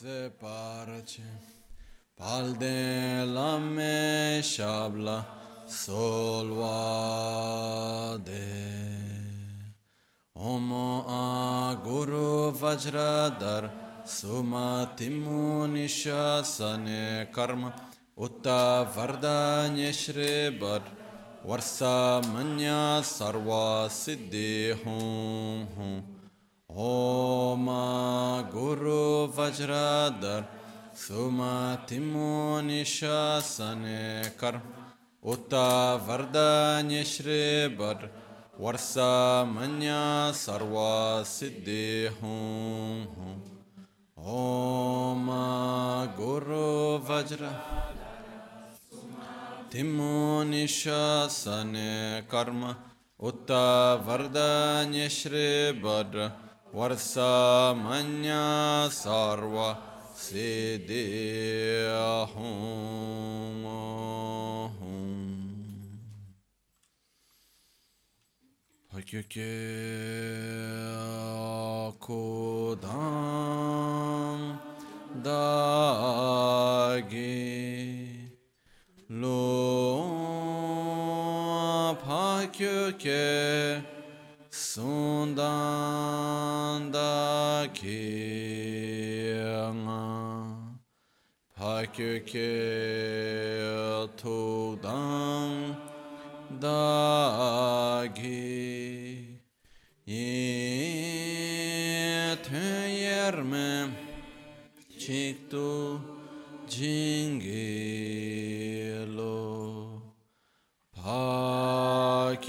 Ze parche palde lame shabla solvade Om a Guru Vajradhar Sumatimunisha karma Utta Vardanya Shribar Varsa Manya Sarva Siddhi Hum Hum Om Guru Vajradhar Sumatimo Nishasane Kar Utta Vardanya Shribar Varsa Manya Sarva Siddhi Hum Hum Om Guru Vajradhar Timo Nishasane Karma Utta Vardanya Varsamanya Sarva Siddhahum Hakyakya Kodam Dagi Lo Hakyakya pakyake sundanda kianga pakyuke tudang dagi yetyerme chiktu jingilo pakyuke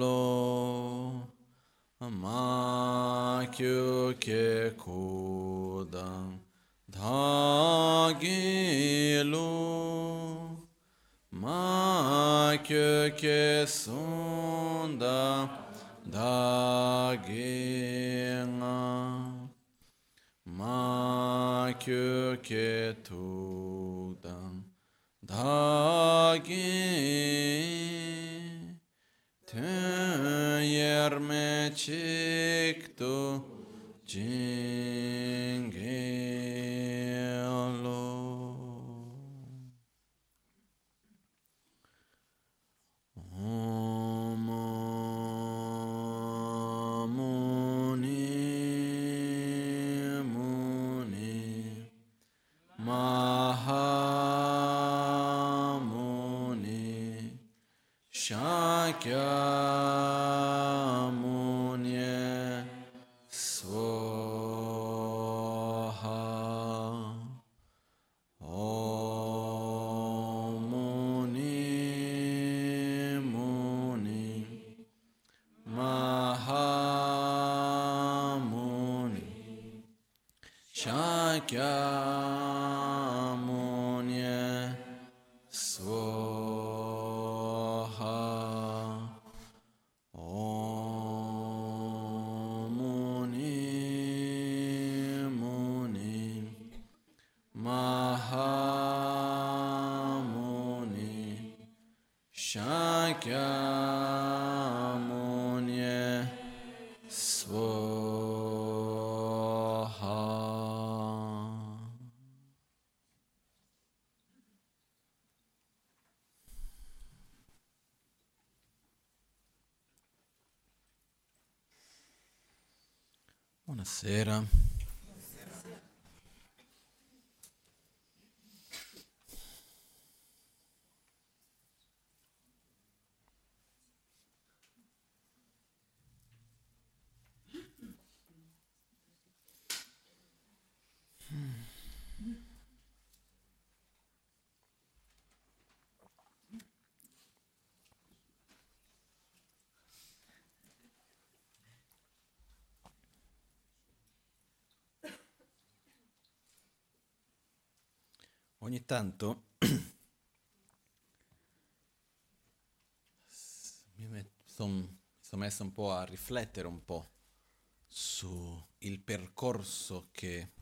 lo ma kyu ke kodam dha ge lo ma kyu ke sunda da ge nga ma kyu ke tudam da ge Tön yerme çıktı cingelo. God. Ogni tanto mi sono messo un po' a riflettere un po' su il percorso che...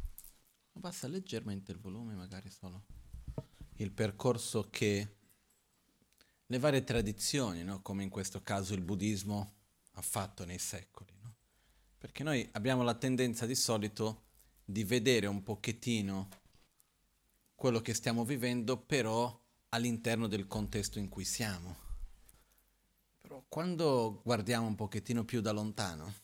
Abbassa leggermente il volume magari solo. Il percorso che le varie tradizioni, no? come in questo caso il buddismo, ha fatto nei secoli. No? Perché noi abbiamo la tendenza di solito di vedere un pochettino quello che stiamo vivendo, però all'interno del contesto in cui siamo. Però quando guardiamo un pochettino più da lontano,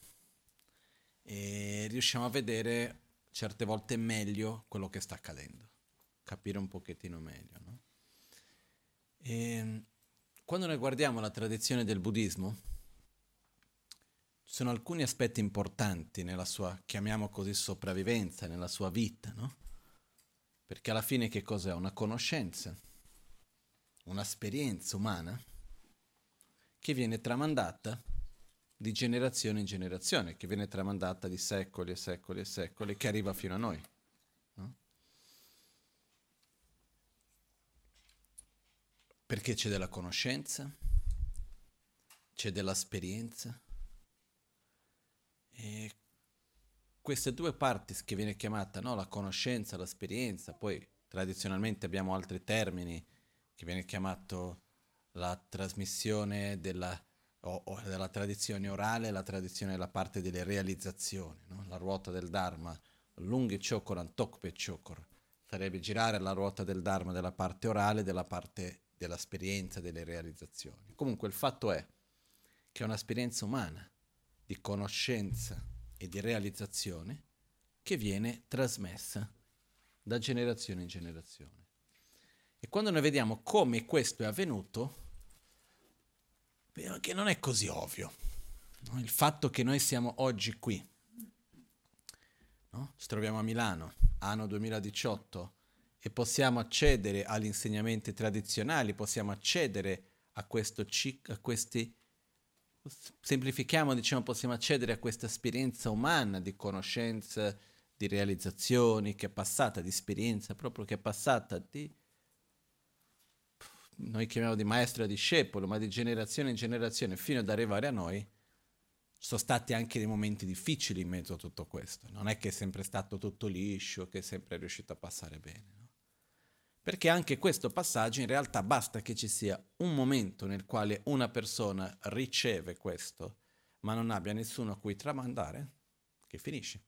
e riusciamo a vedere certe volte meglio quello che sta accadendo, capire un pochettino meglio. No? E quando noi guardiamo la tradizione del buddismo, ci sono alcuni aspetti importanti nella sua, chiamiamo così, sopravvivenza, nella sua vita, no? Perché alla fine che cos'è? Una conoscenza, un'esperienza umana che viene tramandata di generazione in generazione, che viene tramandata di secoli e secoli e secoli, che arriva fino a noi. No? Perché c'è della conoscenza, c'è dell'esperienza. E queste due parti che viene chiamata no? la conoscenza, l'esperienza, poi tradizionalmente abbiamo altri termini che viene chiamato la trasmissione della o, o della tradizione orale, la tradizione della parte delle realizzazioni, no? la ruota del Dharma, lunghi chokoran, tokpe chokor, sarebbe girare la ruota del Dharma della parte orale della parte dell'esperienza, delle realizzazioni. Comunque il fatto è che è un'esperienza umana di conoscenza e di realizzazione che viene trasmessa da generazione in generazione. E quando noi vediamo come questo è avvenuto, che non è così ovvio. No? Il fatto che noi siamo oggi qui, no? ci troviamo a Milano, anno 2018, e possiamo accedere agli insegnamenti tradizionali, possiamo accedere a, questo, a questi, semplifichiamo, diciamo, possiamo accedere a questa esperienza umana di conoscenza, di realizzazioni, che è passata, di esperienza proprio che è passata di noi chiamiamo di maestro e discepolo, ma di generazione in generazione fino ad arrivare a noi, sono stati anche dei momenti difficili in mezzo a tutto questo. Non è che è sempre stato tutto liscio, che è sempre riuscito a passare bene. No? Perché anche questo passaggio in realtà basta che ci sia un momento nel quale una persona riceve questo, ma non abbia nessuno a cui tramandare, che finisce.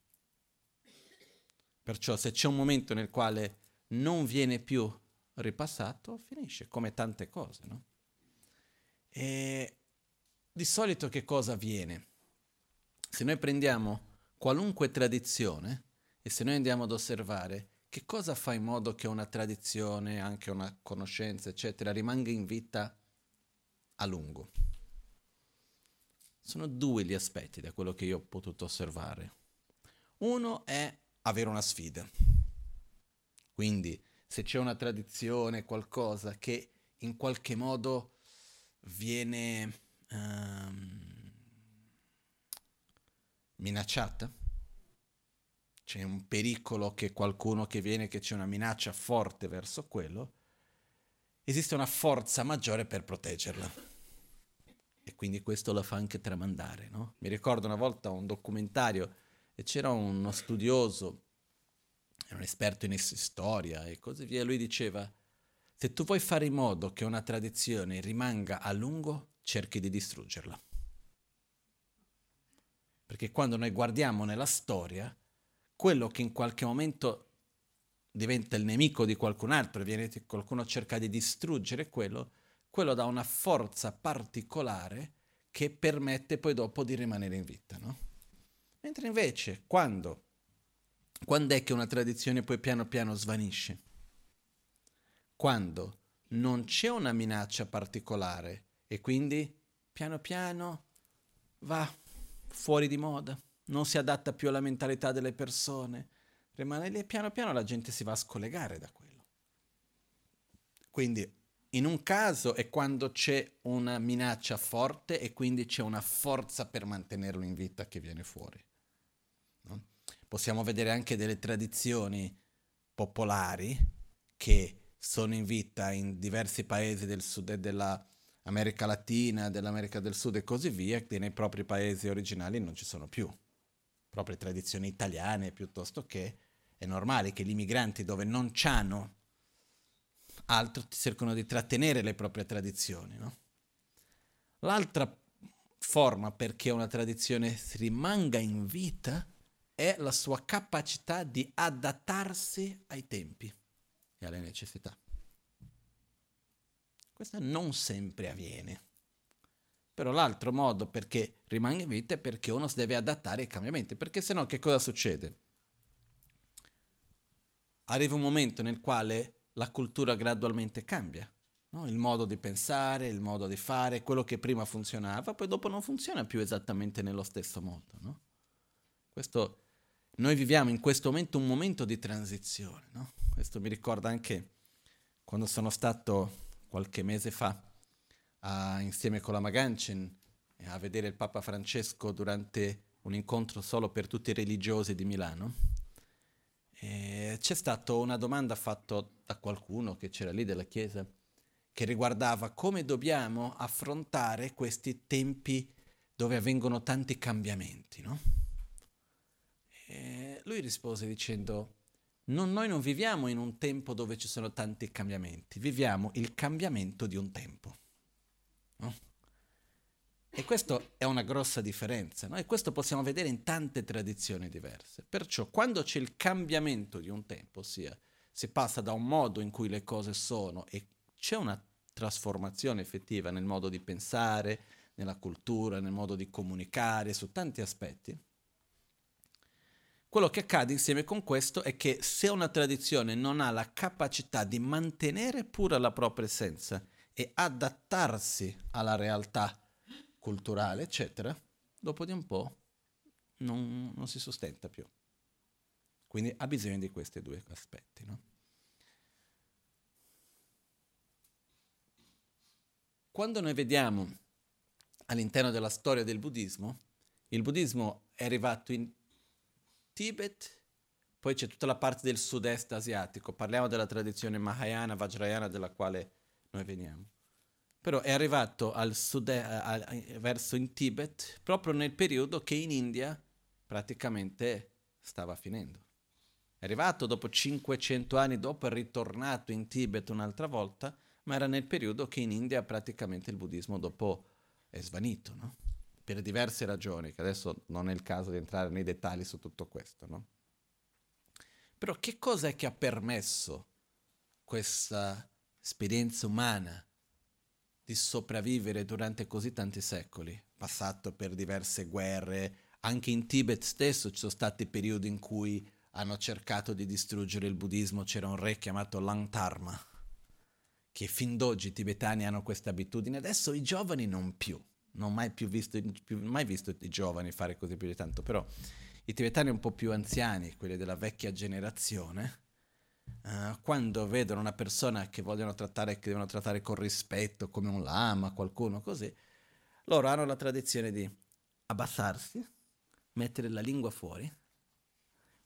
Perciò se c'è un momento nel quale non viene più ripassato, finisce, come tante cose, no? E di solito che cosa avviene? Se noi prendiamo qualunque tradizione e se noi andiamo ad osservare che cosa fa in modo che una tradizione, anche una conoscenza, eccetera, rimanga in vita a lungo? Sono due gli aspetti da quello che io ho potuto osservare. Uno è avere una sfida. Quindi se c'è una tradizione, qualcosa che in qualche modo viene um, minacciata, c'è un pericolo che qualcuno che viene, che c'è una minaccia forte verso quello, esiste una forza maggiore per proteggerla. E quindi questo la fa anche tramandare. No? Mi ricordo una volta un documentario e c'era uno studioso un esperto in storia e così via, lui diceva, se tu vuoi fare in modo che una tradizione rimanga a lungo, cerchi di distruggerla. Perché quando noi guardiamo nella storia, quello che in qualche momento diventa il nemico di qualcun altro, viene qualcuno cerca di distruggere quello, quello dà una forza particolare che permette poi dopo di rimanere in vita, no? Mentre invece quando quando è che una tradizione poi piano piano svanisce? Quando non c'è una minaccia particolare e quindi piano piano va fuori di moda, non si adatta più alla mentalità delle persone, rimane lì e piano piano la gente si va a scollegare da quello. Quindi in un caso è quando c'è una minaccia forte e quindi c'è una forza per mantenerlo in vita che viene fuori. No? possiamo vedere anche delle tradizioni popolari che sono in vita in diversi paesi del sud e dell'America Latina, dell'America del Sud e così via, che nei propri paesi originali non ci sono più. Proprie tradizioni italiane piuttosto che è normale che gli immigranti dove non c'hanno altro cercano di trattenere le proprie tradizioni. No? L'altra forma perché una tradizione rimanga in vita è la sua capacità di adattarsi ai tempi e alle necessità. Questo non sempre avviene. Però l'altro modo perché rimane in vita è perché uno si deve adattare ai cambiamenti, perché se no che cosa succede? Arriva un momento nel quale la cultura gradualmente cambia, no? il modo di pensare, il modo di fare, quello che prima funzionava, poi dopo non funziona più esattamente nello stesso modo. No? Questo, noi viviamo in questo momento un momento di transizione. No? Questo mi ricorda anche quando sono stato qualche mese fa a, insieme con la Magancin a vedere il Papa Francesco durante un incontro solo per tutti i religiosi di Milano. E c'è stata una domanda fatta da qualcuno che c'era lì della Chiesa che riguardava come dobbiamo affrontare questi tempi dove avvengono tanti cambiamenti. No? lui rispose dicendo non, noi non viviamo in un tempo dove ci sono tanti cambiamenti, viviamo il cambiamento di un tempo. No? E questa è una grossa differenza, no? e questo possiamo vedere in tante tradizioni diverse. Perciò quando c'è il cambiamento di un tempo, ossia si passa da un modo in cui le cose sono e c'è una trasformazione effettiva nel modo di pensare, nella cultura, nel modo di comunicare, su tanti aspetti, quello che accade insieme con questo è che se una tradizione non ha la capacità di mantenere pure la propria essenza e adattarsi alla realtà culturale, eccetera, dopo di un po' non, non si sostenta più. Quindi ha bisogno di questi due aspetti. No? Quando noi vediamo all'interno della storia del buddismo, il buddismo è arrivato in Tibet, poi c'è tutta la parte del sud-est asiatico, parliamo della tradizione Mahayana, Vajrayana della quale noi veniamo. Però è arrivato al sud verso in Tibet proprio nel periodo che in India praticamente stava finendo. È arrivato dopo 500 anni dopo, è ritornato in Tibet un'altra volta, ma era nel periodo che in India praticamente il buddismo dopo è svanito, no? per diverse ragioni, che adesso non è il caso di entrare nei dettagli su tutto questo, no? Però che cosa è che ha permesso questa esperienza umana di sopravvivere durante così tanti secoli, passato per diverse guerre, anche in Tibet stesso ci sono stati periodi in cui hanno cercato di distruggere il buddismo, c'era un re chiamato Langtarma, che fin d'oggi i tibetani hanno questa abitudine, adesso i giovani non più non ho mai più visto, più, mai visto i giovani fare così più di tanto, però i tibetani un po' più anziani, quelli della vecchia generazione, uh, quando vedono una persona che vogliono trattare, che devono trattare con rispetto, come un lama, qualcuno così, loro hanno la tradizione di abbassarsi, mettere la lingua fuori,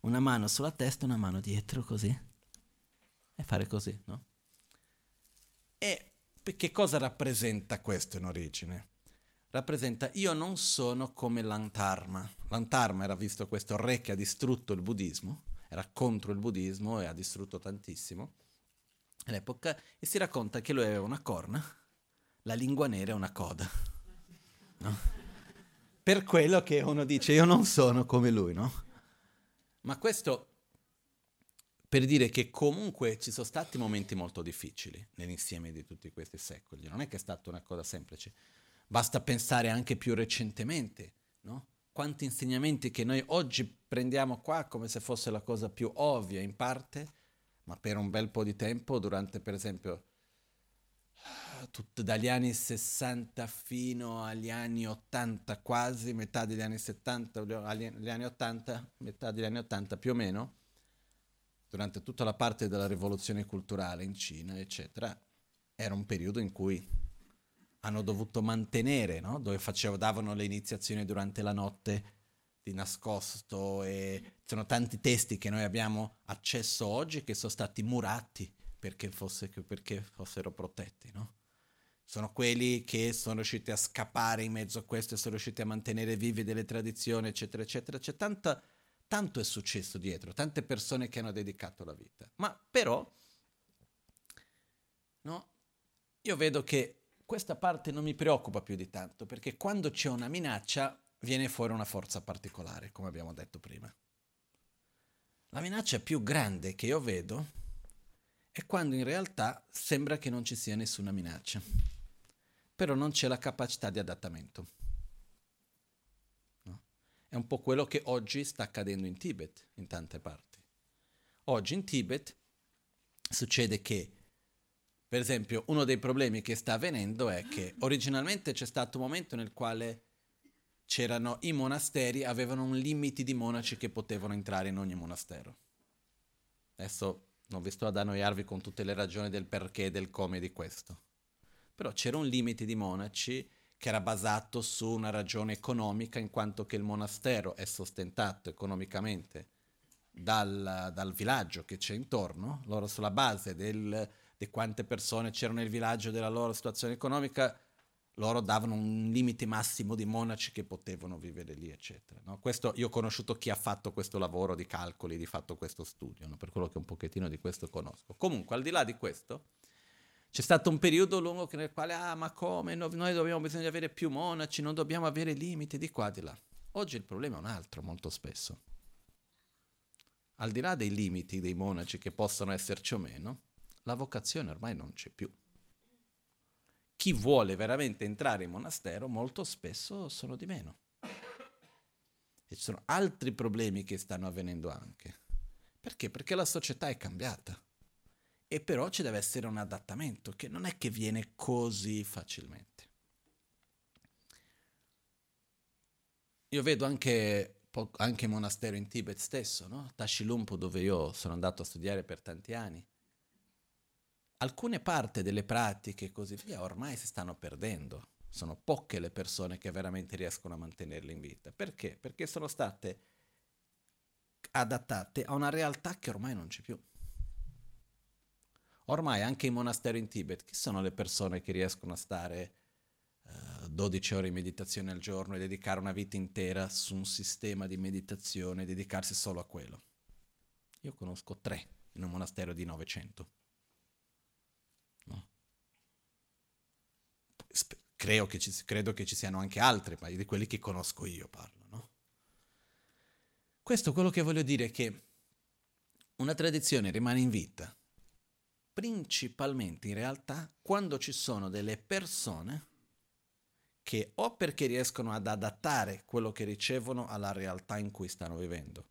una mano sulla testa, una mano dietro così, e fare così, no? E che cosa rappresenta questo in origine? rappresenta io non sono come Lantarma. Lantarma era visto questo re che ha distrutto il buddismo, era contro il buddismo e ha distrutto tantissimo all'epoca e si racconta che lui aveva una corna, la lingua nera e una coda. No? Per quello che uno dice io non sono come lui, no? Ma questo per dire che comunque ci sono stati momenti molto difficili nell'insieme di tutti questi secoli, non è che è stata una cosa semplice. Basta pensare anche più recentemente, no? Quanti insegnamenti che noi oggi prendiamo qua come se fosse la cosa più ovvia in parte, ma per un bel po' di tempo, durante per esempio tutto dagli anni 60 fino agli anni 80 quasi, metà degli anni 70, agli anni 80, metà degli anni 80 più o meno, durante tutta la parte della rivoluzione culturale in Cina, eccetera, era un periodo in cui hanno dovuto mantenere, no? dove facevo, davano le iniziazioni durante la notte di nascosto e ci sono tanti testi che noi abbiamo accesso oggi che sono stati murati perché, fosse, perché fossero protetti, no? Sono quelli che sono riusciti a scappare in mezzo a questo e sono riusciti a mantenere vive delle tradizioni, eccetera, eccetera. C'è tanta, tanto è successo dietro, tante persone che hanno dedicato la vita. Ma però, no? Io vedo che questa parte non mi preoccupa più di tanto, perché quando c'è una minaccia viene fuori una forza particolare, come abbiamo detto prima. La minaccia più grande che io vedo è quando in realtà sembra che non ci sia nessuna minaccia, però non c'è la capacità di adattamento. No? È un po' quello che oggi sta accadendo in Tibet, in tante parti. Oggi in Tibet succede che per esempio, uno dei problemi che sta avvenendo è che originalmente c'è stato un momento nel quale c'erano i monasteri, avevano un limite di monaci che potevano entrare in ogni monastero. Adesso non vi sto ad annoiarvi con tutte le ragioni del perché e del come di questo. Però c'era un limite di monaci che era basato su una ragione economica, in quanto che il monastero è sostentato economicamente dal, dal villaggio che c'è intorno, loro sulla base del, di quante persone c'erano nel villaggio, della loro situazione economica, loro davano un limite massimo di monaci che potevano vivere lì, eccetera. No? Questo, io ho conosciuto chi ha fatto questo lavoro di calcoli, di fatto questo studio, no? per quello che un pochettino di questo conosco. Comunque, al di là di questo, c'è stato un periodo lungo nel quale, ah, ma come, no, noi dobbiamo bisogno di avere più monaci, non dobbiamo avere limiti di qua, di là. Oggi il problema è un altro, molto spesso. Al di là dei limiti dei monaci che possono esserci o meno, la vocazione ormai non c'è più. Chi vuole veramente entrare in monastero molto spesso sono di meno. E ci sono altri problemi che stanno avvenendo anche. Perché? Perché la società è cambiata. E però ci deve essere un adattamento che non è che viene così facilmente. Io vedo anche, anche monastero in Tibet stesso, no? Tashilumpo, dove io sono andato a studiare per tanti anni alcune parti delle pratiche e così via ormai si stanno perdendo. Sono poche le persone che veramente riescono a mantenerle in vita. Perché? Perché sono state adattate a una realtà che ormai non c'è più. Ormai anche in monasteri in Tibet, chi sono le persone che riescono a stare uh, eh, 12 ore in meditazione al giorno e dedicare una vita intera su un sistema di meditazione e dedicarsi solo a quello? Io conosco tre in un monastero di 900. Creo che ci, credo che ci siano anche altre, ma di quelli che conosco io parlo. No? Questo quello che voglio dire è che una tradizione rimane in vita principalmente in realtà quando ci sono delle persone che o perché riescono ad adattare quello che ricevono alla realtà in cui stanno vivendo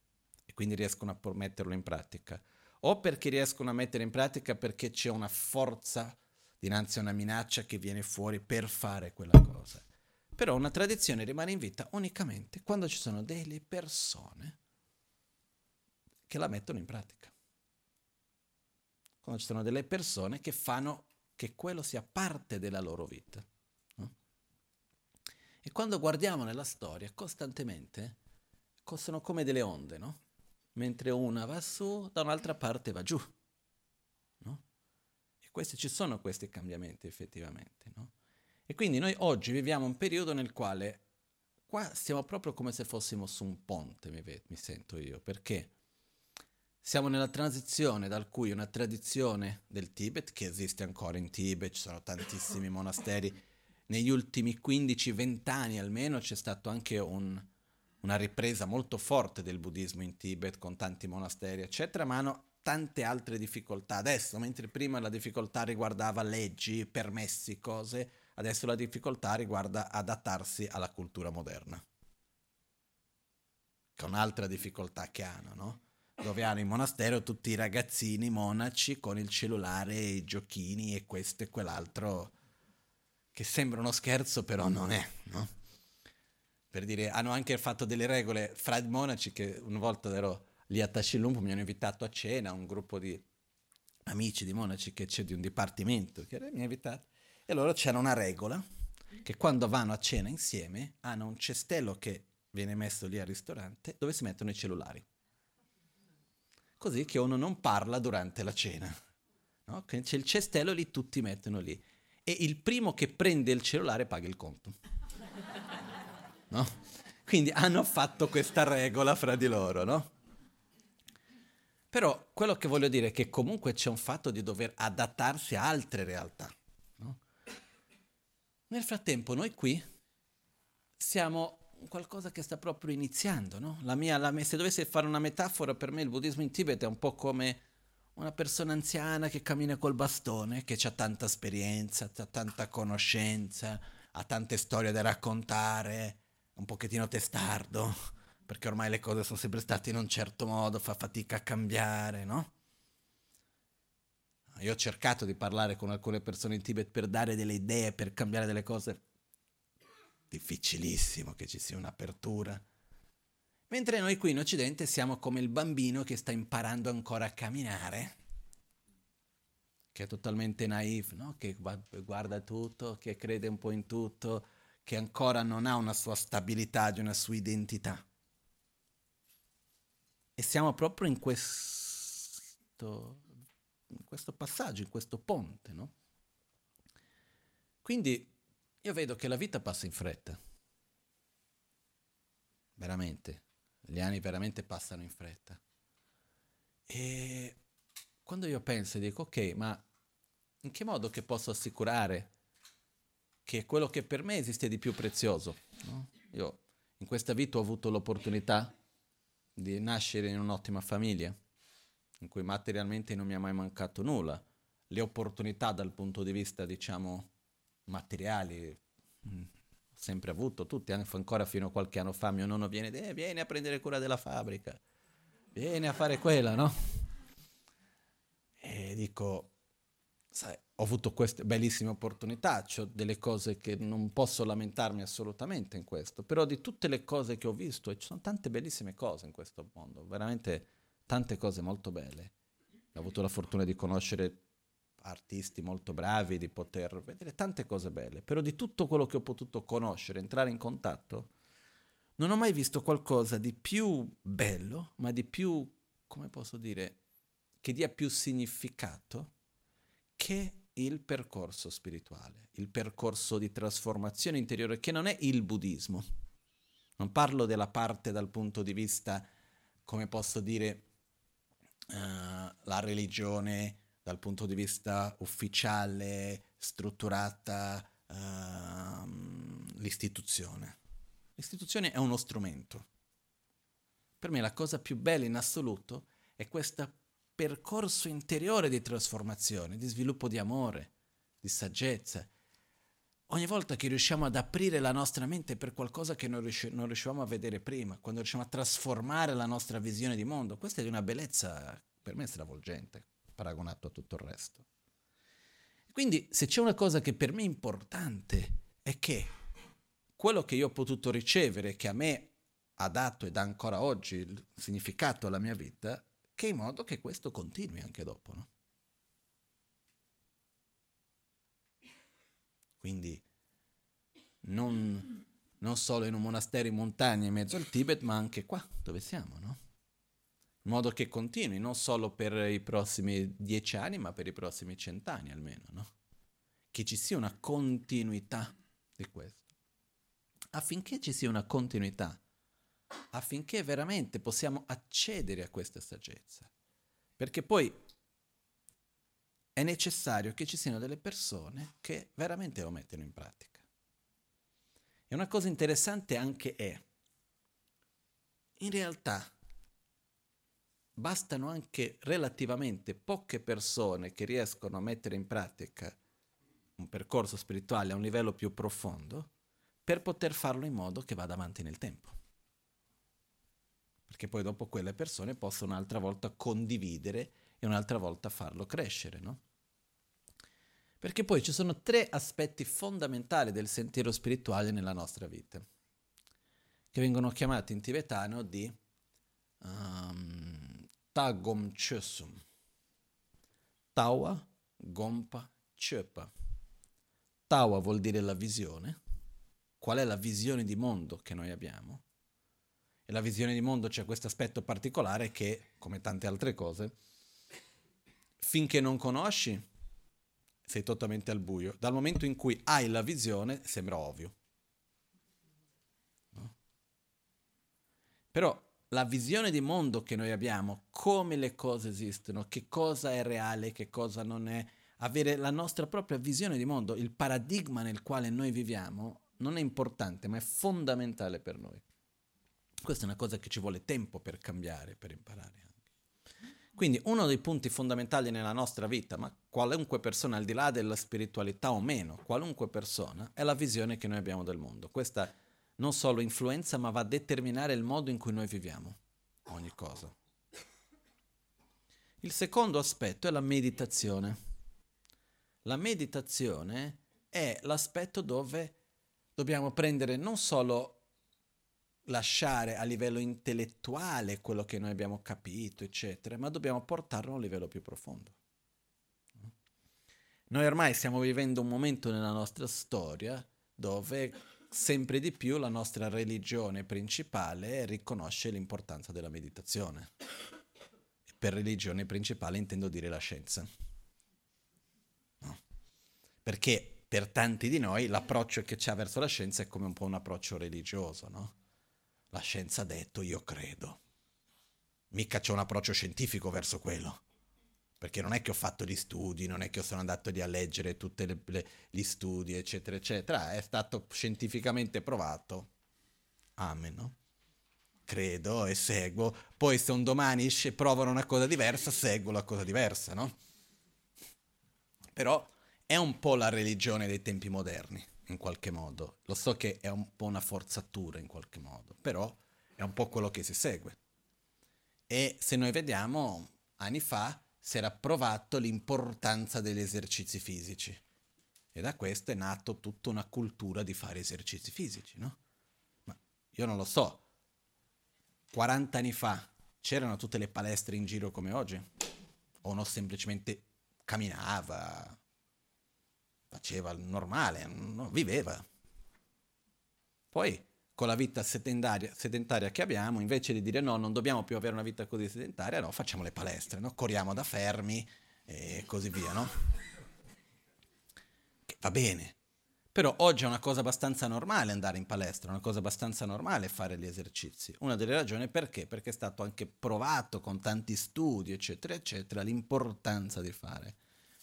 e quindi riescono a metterlo in pratica, o perché riescono a mettere in pratica perché c'è una forza dinanzi a una minaccia che viene fuori per fare quella cosa. Però una tradizione rimane in vita unicamente quando ci sono delle persone che la mettono in pratica. Quando ci sono delle persone che fanno che quello sia parte della loro vita. No? E quando guardiamo nella storia, costantemente sono come delle onde, no? Mentre una va su, da un'altra parte va giù. Questi, ci sono questi cambiamenti effettivamente. No? E quindi noi oggi viviamo un periodo nel quale qua stiamo proprio come se fossimo su un ponte, mi, mi sento io, perché siamo nella transizione dal cui una tradizione del Tibet, che esiste ancora in Tibet, ci sono tantissimi monasteri, negli ultimi 15-20 anni almeno c'è stata anche un, una ripresa molto forte del buddismo in Tibet con tanti monasteri, eccetera, ma hanno tante altre difficoltà. Adesso, mentre prima la difficoltà riguardava leggi, permessi, cose, adesso la difficoltà riguarda adattarsi alla cultura moderna. Che è un'altra difficoltà che hanno, no? Dove hanno in monastero tutti i ragazzini monaci con il cellulare, i giochini e questo e quell'altro, che sembra uno scherzo, però non è, no? Per dire, hanno anche fatto delle regole fra i monaci che una volta ero lì a Tashilumpo mi hanno invitato a cena, un gruppo di amici di monaci che c'è di un dipartimento che mi ha invitato. E allora c'era una regola che quando vanno a cena insieme hanno un cestello che viene messo lì al ristorante dove si mettono i cellulari. Così che uno non parla durante la cena. No? C'è il cestello lì, tutti mettono lì. E il primo che prende il cellulare paga il conto. No? Quindi hanno fatto questa regola fra di loro, no? Però quello che voglio dire è che comunque c'è un fatto di dover adattarsi a altre realtà. No? Nel frattempo noi qui siamo qualcosa che sta proprio iniziando. No? La mia, la mia, se dovessi fare una metafora, per me il buddismo in Tibet è un po' come una persona anziana che cammina col bastone, che ha tanta esperienza, ha tanta conoscenza, ha tante storie da raccontare, un pochettino testardo, perché ormai le cose sono sempre state in un certo modo, fa fatica a cambiare, no? Io ho cercato di parlare con alcune persone in Tibet per dare delle idee, per cambiare delle cose. Difficilissimo che ci sia un'apertura. Mentre noi qui in Occidente siamo come il bambino che sta imparando ancora a camminare, che è totalmente naif, no? che guarda tutto, che crede un po' in tutto, che ancora non ha una sua stabilità, una sua identità. E siamo proprio in questo, in questo passaggio, in questo ponte, no? Quindi io vedo che la vita passa in fretta. Veramente. Gli anni veramente passano in fretta. E quando io penso e dico, ok, ma in che modo che posso assicurare che quello che per me esiste di più prezioso. No? Io in questa vita ho avuto l'opportunità di nascere in un'ottima famiglia, in cui materialmente non mi è mai mancato nulla. Le opportunità dal punto di vista, diciamo, materiali, mm, ho sempre avuto, tutti, ancora fino a qualche anno fa mio nonno viene, eh, vieni a prendere cura della fabbrica, vieni a fare quella, no? E dico, sai, ho avuto queste bellissime opportunità, ho delle cose che non posso lamentarmi assolutamente in questo, però di tutte le cose che ho visto, e ci sono tante bellissime cose in questo mondo, veramente tante cose molto belle. Ho avuto la fortuna di conoscere artisti molto bravi, di poter vedere tante cose belle, però di tutto quello che ho potuto conoscere, entrare in contatto, non ho mai visto qualcosa di più bello, ma di più, come posso dire, che dia più significato che il percorso spirituale, il percorso di trasformazione interiore, che non è il buddismo. Non parlo della parte dal punto di vista, come posso dire, uh, la religione dal punto di vista ufficiale, strutturata, uh, l'istituzione. L'istituzione è uno strumento. Per me la cosa più bella in assoluto è questa percorso interiore di trasformazione, di sviluppo di amore, di saggezza. Ogni volta che riusciamo ad aprire la nostra mente per qualcosa che non, riusci- non riuscivamo a vedere prima, quando riusciamo a trasformare la nostra visione di mondo, questa è di una bellezza per me stravolgente, paragonato a tutto il resto. Quindi se c'è una cosa che per me è importante è che quello che io ho potuto ricevere, che a me ha dato e dà ancora oggi il significato alla mia vita, che in modo che questo continui anche dopo. No? Quindi non, non, solo in un monastero in montagna in mezzo al Tibet, ma anche qua dove siamo, no? In modo che continui, non solo per i prossimi dieci anni, ma per i prossimi cent'anni almeno, no? Che ci sia una continuità di questo. Affinché ci sia una continuità, affinché veramente possiamo accedere a questa saggezza. Perché poi è necessario che ci siano delle persone che veramente lo mettono in pratica. E una cosa interessante anche è, in realtà, bastano anche relativamente poche persone che riescono a mettere in pratica un percorso spirituale a un livello più profondo per poter farlo in modo che vada avanti nel tempo perché poi dopo quelle persone possono un'altra volta condividere e un'altra volta farlo crescere, no? Perché poi ci sono tre aspetti fondamentali del sentiero spirituale nella nostra vita, che vengono chiamati in tibetano di um, Tagom Chösum. Tawa, Gompa, Chöpa. Tawa vuol dire la visione. Qual è la visione di mondo che noi abbiamo? E la visione di mondo c'è questo aspetto particolare che, come tante altre cose, finché non conosci, sei totalmente al buio. Dal momento in cui hai la visione, sembra ovvio. No? Però la visione di mondo che noi abbiamo, come le cose esistono, che cosa è reale, che cosa non è, avere la nostra propria visione di mondo, il paradigma nel quale noi viviamo, non è importante, ma è fondamentale per noi. Questa è una cosa che ci vuole tempo per cambiare, per imparare. Quindi uno dei punti fondamentali nella nostra vita, ma qualunque persona, al di là della spiritualità o meno, qualunque persona, è la visione che noi abbiamo del mondo. Questa non solo influenza, ma va a determinare il modo in cui noi viviamo ogni cosa. Il secondo aspetto è la meditazione. La meditazione è l'aspetto dove dobbiamo prendere non solo lasciare a livello intellettuale quello che noi abbiamo capito, eccetera, ma dobbiamo portarlo a un livello più profondo. Noi ormai stiamo vivendo un momento nella nostra storia dove sempre di più la nostra religione principale riconosce l'importanza della meditazione. Per religione principale intendo dire la scienza. No. Perché per tanti di noi l'approccio che c'è verso la scienza è come un po' un approccio religioso, no? La scienza ha detto io credo. Mica c'è un approccio scientifico verso quello. Perché non è che ho fatto gli studi, non è che sono andato lì a leggere tutti gli studi, eccetera, eccetera. È stato scientificamente provato. Amen, no? Credo e seguo. Poi se un domani provano una cosa diversa, seguo la cosa diversa, no? Però è un po' la religione dei tempi moderni in qualche modo. Lo so che è un po' una forzatura in qualche modo, però è un po' quello che si segue. E se noi vediamo, anni fa si era provato l'importanza degli esercizi fisici. E da questo è nato tutta una cultura di fare esercizi fisici, no? Ma io non lo so, 40 anni fa c'erano tutte le palestre in giro come oggi? O no semplicemente camminava, faceva il normale, no, viveva. Poi con la vita sedentaria, sedentaria, che abbiamo, invece di dire no, non dobbiamo più avere una vita così sedentaria, no, facciamo le palestre, no? corriamo da fermi e così via, no? Che va bene. Però oggi è una cosa abbastanza normale andare in palestra, è una cosa abbastanza normale fare gli esercizi. Una delle ragioni perché? Perché è stato anche provato con tanti studi, eccetera, eccetera, l'importanza di fare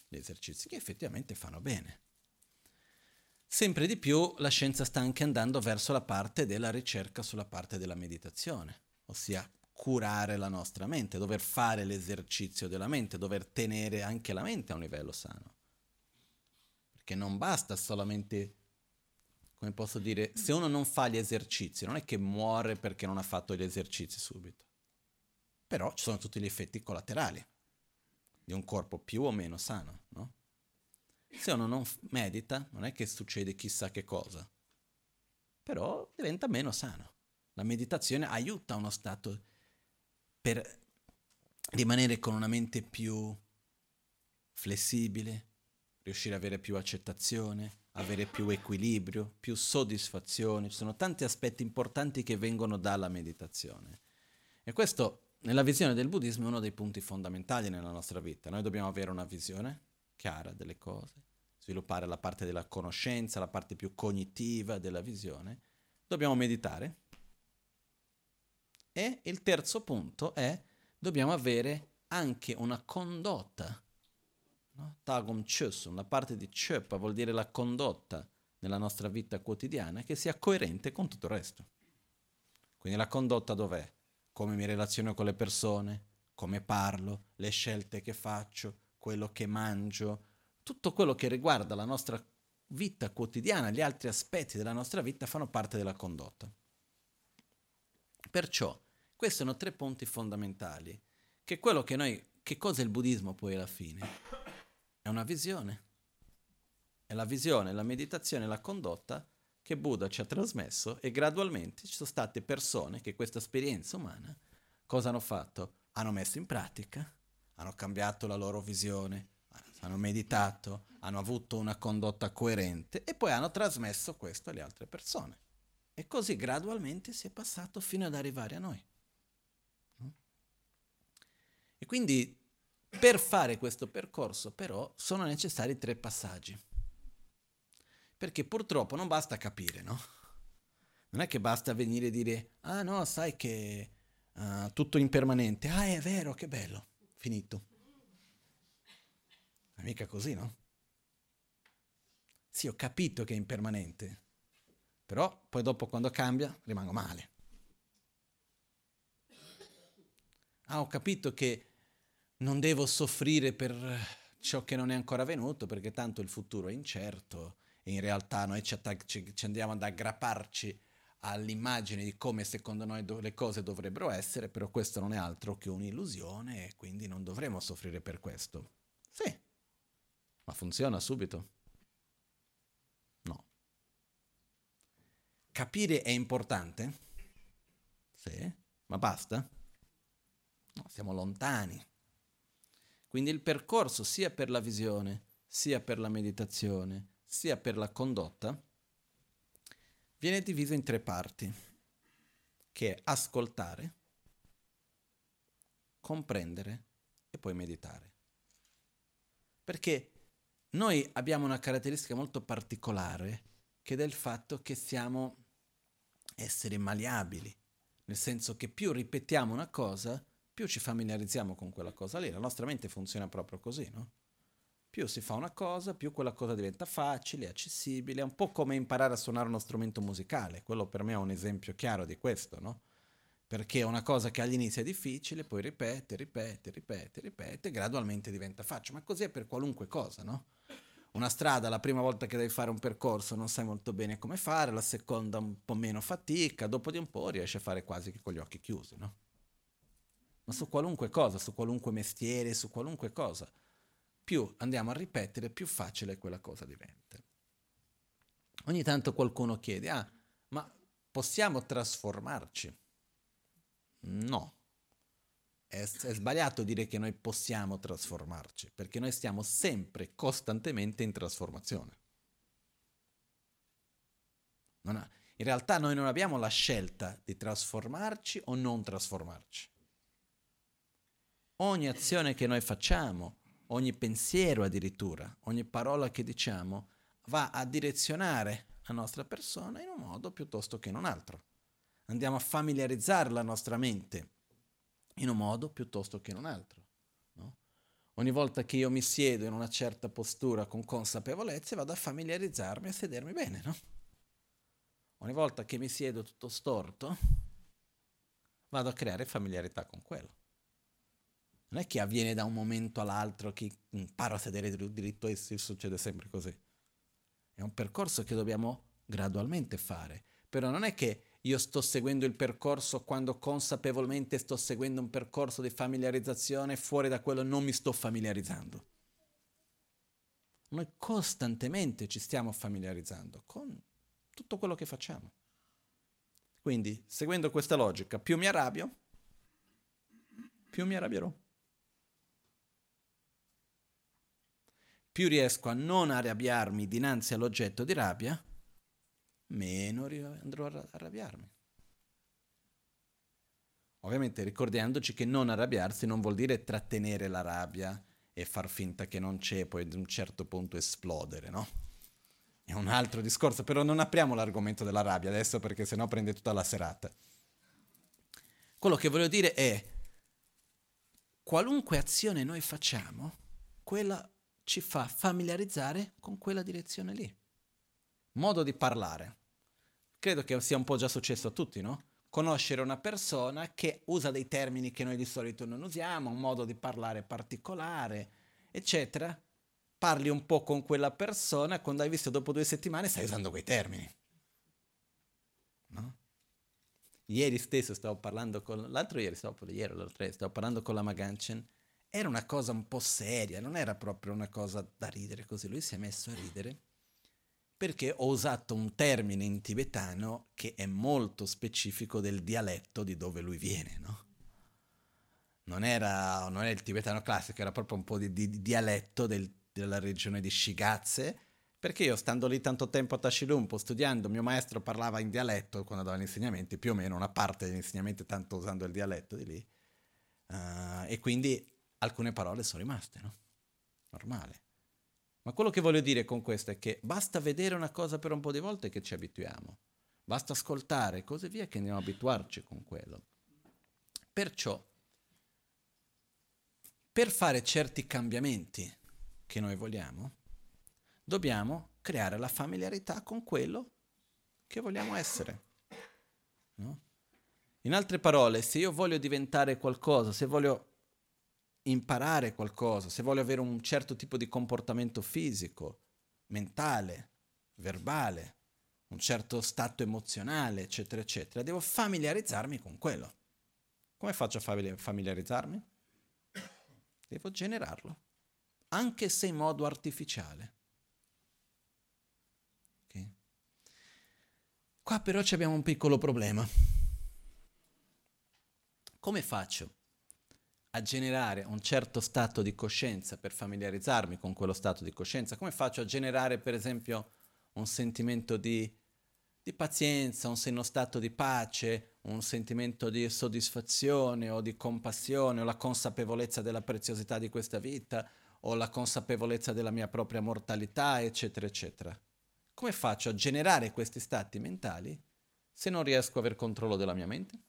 gli esercizi che effettivamente fanno bene. Sempre di più la scienza sta anche andando verso la parte della ricerca sulla parte della meditazione, ossia curare la nostra mente, dover fare l'esercizio della mente, dover tenere anche la mente a un livello sano. Perché non basta solamente, come posso dire, se uno non fa gli esercizi, non è che muore perché non ha fatto gli esercizi subito. Però ci sono tutti gli effetti collaterali di un corpo più o meno sano, no? Se uno non medita, non è che succede chissà che cosa, però diventa meno sano. La meditazione aiuta uno stato per rimanere con una mente più flessibile, riuscire ad avere più accettazione, avere più equilibrio, più soddisfazione. Ci sono tanti aspetti importanti che vengono dalla meditazione. E questo nella visione del buddismo è uno dei punti fondamentali nella nostra vita. Noi dobbiamo avere una visione chiara delle cose, sviluppare la parte della conoscenza, la parte più cognitiva della visione. Dobbiamo meditare. E il terzo punto è dobbiamo avere anche una condotta. Tagum chösum, la parte di chöpa vuol dire la condotta nella nostra vita quotidiana che sia coerente con tutto il resto. Quindi la condotta dov'è? Come mi relaziono con le persone, come parlo, le scelte che faccio, quello che mangio, tutto quello che riguarda la nostra vita quotidiana, gli altri aspetti della nostra vita fanno parte della condotta. Perciò, questi sono tre punti fondamentali, che quello che noi, che cosa è il buddismo poi alla fine? È una visione. È la visione, la meditazione, la condotta che Buddha ci ha trasmesso e gradualmente ci sono state persone che questa esperienza umana cosa hanno fatto? Hanno messo in pratica, hanno cambiato la loro visione, hanno meditato, hanno avuto una condotta coerente e poi hanno trasmesso questo alle altre persone. E così gradualmente si è passato fino ad arrivare a noi. E quindi Per fare questo percorso però sono necessari tre passaggi. Perché purtroppo non basta capire, no? Non è che basta venire e dire, ah no, sai che uh, tutto impermanente, ah è vero, che bello, finito. È mica così, no? Sì, ho capito che è impermanente, però poi dopo quando cambia rimango male. Ah, ho capito che non devo soffrire per ciò che non è ancora venuto perché tanto il futuro è incerto e in realtà noi ci, attac- ci, ci andiamo ad aggrapparci all'immagine di come secondo noi do- le cose dovrebbero essere, però questo non è altro che un'illusione e quindi non dovremo soffrire per questo. Sì, ma funziona subito? No. Capire è importante? Sì, ma basta? No, siamo lontani. Quindi il percorso sia per la visione, sia per la meditazione, sia per la condotta, viene diviso in tre parti, che è ascoltare, comprendere e poi meditare. Perché noi abbiamo una caratteristica molto particolare che è del fatto che siamo esseri maleabili, nel senso che più ripetiamo una cosa, più ci familiarizziamo con quella cosa lì. La nostra mente funziona proprio così, no? Più si fa una cosa, più quella cosa diventa facile, accessibile, è un po' come imparare a suonare uno strumento musicale. Quello per me è un esempio chiaro di questo, no? Perché è una cosa che all'inizio è difficile, poi ripete, ripete, ripete, ripete, gradualmente diventa facile. Ma così è per qualunque cosa, no? Una strada, la prima volta che devi fare un percorso non sai molto bene come fare, la seconda un po' meno fatica, dopo di un po' riesci a fare quasi che con gli occhi chiusi, no? ma su qualunque cosa, su qualunque mestiere, su qualunque cosa. Più andiamo a ripetere, più facile quella cosa diventa. Ogni tanto qualcuno chiede, ah, ma possiamo trasformarci? No. È, è sbagliato dire che noi possiamo trasformarci, perché noi stiamo sempre, costantemente in trasformazione. Ha, in realtà noi non abbiamo la scelta di trasformarci o non trasformarci ogni azione che noi facciamo, ogni pensiero addirittura, ogni parola che diciamo, va a direzionare la nostra persona in un modo piuttosto che in un altro. Andiamo a familiarizzare la nostra mente in un modo piuttosto che in un altro. No? Ogni volta che io mi siedo in una certa postura con consapevolezza, vado a familiarizzarmi a sedermi bene. No? Ogni volta che mi siedo tutto storto, vado a creare familiarità con quello non è che avviene da un momento all'altro che imparo a sedere diritto e succede sempre così. È un percorso che dobbiamo gradualmente fare. Però non è che io sto seguendo il percorso quando consapevolmente sto seguendo un percorso di familiarizzazione, fuori da quello non mi sto familiarizzando. Noi costantemente ci stiamo familiarizzando con tutto quello che facciamo. Quindi, seguendo questa logica, più mi arrabbio, più mi arrabbierò. Più riesco a non arrabbiarmi dinanzi all'oggetto di rabbia, meno andrò a arrabbiarmi. Ovviamente ricordandoci che non arrabbiarsi non vuol dire trattenere la rabbia e far finta che non c'è, poi ad un certo punto esplodere, no? È un altro discorso, però non apriamo l'argomento della rabbia adesso perché sennò prende tutta la serata. Quello che voglio dire è, qualunque azione noi facciamo, quella ci fa familiarizzare con quella direzione lì. Modo di parlare. Credo che sia un po' già successo a tutti, no? Conoscere una persona che usa dei termini che noi di solito non usiamo, un modo di parlare particolare, eccetera. Parli un po' con quella persona quando hai visto dopo due settimane stai usando quei termini. No? Ieri stesso stavo parlando con... L'altro ieri, stavo, ieri, l'altro ieri, stavo parlando con la Maganchen era una cosa un po' seria, non era proprio una cosa da ridere così. Lui si è messo a ridere perché ho usato un termine in tibetano che è molto specifico del dialetto di dove lui viene, no? Non era, non era il tibetano classico, era proprio un po' di, di, di dialetto del, della regione di Shigatse, perché io stando lì tanto tempo a Tashilumpo studiando, mio maestro parlava in dialetto quando dava gli insegnamenti, più o meno una parte degli insegnamenti tanto usando il dialetto di lì, uh, e quindi alcune parole sono rimaste, no? Normale. Ma quello che voglio dire con questo è che basta vedere una cosa per un po' di volte che ci abituiamo. Basta ascoltare e così via che andiamo a abituarci con quello. Perciò, per fare certi cambiamenti che noi vogliamo, dobbiamo creare la familiarità con quello che vogliamo essere. No? In altre parole, se io voglio diventare qualcosa, se voglio imparare qualcosa, se voglio avere un certo tipo di comportamento fisico, mentale, verbale, un certo stato emozionale, eccetera, eccetera, devo familiarizzarmi con quello. Come faccio a familiarizzarmi? Devo generarlo, anche se in modo artificiale. Okay. Qua però abbiamo un piccolo problema. Come faccio a generare un certo stato di coscienza per familiarizzarmi con quello stato di coscienza? Come faccio a generare, per esempio, un sentimento di, di pazienza, un, uno stato di pace, un sentimento di soddisfazione o di compassione o la consapevolezza della preziosità di questa vita o la consapevolezza della mia propria mortalità, eccetera, eccetera. Come faccio a generare questi stati mentali se non riesco a aver controllo della mia mente?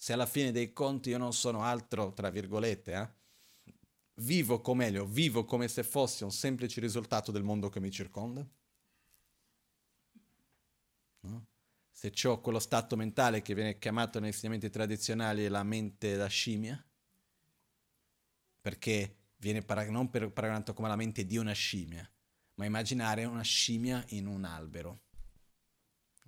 Se alla fine dei conti io non sono altro, tra virgolette, eh? vivo come Elio, vivo come se fossi un semplice risultato del mondo che mi circonda? No? Se ho quello stato mentale che viene chiamato negli insegnamenti tradizionali la mente da scimmia, perché viene parag- non paragonato come la mente di una scimmia, ma immaginare una scimmia in un albero.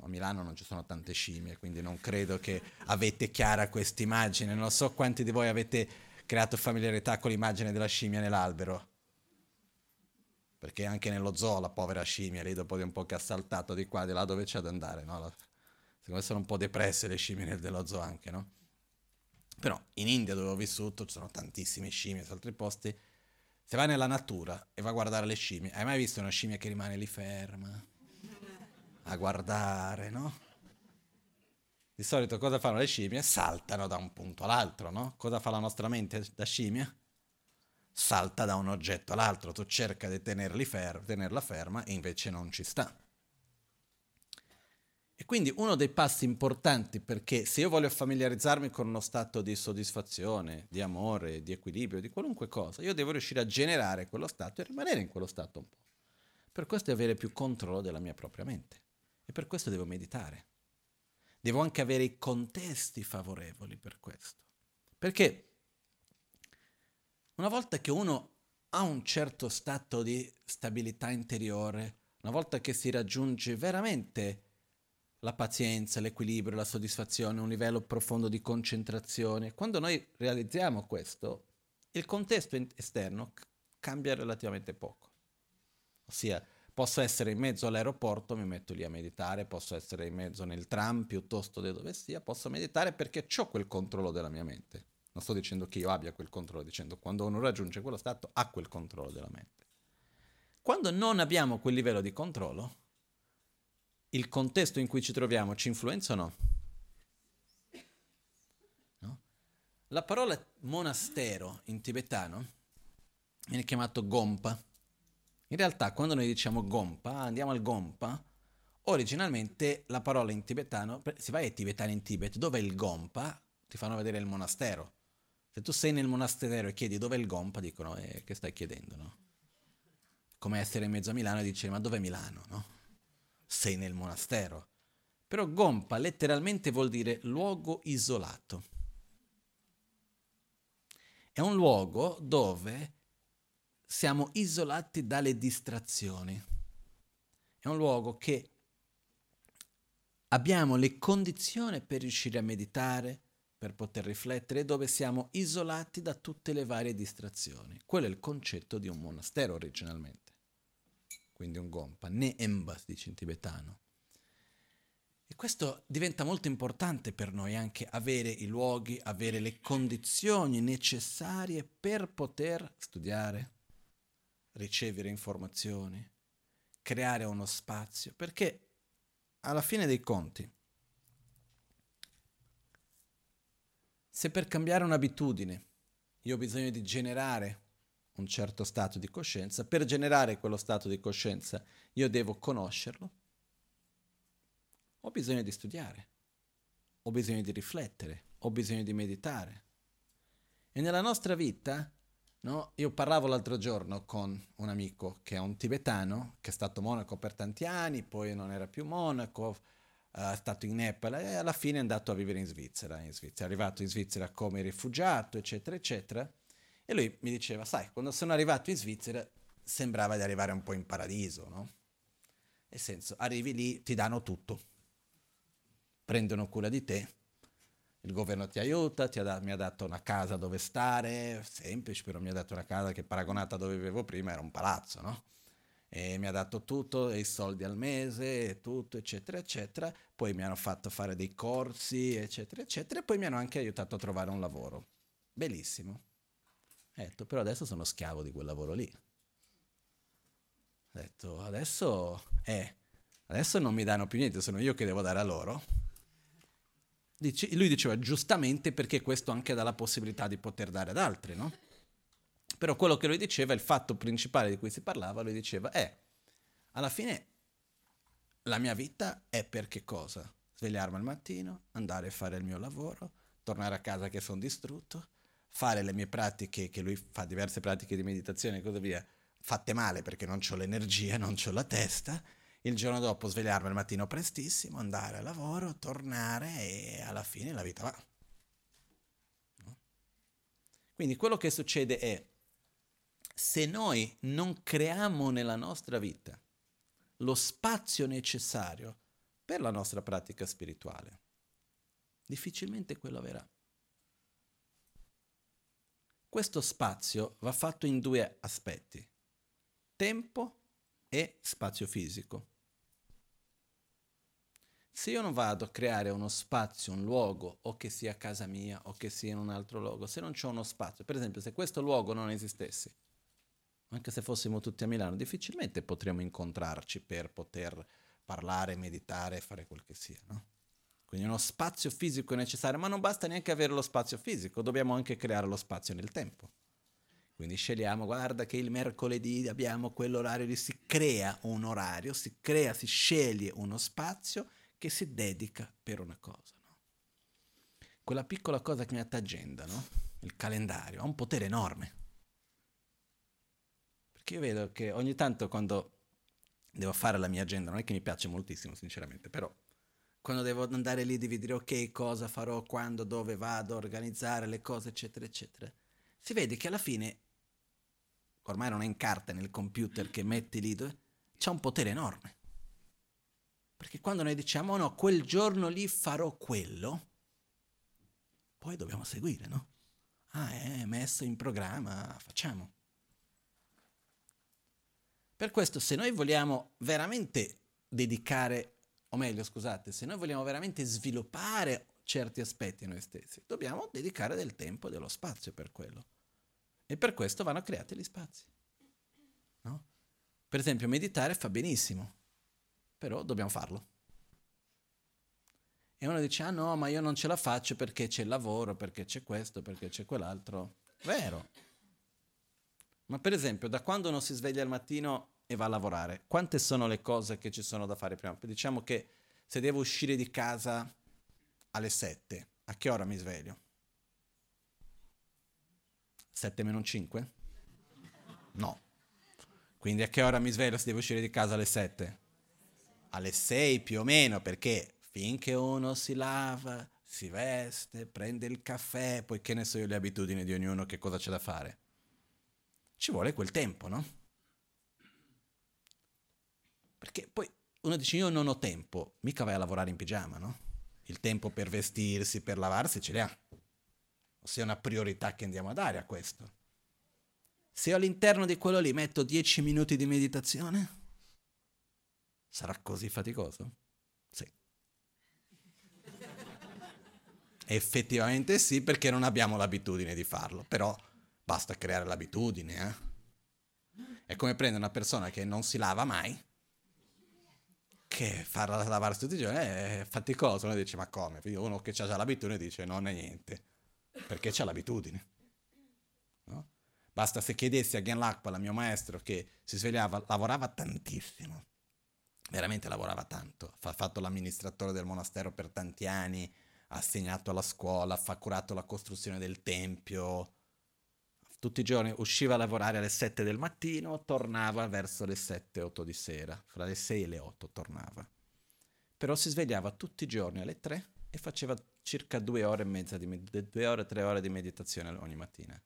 A Milano non ci sono tante scimmie, quindi non credo che avete chiara questa immagine. Non so quanti di voi avete creato familiarità con l'immagine della scimmia nell'albero. Perché anche nello zoo la povera scimmia lì dopo di un po' che ha saltato di qua, di là dove c'è ad andare, no? Secondo me sono un po' depresse le scimmie dello zoo anche, no? Però in India dove ho vissuto ci sono tantissime scimmie, su altri posti. Se vai nella natura e vai a guardare le scimmie, hai mai visto una scimmia che rimane lì ferma? A guardare, no? Di solito cosa fanno le scimmie? Saltano da un punto all'altro, no? Cosa fa la nostra mente da scimmia? Salta da un oggetto all'altro, tu cerca di fer- tenerla ferma e invece non ci sta. E quindi uno dei passi importanti perché se io voglio familiarizzarmi con uno stato di soddisfazione, di amore, di equilibrio, di qualunque cosa, io devo riuscire a generare quello stato e rimanere in quello stato un po'. Per questo è avere più controllo della mia propria mente. E per questo devo meditare. Devo anche avere i contesti favorevoli per questo. Perché una volta che uno ha un certo stato di stabilità interiore, una volta che si raggiunge veramente la pazienza, l'equilibrio, la soddisfazione, un livello profondo di concentrazione, quando noi realizziamo questo, il contesto esterno cambia relativamente poco. Ossia, Posso essere in mezzo all'aeroporto, mi metto lì a meditare, posso essere in mezzo nel tram piuttosto di dove sia, posso meditare perché ho quel controllo della mia mente. Non sto dicendo che io abbia quel controllo, dicendo quando uno raggiunge quello stato ha quel controllo della mente. Quando non abbiamo quel livello di controllo, il contesto in cui ci troviamo ci influenza o no? no? La parola monastero in tibetano viene chiamato gompa in realtà quando noi diciamo gompa, andiamo al gompa, originalmente la parola in tibetano, si va ai tibetani in Tibet, dove è il gompa? Ti fanno vedere il monastero. Se tu sei nel monastero e chiedi dove è il gompa, dicono, eh, che stai chiedendo, no? Come essere in mezzo a Milano e dici, ma dov'è Milano, no? Sei nel monastero. Però gompa letteralmente vuol dire luogo isolato. È un luogo dove siamo isolati dalle distrazioni. È un luogo che abbiamo le condizioni per riuscire a meditare, per poter riflettere, dove siamo isolati da tutte le varie distrazioni. Quello è il concetto di un monastero originalmente. Quindi un gompa, ne emba si dice in tibetano. E questo diventa molto importante per noi anche avere i luoghi, avere le condizioni necessarie per poter studiare, ricevere informazioni, creare uno spazio, perché alla fine dei conti Se per cambiare un'abitudine io ho bisogno di generare un certo stato di coscienza, per generare quello stato di coscienza io devo conoscerlo, ho bisogno di studiare, ho bisogno di riflettere, ho bisogno di meditare. E nella nostra vita, no, io parlavo l'altro giorno con un amico che è un tibetano, che è stato monaco per tanti anni, poi non era più monaco, è stato in Nepal e alla fine è andato a vivere in Svizzera, in Svizzera. È arrivato in Svizzera come rifugiato, eccetera, eccetera. E lui mi diceva, sai, quando sono arrivato in Svizzera sembrava di arrivare un po' in paradiso, no? Nel senso, arrivi lì, ti danno tutto prendono cura di te, il governo ti aiuta, ti ha da- mi ha dato una casa dove stare, semplice, però mi ha dato una casa che paragonata a dove vivevo prima era un palazzo, no? E mi ha dato tutto, i soldi al mese, tutto, eccetera, eccetera. Poi mi hanno fatto fare dei corsi, eccetera, eccetera. E poi mi hanno anche aiutato a trovare un lavoro. Bellissimo. Ho detto, però adesso sono schiavo di quel lavoro lì. Ho detto, adesso, eh, adesso non mi danno più niente, sono io che devo dare a loro Dice, lui diceva giustamente perché questo anche dà la possibilità di poter dare ad altri, no? Però quello che lui diceva, il fatto principale di cui si parlava, lui diceva è, alla fine la mia vita è per che cosa? Svegliarmi al mattino, andare a fare il mio lavoro, tornare a casa che sono distrutto, fare le mie pratiche, che lui fa diverse pratiche di meditazione e così via, fatte male perché non ho l'energia, non ho la testa, il giorno dopo svegliarmi al mattino prestissimo, andare al lavoro, tornare e alla fine la vita va. Quindi quello che succede è, se noi non creiamo nella nostra vita lo spazio necessario per la nostra pratica spirituale, difficilmente quello avverrà. Questo spazio va fatto in due aspetti, tempo e spazio fisico. Se io non vado a creare uno spazio, un luogo, o che sia casa mia o che sia in un altro luogo, se non c'è uno spazio, per esempio se questo luogo non esistesse, anche se fossimo tutti a Milano, difficilmente potremmo incontrarci per poter parlare, meditare, fare quel che sia, no? Quindi uno spazio fisico è necessario, ma non basta neanche avere lo spazio fisico, dobbiamo anche creare lo spazio nel tempo. Quindi scegliamo, guarda che il mercoledì abbiamo quell'orario lì, si crea un orario, si crea, si sceglie uno spazio che si dedica per una cosa. No? Quella piccola cosa che mi agenda, no? il calendario, ha un potere enorme. Perché io vedo che ogni tanto quando devo fare la mia agenda, non è che mi piace moltissimo sinceramente, però quando devo andare lì devi dire ok cosa farò, quando, dove vado, organizzare le cose, eccetera, eccetera, si vede che alla fine, ormai non è in carta nel computer che metti lì, c'è un potere enorme. Perché quando noi diciamo no, quel giorno lì farò quello, poi dobbiamo seguire, no? Ah, è messo in programma, facciamo. Per questo se noi vogliamo veramente dedicare, o meglio scusate, se noi vogliamo veramente sviluppare certi aspetti noi stessi, dobbiamo dedicare del tempo e dello spazio per quello. E per questo vanno creati gli spazi. No? Per esempio, meditare fa benissimo, però dobbiamo farlo. E uno dice, ah no, ma io non ce la faccio perché c'è il lavoro, perché c'è questo, perché c'è quell'altro. Vero. Ma per esempio, da quando uno si sveglia al mattino e va a lavorare, quante sono le cose che ci sono da fare prima? Diciamo che se devo uscire di casa alle 7, a che ora mi sveglio? 7 meno 5? No. Quindi a che ora mi sveglio se devo uscire di casa alle 7? Alle 6 più o meno, perché finché uno si lava, si veste, prende il caffè, poi che ne so io le abitudini di ognuno, che cosa c'è da fare. Ci vuole quel tempo, no? Perché poi uno dice io non ho tempo, mica vai a lavorare in pigiama, no? Il tempo per vestirsi, per lavarsi ce l'ha. Ossia è una priorità che andiamo a dare a questo. Se io all'interno di quello lì metto 10 minuti di meditazione, Sarà così faticoso? Sì. Effettivamente sì, perché non abbiamo l'abitudine di farlo, però basta creare l'abitudine. Eh? È come prendere una persona che non si lava mai, che farla lavarsi tutti i giorni è faticoso. Uno dice, ma come? Uno che ha già l'abitudine dice, non è niente. perché c'è l'abitudine. No? Basta se chiedessi a Gen Lakpal, mio maestro, che si svegliava, lavorava tantissimo, veramente lavorava tanto, ha fatto l'amministratore del monastero per tanti anni, ha segnato alla scuola, ha curato la costruzione del tempio, tutti i giorni usciva a lavorare alle 7 del mattino, tornava verso le 7-8 di sera, fra le 6 e le 8 tornava. Però si svegliava tutti i giorni alle 3 e faceva circa due ore e mezza di med- due ore, tre ore di meditazione ogni mattina.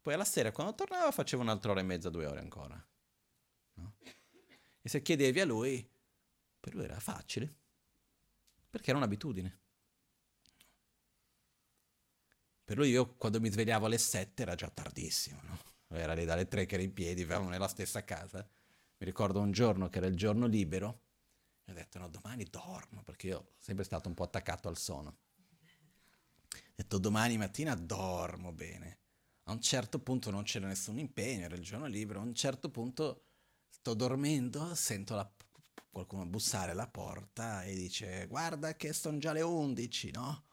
Poi alla sera quando tornava faceva un'altra ora e mezza, due ore ancora. No? E se chiedevi a lui, per lui era facile, perché era un'abitudine. Per lui io quando mi svegliavo alle 7 era già tardissimo, no? Era lì dalle 3 che era in piedi, eravamo nella stessa casa. Mi ricordo un giorno che era il giorno libero e ho detto no, domani dormo, perché io sono sempre stato un po' attaccato al sonno. Ho detto domani mattina dormo bene. A un certo punto non c'era nessun impegno, era il giorno libero, a un certo punto sto dormendo, sento la, qualcuno bussare alla porta e dice guarda che sono già le 11, no?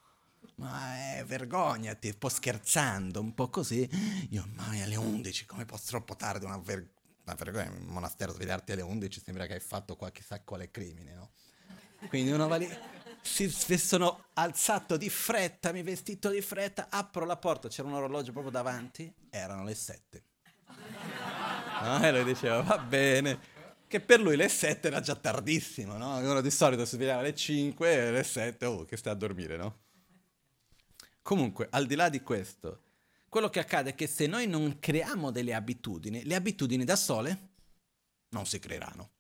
ma è vergognati, un po' scherzando, un po' così. Io, mai alle 11, come posso troppo tardi, una, ver- una vergogna, in monastero svegliarti alle 11 sembra che hai fatto qualche chissà quale crimine, no? Quindi uno va si sono alzato di fretta, mi vestito di fretta, apro la porta, c'era un orologio proprio davanti, erano le 7. No? E lui diceva, va bene, che per lui le 7 era già tardissimo, no? Uno di solito si svegliava alle 5 e alle 7, oh, che stai a dormire, no? Comunque, al di là di questo, quello che accade è che se noi non creiamo delle abitudini, le abitudini da sole non si creeranno.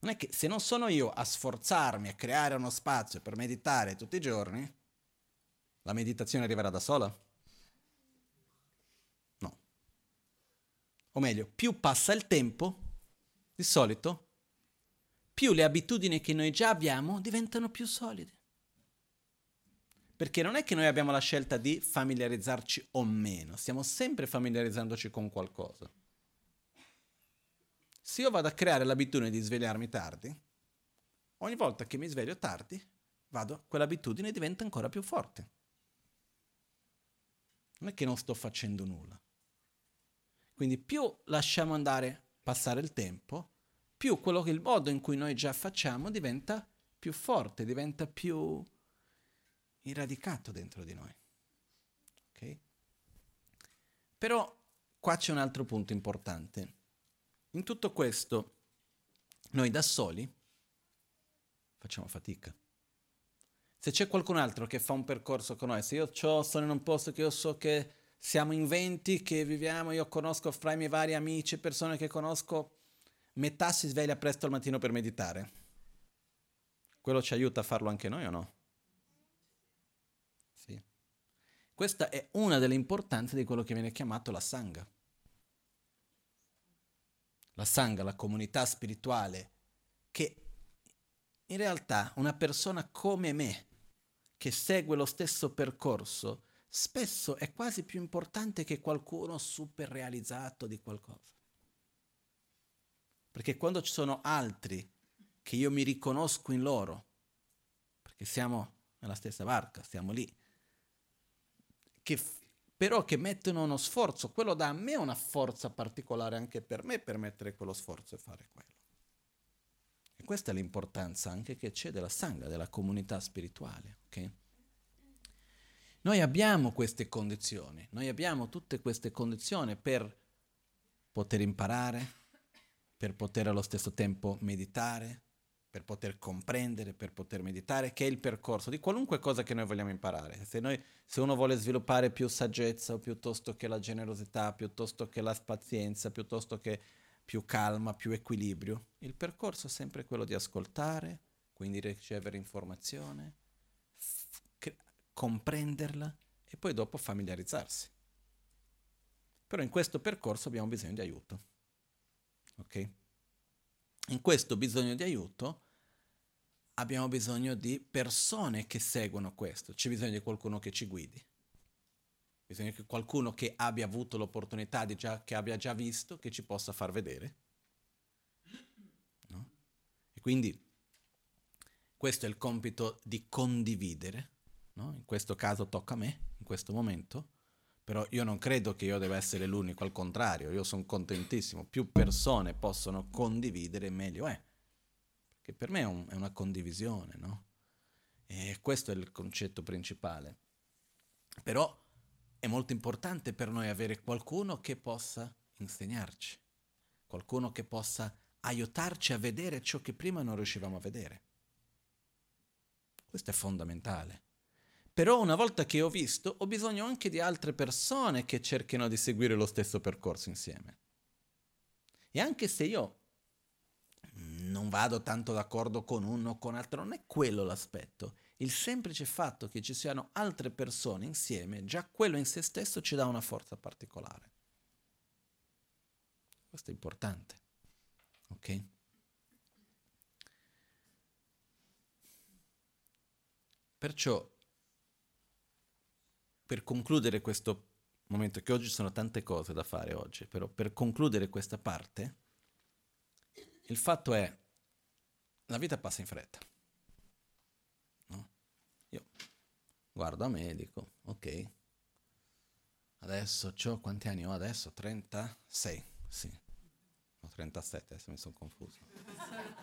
Non è che se non sono io a sforzarmi a creare uno spazio per meditare tutti i giorni, la meditazione arriverà da sola? No. O meglio, più passa il tempo, di solito, più le abitudini che noi già abbiamo diventano più solide. Perché non è che noi abbiamo la scelta di familiarizzarci o meno, stiamo sempre familiarizzandoci con qualcosa. Se io vado a creare l'abitudine di svegliarmi tardi, ogni volta che mi sveglio tardi, vado, quell'abitudine diventa ancora più forte. Non è che non sto facendo nulla. Quindi più lasciamo andare passare il tempo, più quello che il modo in cui noi già facciamo diventa più forte, diventa più irradicato dentro di noi. Ok? Però qua c'è un altro punto importante. In tutto questo, noi da soli facciamo fatica. Se c'è qualcun altro che fa un percorso con noi, se io sono in un posto che io so che siamo in 20, che viviamo, io conosco fra i miei vari amici, persone che conosco, metà si sveglia presto al mattino per meditare. Quello ci aiuta a farlo anche noi o no? Questa è una delle importanze di quello che viene chiamato la Sangha. La Sangha, la comunità spirituale, che in realtà una persona come me, che segue lo stesso percorso, spesso è quasi più importante che qualcuno super realizzato di qualcosa. Perché quando ci sono altri che io mi riconosco in loro, perché siamo nella stessa barca, stiamo lì, che però che mettono uno sforzo, quello dà a me una forza particolare anche per me per mettere quello sforzo e fare quello. E questa è l'importanza anche che c'è della sangha, della comunità spirituale. Okay? Noi abbiamo queste condizioni, noi abbiamo tutte queste condizioni per poter imparare, per poter allo stesso tempo meditare, per poter comprendere, per poter meditare, che è il percorso di qualunque cosa che noi vogliamo imparare. Se, noi, se uno vuole sviluppare più saggezza, piuttosto che la generosità, piuttosto che la pazienza, piuttosto che più calma, più equilibrio, il percorso è sempre quello di ascoltare, quindi ricevere informazione, comprenderla e poi dopo familiarizzarsi. Però in questo percorso abbiamo bisogno di aiuto. Ok? In questo bisogno di aiuto abbiamo bisogno di persone che seguono questo, c'è bisogno di qualcuno che ci guidi, bisogna di qualcuno che abbia avuto l'opportunità, già, che abbia già visto, che ci possa far vedere. No? E quindi questo è il compito di condividere, no? in questo caso tocca a me, in questo momento, però io non credo che io debba essere l'unico, al contrario, io sono contentissimo, più persone possono condividere meglio è, perché per me è, un, è una condivisione, no? E questo è il concetto principale. Però è molto importante per noi avere qualcuno che possa insegnarci, qualcuno che possa aiutarci a vedere ciò che prima non riuscivamo a vedere. Questo è fondamentale. Però una volta che ho visto, ho bisogno anche di altre persone che cerchino di seguire lo stesso percorso insieme. E anche se io non vado tanto d'accordo con uno o con l'altro, non è quello l'aspetto. Il semplice fatto che ci siano altre persone insieme, già quello in se stesso ci dà una forza particolare. Questo è importante. Ok? Perciò, per concludere questo momento, che oggi sono tante cose da fare oggi, però per concludere questa parte, il fatto è, la vita passa in fretta. No? Io guardo a me e dico, ok, adesso ho quanti anni ho adesso? 36, sì. No, 37, adesso mi sono confuso.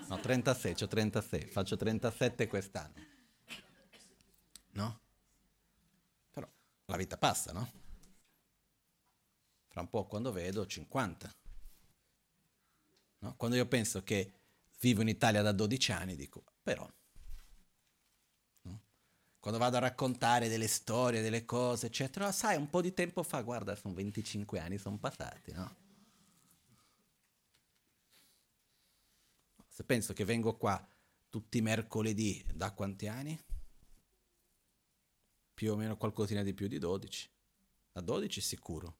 No, 36, ho 36, faccio 37 quest'anno. No? La vita passa, no? Fra un po' quando vedo 50. No? Quando io penso che vivo in Italia da 12 anni, dico, però... Quando vado a raccontare delle storie, delle cose, eccetera, sai, un po' di tempo fa, guarda, sono 25 anni, sono passati, no? Se penso che vengo qua tutti i mercoledì, da quanti anni? Più o meno qualcosina di più di 12. Da 12 sicuro.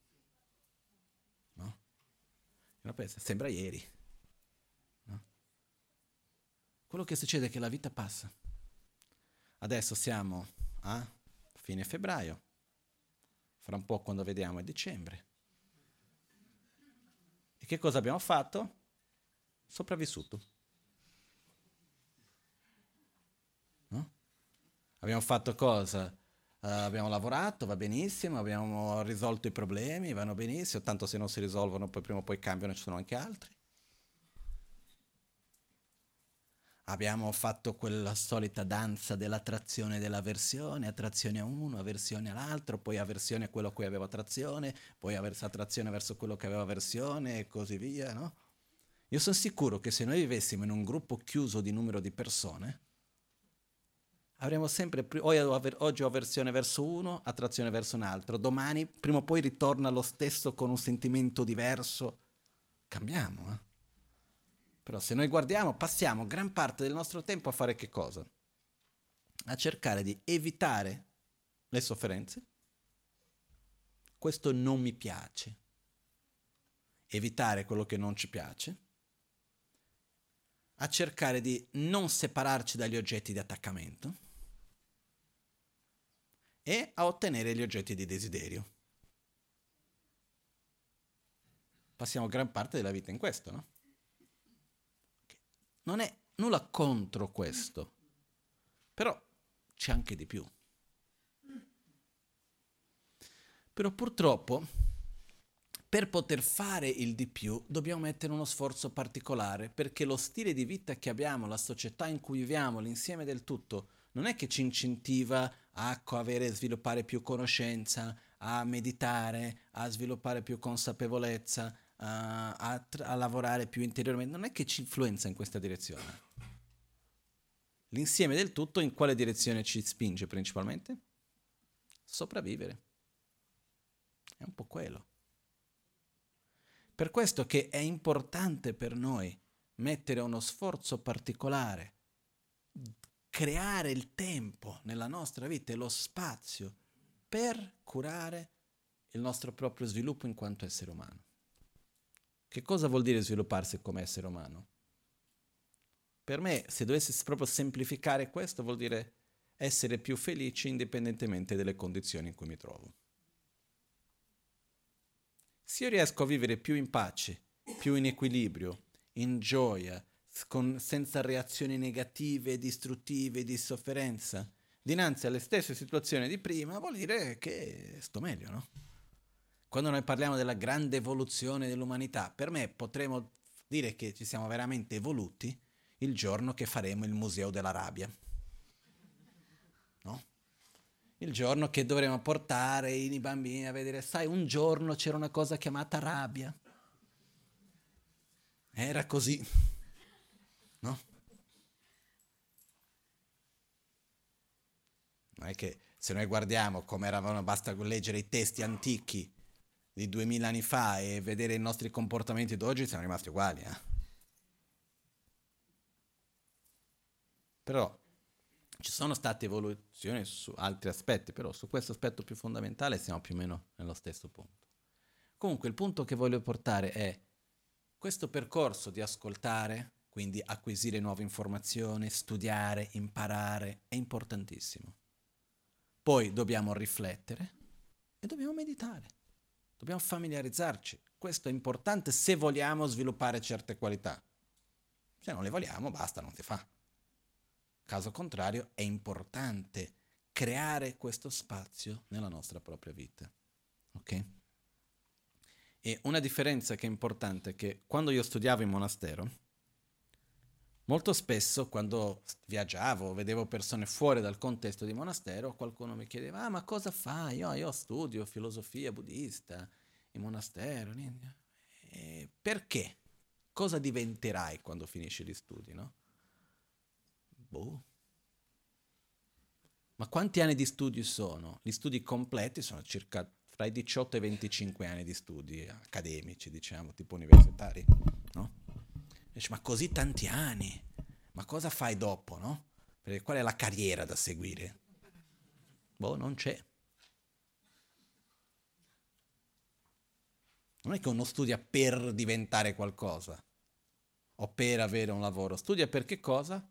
No? Pensa, sembra ieri. No? Quello che succede è che la vita passa. Adesso siamo a fine febbraio. Fra un po' quando vediamo è dicembre. E che cosa abbiamo fatto? Sopravvissuto. Abbiamo fatto cosa? Uh, abbiamo lavorato, va benissimo, abbiamo risolto i problemi, vanno benissimo, tanto se non si risolvono poi prima o poi cambiano, ci sono anche altri. Abbiamo fatto quella solita danza dell'attrazione e dell'avversione, attrazione a uno, avversione all'altro, poi avversione a quello a cui avevo attrazione, poi attrazione verso quello che aveva avversione e così via, no? Io sono sicuro che se noi vivessimo in un gruppo chiuso di numero di persone, avremo sempre, oggi ho avversione verso uno, attrazione verso un altro, domani prima o poi ritorna lo stesso con un sentimento diverso, cambiamo. Eh? Però se noi guardiamo, passiamo gran parte del nostro tempo a fare che cosa? A cercare di evitare le sofferenze. Questo non mi piace. Evitare quello che non ci piace a cercare di non separarci dagli oggetti di attaccamento e a ottenere gli oggetti di desiderio. Passiamo gran parte della vita in questo, no? Non è nulla contro questo, però c'è anche di più. Però purtroppo per poter fare il di più dobbiamo mettere uno sforzo particolare perché lo stile di vita che abbiamo, la società in cui viviamo, l'insieme del tutto, non è che ci incentiva a avere, sviluppare più conoscenza, a meditare, a sviluppare più consapevolezza, a, a, a lavorare più interiormente, non è che ci influenza in questa direzione. L'insieme del tutto in quale direzione ci spinge principalmente? Sopravvivere. È un po' quello. Per questo che è importante per noi mettere uno sforzo particolare creare il tempo nella nostra vita e lo spazio per curare il nostro proprio sviluppo in quanto essere umano. Che cosa vuol dire svilupparsi come essere umano? Per me, se dovessi proprio semplificare questo, vuol dire essere più felice indipendentemente dalle condizioni in cui mi trovo. Se io riesco a vivere più in pace, più in equilibrio, in gioia, con, senza reazioni negative, distruttive, di sofferenza, dinanzi alle stesse situazioni di prima, vuol dire che sto meglio, no? Quando noi parliamo della grande evoluzione dell'umanità, per me potremmo dire che ci siamo veramente evoluti il giorno che faremo il Museo della Rabbia. No? Il giorno che dovremo portare i bambini a vedere, sai, un giorno c'era una cosa chiamata rabbia. Era così. Non è che se noi guardiamo come eravamo, basta leggere i testi antichi di duemila anni fa e vedere i nostri comportamenti d'oggi, siamo rimasti uguali. Eh? Però ci sono state evoluzioni su altri aspetti, però su questo aspetto più fondamentale siamo più o meno nello stesso punto. Comunque il punto che voglio portare è questo percorso di ascoltare, quindi acquisire nuove informazioni, studiare, imparare, è importantissimo. Poi dobbiamo riflettere e dobbiamo meditare. Dobbiamo familiarizzarci. Questo è importante se vogliamo sviluppare certe qualità. Se non le vogliamo, basta, non si fa. Caso contrario, è importante creare questo spazio nella nostra propria vita. Ok? E una differenza che è importante è che quando io studiavo in monastero, Molto spesso quando viaggiavo, vedevo persone fuori dal contesto di monastero, qualcuno mi chiedeva, ah ma cosa fai? Io, io studio filosofia buddista in monastero. E perché? Cosa diventerai quando finisci gli studi, no? Boh. Ma quanti anni di studi sono? Gli studi completi sono circa fra i 18 e i 25 anni di studi accademici, diciamo, tipo universitari? Dici, ma così tanti anni, ma cosa fai dopo, no? Perché qual è la carriera da seguire? Boh, non c'è. Non è che uno studia per diventare qualcosa o per avere un lavoro, studia per che cosa?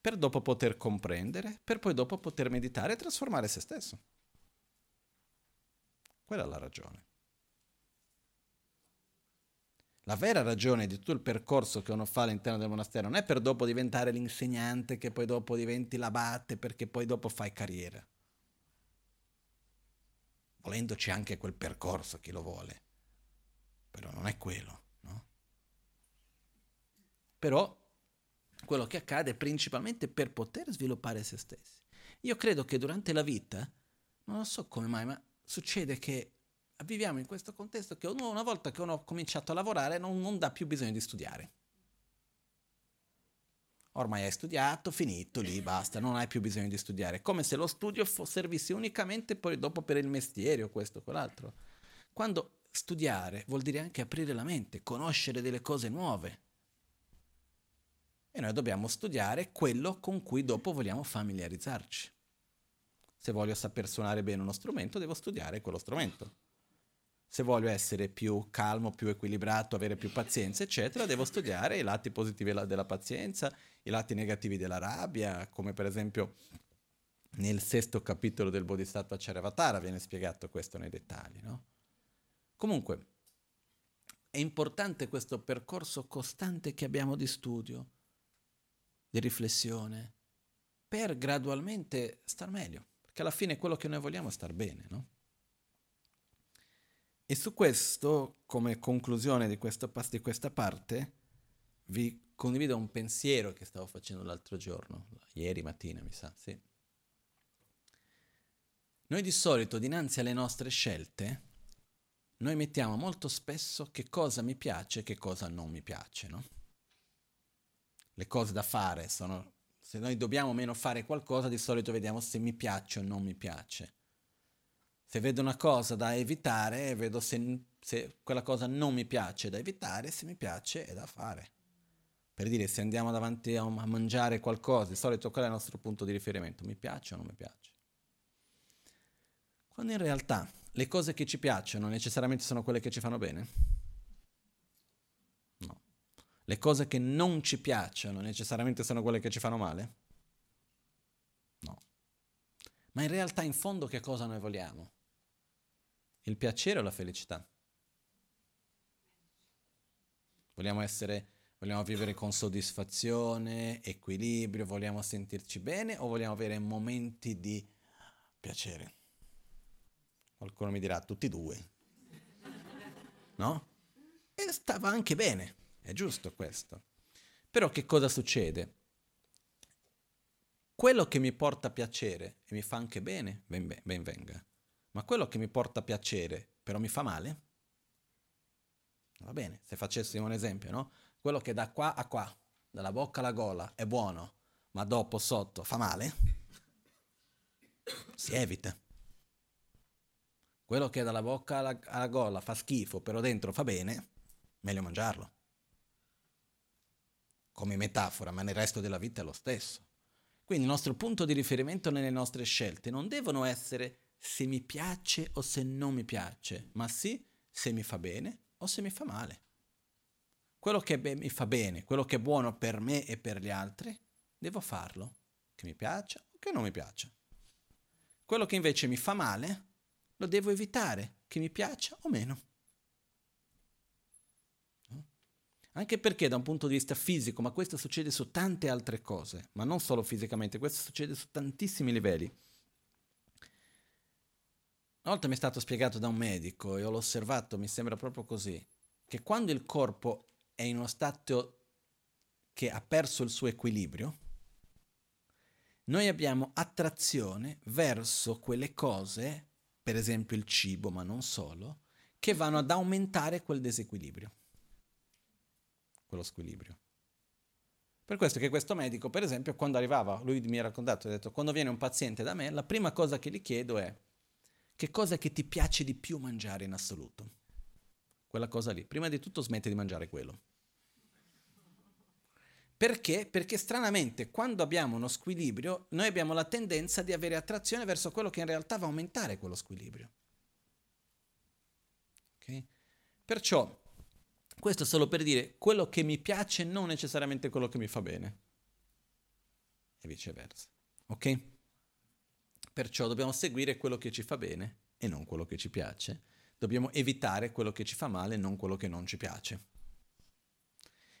Per dopo poter comprendere, per poi dopo poter meditare e trasformare se stesso. Quella è la ragione. La vera ragione di tutto il percorso che uno fa all'interno del monastero non è per dopo diventare l'insegnante, che poi dopo diventi l'abate, perché poi dopo fai carriera. Volendoci anche quel percorso, chi lo vuole. Però non è quello, no? Però quello che accade è principalmente per poter sviluppare se stessi. Io credo che durante la vita, non lo so come mai, ma succede che viviamo in questo contesto che uno, una volta che uno ha cominciato a lavorare non, non dà più bisogno di studiare. Ormai hai studiato, finito lì, basta, non hai più bisogno di studiare. Come se lo studio servisse unicamente poi dopo per il mestiere o questo o quell'altro. Quando studiare vuol dire anche aprire la mente, conoscere delle cose nuove. E noi dobbiamo studiare quello con cui dopo vogliamo familiarizzarci. Se voglio saper suonare bene uno strumento, devo studiare quello strumento se voglio essere più calmo, più equilibrato, avere più pazienza, eccetera, devo studiare i lati positivi della pazienza, i lati negativi della rabbia, come per esempio nel sesto capitolo del Bodhisattva Charyavatara viene spiegato questo nei dettagli. No? Comunque, è importante questo percorso costante che abbiamo di studio, di riflessione, per gradualmente star meglio, perché alla fine quello che noi vogliamo è star bene, no? E su questo, come conclusione di questa, di questa parte, vi condivido un pensiero che stavo facendo l'altro giorno, ieri mattina mi sa, sì. Noi di solito dinanzi alle nostre scelte, noi mettiamo molto spesso che cosa mi piace e che cosa non mi piace, no? Le cose da fare sono, se noi dobbiamo meno fare qualcosa, di solito vediamo se mi piace o non mi piace. Se vedo una cosa da evitare, vedo se, se quella cosa non mi piace da evitare, se mi piace è da fare. Per dire, se andiamo davanti a, a mangiare qualcosa, di solito qual è il nostro punto di riferimento? Mi piace o non mi piace? Quando in realtà le cose che ci piacciono necessariamente sono quelle che ci fanno bene? No. Le cose che non ci piacciono necessariamente sono quelle che ci fanno male? No. Ma in realtà in fondo che cosa noi vogliamo? Il piacere o la felicità? Vogliamo essere, Vogliamo vivere con soddisfazione, equilibrio, vogliamo sentirci bene o vogliamo avere momenti di piacere? Qualcuno mi dirà tutti e due. No? E stava anche bene, è giusto questo. Però che cosa succede? Quello che mi porta piacere e mi fa anche bene, ben, ben venga. Ma quello che mi porta piacere però mi fa male? Va bene, se facessimo un esempio, no? Quello che da qua a qua, dalla bocca alla gola, è buono, ma dopo sotto fa male, si evita. Quello che dalla bocca alla, alla gola fa schifo, però dentro fa bene, meglio mangiarlo. Come metafora, ma nel resto della vita è lo stesso. Quindi il nostro punto di riferimento nelle nostre scelte non devono essere se mi piace o se non mi piace, ma sì se mi fa bene o se mi fa male. Quello che mi fa bene, quello che è buono per me e per gli altri, devo farlo, che mi piaccia o che non mi piaccia. Quello che invece mi fa male, lo devo evitare, che mi piaccia o meno. Anche perché da un punto di vista fisico, ma questo succede su tante altre cose, ma non solo fisicamente, questo succede su tantissimi livelli. Una volta mi è stato spiegato da un medico e ho osservato, mi sembra proprio così, che quando il corpo è in uno stato che ha perso il suo equilibrio, noi abbiamo attrazione verso quelle cose, per esempio il cibo, ma non solo, che vanno ad aumentare quel disequilibrio quello squilibrio. Per questo che questo medico, per esempio, quando arrivava, lui mi ha raccontato, ha detto, quando viene un paziente da me, la prima cosa che gli chiedo è che cosa che ti piace di più mangiare in assoluto? Quella cosa lì. Prima di tutto smetti di mangiare quello. Perché? Perché stranamente quando abbiamo uno squilibrio, noi abbiamo la tendenza di avere attrazione verso quello che in realtà va a aumentare quello squilibrio. Okay? Perciò questo solo per dire quello che mi piace non necessariamente quello che mi fa bene. E viceversa. Ok? Perciò dobbiamo seguire quello che ci fa bene e non quello che ci piace. Dobbiamo evitare quello che ci fa male e non quello che non ci piace.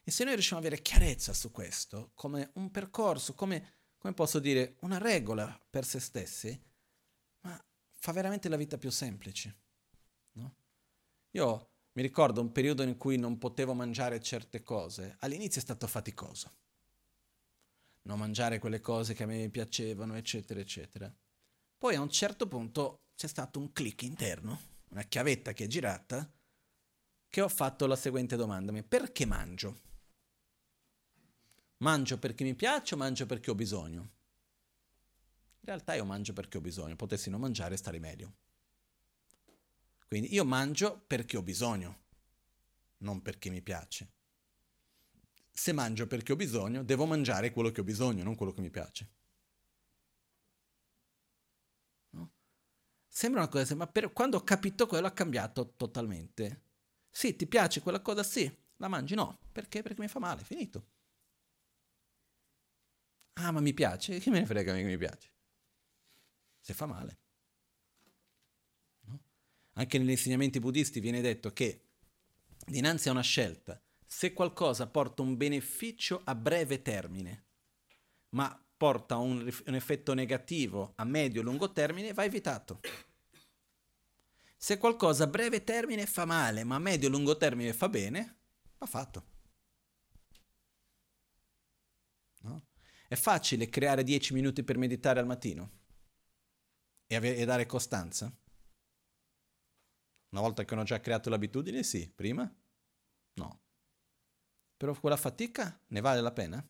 E se noi riusciamo ad avere chiarezza su questo, come un percorso, come, come posso dire, una regola per se stessi, ma fa veramente la vita più semplice. No? Io mi ricordo un periodo in cui non potevo mangiare certe cose. All'inizio è stato faticoso. Non mangiare quelle cose che a me piacevano, eccetera, eccetera. Poi a un certo punto c'è stato un click interno, una chiavetta che è girata, che ho fatto la seguente domanda. Perché mangio? Mangio perché mi piace o mangio perché ho bisogno? In realtà io mangio perché ho bisogno, potessi non mangiare e stare meglio. Quindi io mangio perché ho bisogno, non perché mi piace. Se mangio perché ho bisogno, devo mangiare quello che ho bisogno, non quello che mi piace. Sembra una cosa, ma per, quando ho capito quello ha cambiato totalmente. Sì, ti piace quella cosa? Sì. La mangi? No. Perché? Perché mi fa male, finito. Ah, ma mi piace? Che me ne frega che mi piace? Se fa male. Anche negli insegnamenti buddisti viene detto che dinanzi a una scelta, se qualcosa porta un beneficio a breve termine, ma porta un, un effetto negativo a medio-lungo termine, va evitato. Se qualcosa a breve termine fa male, ma a medio-lungo termine fa bene, va fatto. No? È facile creare 10 minuti per meditare al mattino e, ave- e dare costanza? Una volta che ho già creato l'abitudine, sì. Prima? No. Però quella fatica ne vale la pena?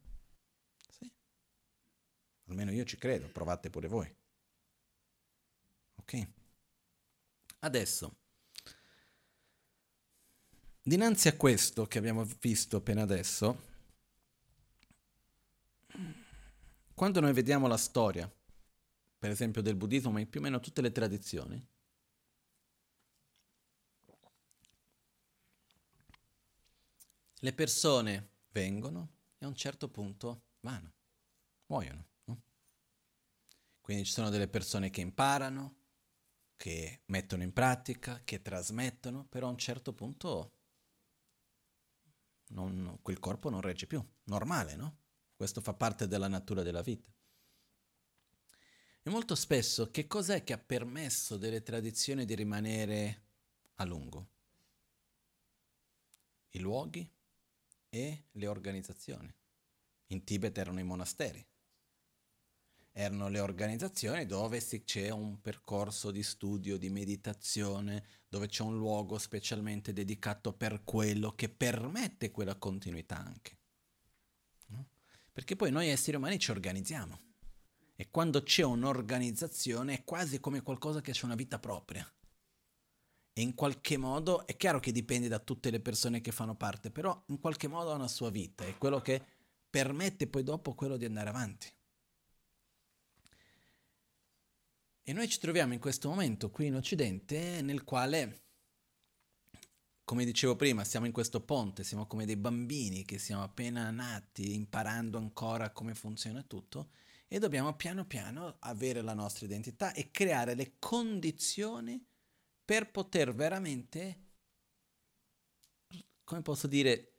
Almeno io ci credo, provate pure voi. Ok? Adesso, dinanzi a questo che abbiamo visto appena adesso, quando noi vediamo la storia, per esempio del buddismo, ma in più o meno tutte le tradizioni, le persone vengono e a un certo punto vanno, muoiono. Quindi ci sono delle persone che imparano, che mettono in pratica, che trasmettono, però a un certo punto non, quel corpo non regge più. Normale, no? Questo fa parte della natura della vita. E molto spesso che cos'è che ha permesso delle tradizioni di rimanere a lungo? I luoghi e le organizzazioni. In Tibet erano i monasteri erano le organizzazioni dove c'è un percorso di studio, di meditazione, dove c'è un luogo specialmente dedicato per quello che permette quella continuità anche. No? Perché poi noi esseri umani ci organizziamo e quando c'è un'organizzazione è quasi come qualcosa che ha una vita propria. E in qualche modo, è chiaro che dipende da tutte le persone che fanno parte, però in qualche modo ha una sua vita, è quello che permette poi dopo quello di andare avanti. E noi ci troviamo in questo momento qui in Occidente nel quale, come dicevo prima, siamo in questo ponte, siamo come dei bambini che siamo appena nati, imparando ancora come funziona tutto e dobbiamo piano piano avere la nostra identità e creare le condizioni per poter veramente, come posso dire,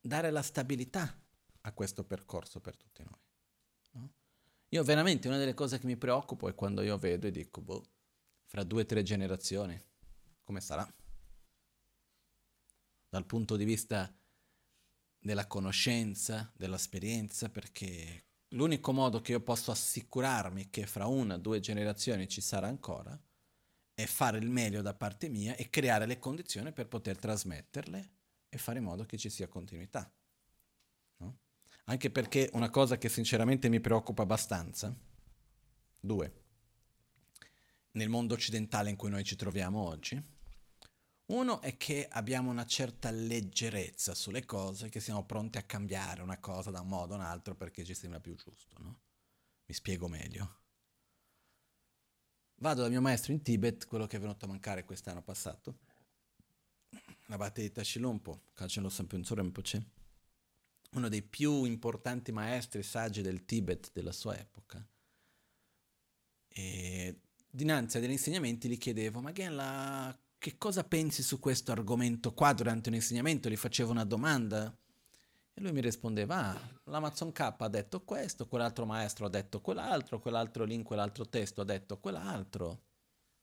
dare la stabilità a questo percorso per tutti noi. Io veramente una delle cose che mi preoccupo è quando io vedo e dico, boh, fra due o tre generazioni, come sarà? Dal punto di vista della conoscenza, dell'esperienza, perché l'unico modo che io posso assicurarmi che fra una o due generazioni ci sarà ancora è fare il meglio da parte mia e creare le condizioni per poter trasmetterle e fare in modo che ci sia continuità anche perché una cosa che sinceramente mi preoccupa abbastanza, due, nel mondo occidentale in cui noi ci troviamo oggi, uno è che abbiamo una certa leggerezza sulle cose, che siamo pronti a cambiare una cosa da un modo o un altro perché ci sembra più giusto, no? Mi spiego meglio. Vado dal mio maestro in Tibet, quello che è venuto a mancare quest'anno passato, l'abate di Tashilompo, Kacelo Sampensore Rinpoche, uno dei più importanti maestri saggi del Tibet della sua epoca. E dinanzi a degli insegnamenti gli chiedevo, ma Genla, che cosa pensi su questo argomento qua durante un insegnamento? Gli facevo una domanda e lui mi rispondeva, ah, l'Amazon K ha detto questo, quell'altro maestro ha detto quell'altro, quell'altro link, quell'altro testo ha detto quell'altro.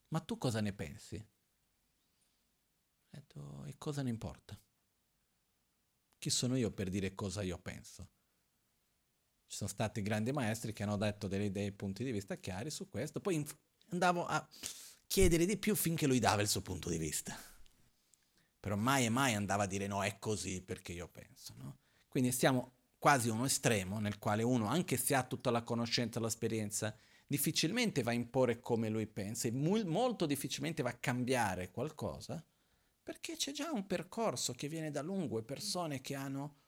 Ma tu cosa ne pensi? E cosa ne importa? Chi sono io per dire cosa io penso? Ci sono stati grandi maestri che hanno detto delle idee, punti di vista chiari su questo, poi inf- andavo a chiedere di più finché lui dava il suo punto di vista. Però mai e mai andava a dire no, è così perché io penso. No? Quindi siamo quasi uno estremo nel quale uno, anche se ha tutta la conoscenza, l'esperienza, difficilmente va a imporre come lui pensa e molto difficilmente va a cambiare qualcosa perché c'è già un percorso che viene da lungo e persone che hanno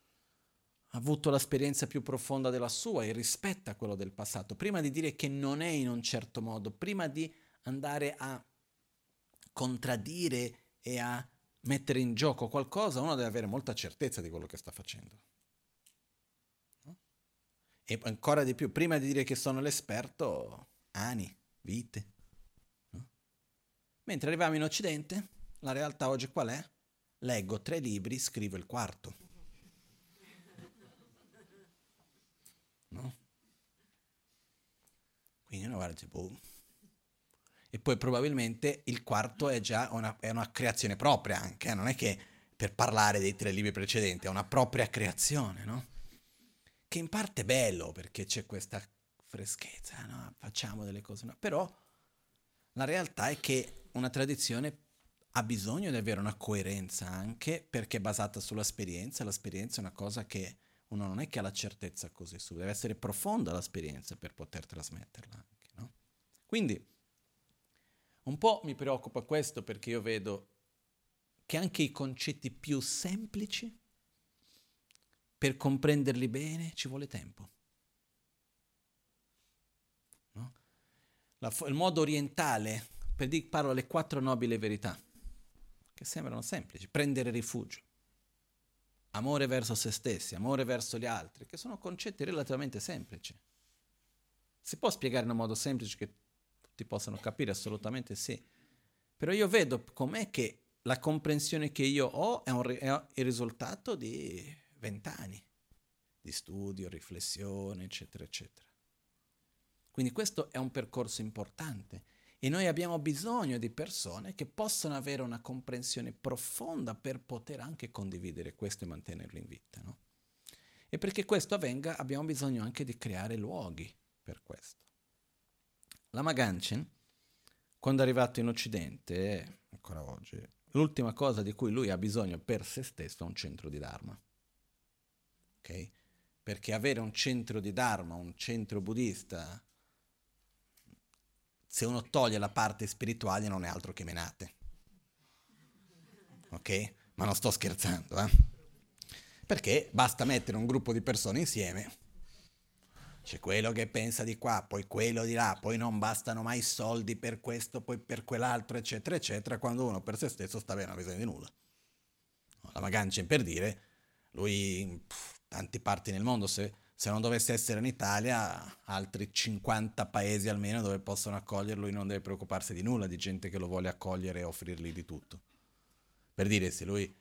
avuto l'esperienza più profonda della sua e rispetta quello del passato. Prima di dire che non è in un certo modo, prima di andare a contraddire e a mettere in gioco qualcosa, uno deve avere molta certezza di quello che sta facendo. No? E ancora di più, prima di dire che sono l'esperto, anni, vite. No? Mentre arriviamo in Occidente, la realtà oggi qual è? Leggo tre libri, scrivo il quarto. No? Quindi uno guarda boh. E poi probabilmente il quarto è già una, è una creazione propria anche, eh? non è che per parlare dei tre libri precedenti, è una propria creazione, no? Che in parte è bello perché c'è questa freschezza, no? Facciamo delle cose, no? Però la realtà è che una tradizione ha bisogno di avere una coerenza anche perché è basata sull'esperienza. L'esperienza è una cosa che uno non è che ha la certezza così su, deve essere profonda l'esperienza per poter trasmetterla anche. No? Quindi un po' mi preoccupa questo perché io vedo che anche i concetti più semplici, per comprenderli bene, ci vuole tempo. No? La, il modo orientale, per dire, parlo le quattro nobili verità che sembrano semplici, prendere rifugio, amore verso se stessi, amore verso gli altri, che sono concetti relativamente semplici. Si può spiegare in un modo semplice che tutti possano capire? Assolutamente sì. Però io vedo com'è che la comprensione che io ho è, un, è il risultato di vent'anni di studio, riflessione, eccetera, eccetera. Quindi questo è un percorso importante e noi abbiamo bisogno di persone che possano avere una comprensione profonda per poter anche condividere questo e mantenerlo in vita. No? E perché questo avvenga abbiamo bisogno anche di creare luoghi per questo. La Maganchen, quando è arrivato in Occidente, ancora oggi, l'ultima cosa di cui lui ha bisogno per se stesso è un centro di Dharma. Okay? perché avere un centro di Dharma, un centro buddista, se uno toglie la parte spirituale non è altro che menate. Ok? Ma non sto scherzando, eh? Perché basta mettere un gruppo di persone insieme. C'è quello che pensa di qua, poi quello di là, poi non bastano mai soldi per questo, poi per quell'altro, eccetera, eccetera, quando uno per se stesso sta bene, non ha bisogno di nulla. La Magancia per dire, lui pff, tanti parti nel mondo, se, se, non dovesse essere in Italia, altri 50 paesi almeno dove possono accoglierlo, lui non deve preoccuparsi di nulla, di gente che lo vuole accogliere e offrirgli di tutto. Per dire, se lui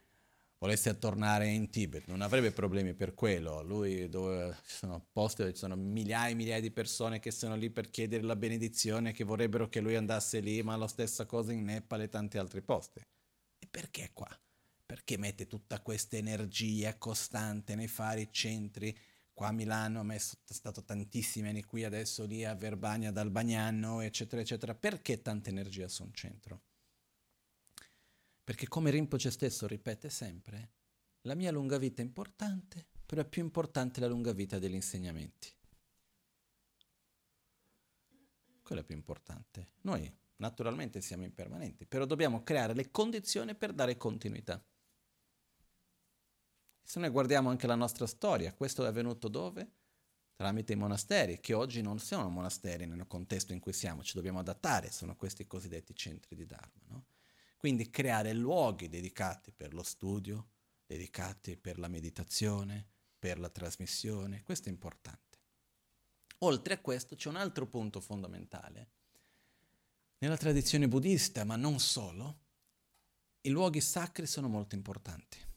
volesse tornare in Tibet, non avrebbe problemi per quello. Lui dove ci sono posti dove ci sono migliaia e migliaia di persone che sono lì per chiedere la benedizione, che vorrebbero che lui andasse lì, ma la stessa cosa in Nepal e tanti altri posti. E perché qua? perché mette tutta questa energia costante nei fari centri. Qua a Milano ha messo, è stato tantissimi anni qui, adesso lì a Verbania, ad Albagnano, eccetera, eccetera. Perché tanta energia su un centro? Perché come Rinpoche stesso ripete sempre, la mia lunga vita è importante, però è più importante la lunga vita degli insegnamenti. Quello è più importante. Noi naturalmente siamo impermanenti, però dobbiamo creare le condizioni per dare continuità. Se noi guardiamo anche la nostra storia, questo è avvenuto dove? Tramite i monasteri, che oggi non sono monasteri nel contesto in cui siamo, ci dobbiamo adattare, sono questi cosiddetti centri di Dharma. No? Quindi creare luoghi dedicati per lo studio, dedicati per la meditazione, per la trasmissione, questo è importante. Oltre a questo c'è un altro punto fondamentale. Nella tradizione buddista, ma non solo, i luoghi sacri sono molto importanti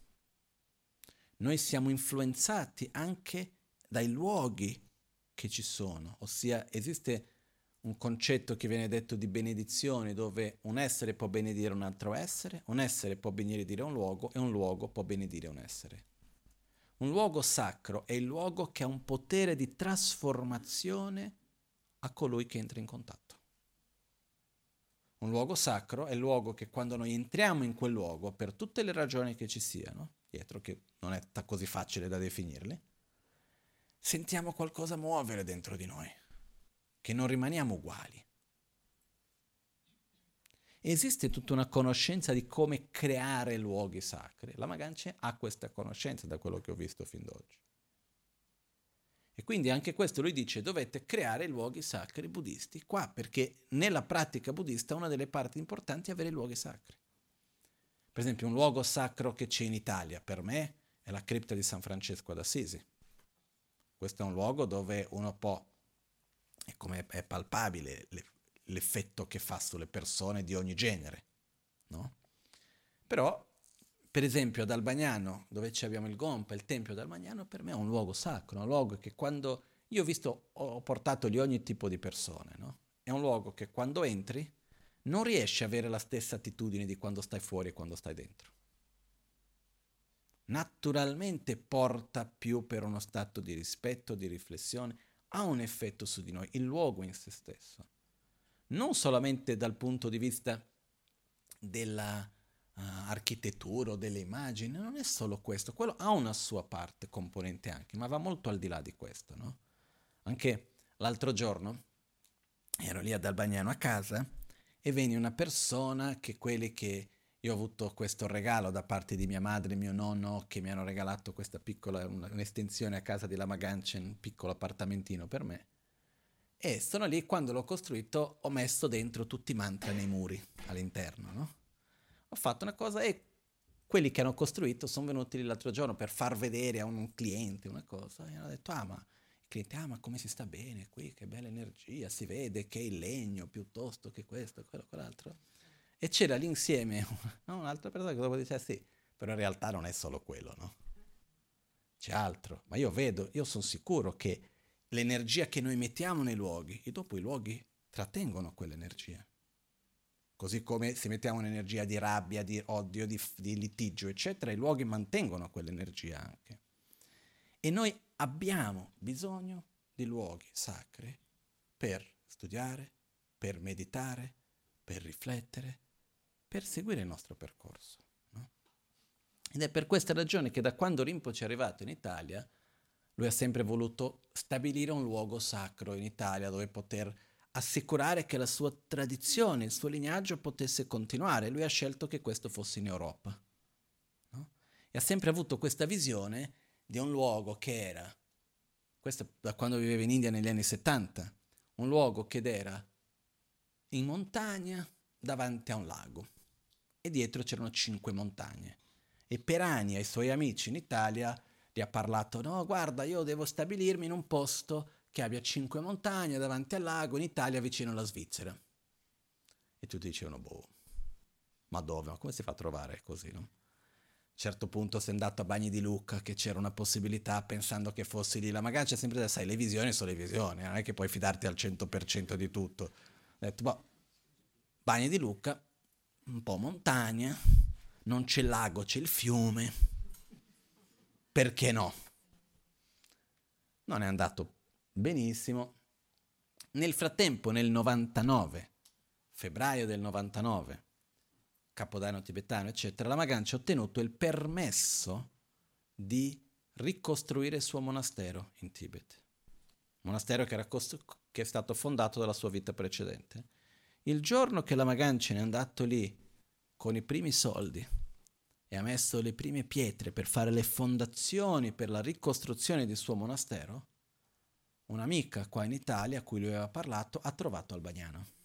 noi siamo influenzati anche dai luoghi che ci sono, ossia esiste un concetto che viene detto di benedizione dove un essere può benedire un altro essere, un essere può benedire un luogo e un luogo può benedire un essere. Un luogo sacro è il luogo che ha un potere di trasformazione a colui che entra in contatto. Un luogo sacro è il luogo che quando noi entriamo in quel luogo, per tutte le ragioni che ci siano, dietro, che non è t- così facile da definirli, sentiamo qualcosa muovere dentro di noi, che non rimaniamo uguali. Esiste tutta una conoscenza di come creare luoghi sacri. La Magancia ha questa conoscenza da quello che ho visto fin d'oggi. E quindi anche questo lui dice dovete creare luoghi sacri buddisti qua, perché nella pratica buddista una delle parti importanti è avere luoghi sacri. Per esempio un luogo sacro che c'è in Italia per me è la cripta di San Francesco d'Assisi. Questo è un luogo dove uno può, è è palpabile l'effetto che fa sulle persone di ogni genere, no? Però, per esempio ad Albagnano, dove abbiamo il Gompa, il Tempio d'Albagnano, per me è un luogo sacro, un luogo che quando... Io ho visto, ho portato lì ogni tipo di persone, no? È un luogo che quando entri non riesci a avere la stessa attitudine di quando stai fuori e quando stai dentro. Naturalmente porta più per uno stato di rispetto, di riflessione, ha un effetto su di noi, il luogo in se stesso. Non solamente dal punto di vista della uh, architettura o delle immagini, non è solo questo, quello ha una sua parte componente anche, ma va molto al di là di questo, no? Anche l'altro giorno ero lì ad Albagnano a casa e venne una persona che quelli che io ho avuto questo regalo da parte di mia madre e mio nonno che mi hanno regalato questa piccola un'estensione a casa di Lama Ganchen, un piccolo appartamentino per me. E sono lì quando l'ho costruito ho messo dentro tutti i mantra nei muri all'interno, no? Ho fatto una cosa e quelli che hanno costruito sono venuti l'altro giorno per far vedere a un cliente una cosa e hanno detto "Ah, ma cliente, ah ma come si sta bene qui, che bella energia, si vede che il legno piuttosto che questo, quello, quell'altro. E c'era l'insieme no? un'altra persona che dopo diceva sì, però in realtà non è solo quello, no? C'è altro, ma io vedo, io sono sicuro che l'energia che noi mettiamo nei luoghi, e dopo i luoghi trattengono quell'energia. Così come se mettiamo un'energia di rabbia, di odio, di, di litigio, eccetera, i luoghi mantengono quell'energia anche. E noi abbiamo bisogno di luoghi sacri per studiare, per meditare, per riflettere, per seguire il nostro percorso. No? Ed è per questa ragione che da quando Rinpoche è arrivato in Italia, lui ha sempre voluto stabilire un luogo sacro in Italia dove poter assicurare che la sua tradizione, il suo lignaggio potesse continuare. Lui ha scelto che questo fosse in Europa. No? E ha sempre avuto questa visione di un luogo che era, questo da quando viveva in India negli anni 70, un luogo che era in montagna davanti a un lago e dietro c'erano cinque montagne. E per anni ai suoi amici in Italia gli ha parlato, no guarda io devo stabilirmi in un posto che abbia cinque montagne davanti al lago in Italia vicino alla Svizzera. E tutti dicevano, boh, ma dove? Ma come si fa a trovare così, no? Certo punto sei andato a Bagni di Lucca che c'era una possibilità pensando che fossi lì. La magari c'è sempre sai, le visioni sono le visioni, non è che puoi fidarti al 100% di tutto. Ho detto, boh, Bagni di Lucca, un po' montagna, non c'è il lago, c'è il fiume. Perché no? Non è andato Benissimo. Nel frattempo, nel 99, febbraio del 99, Capodanno tibetano, eccetera, la Magancia ha ottenuto il permesso di ricostruire il suo monastero in Tibet. Monastero che, costru- che è stato fondato dalla sua vita precedente. Il giorno che la Magancia è andato lì con i primi soldi e ha messo le prime pietre per fare le fondazioni per la ricostruzione del suo monastero, un'amica qua in Italia a cui lui aveva parlato ha trovato Albagnano, no?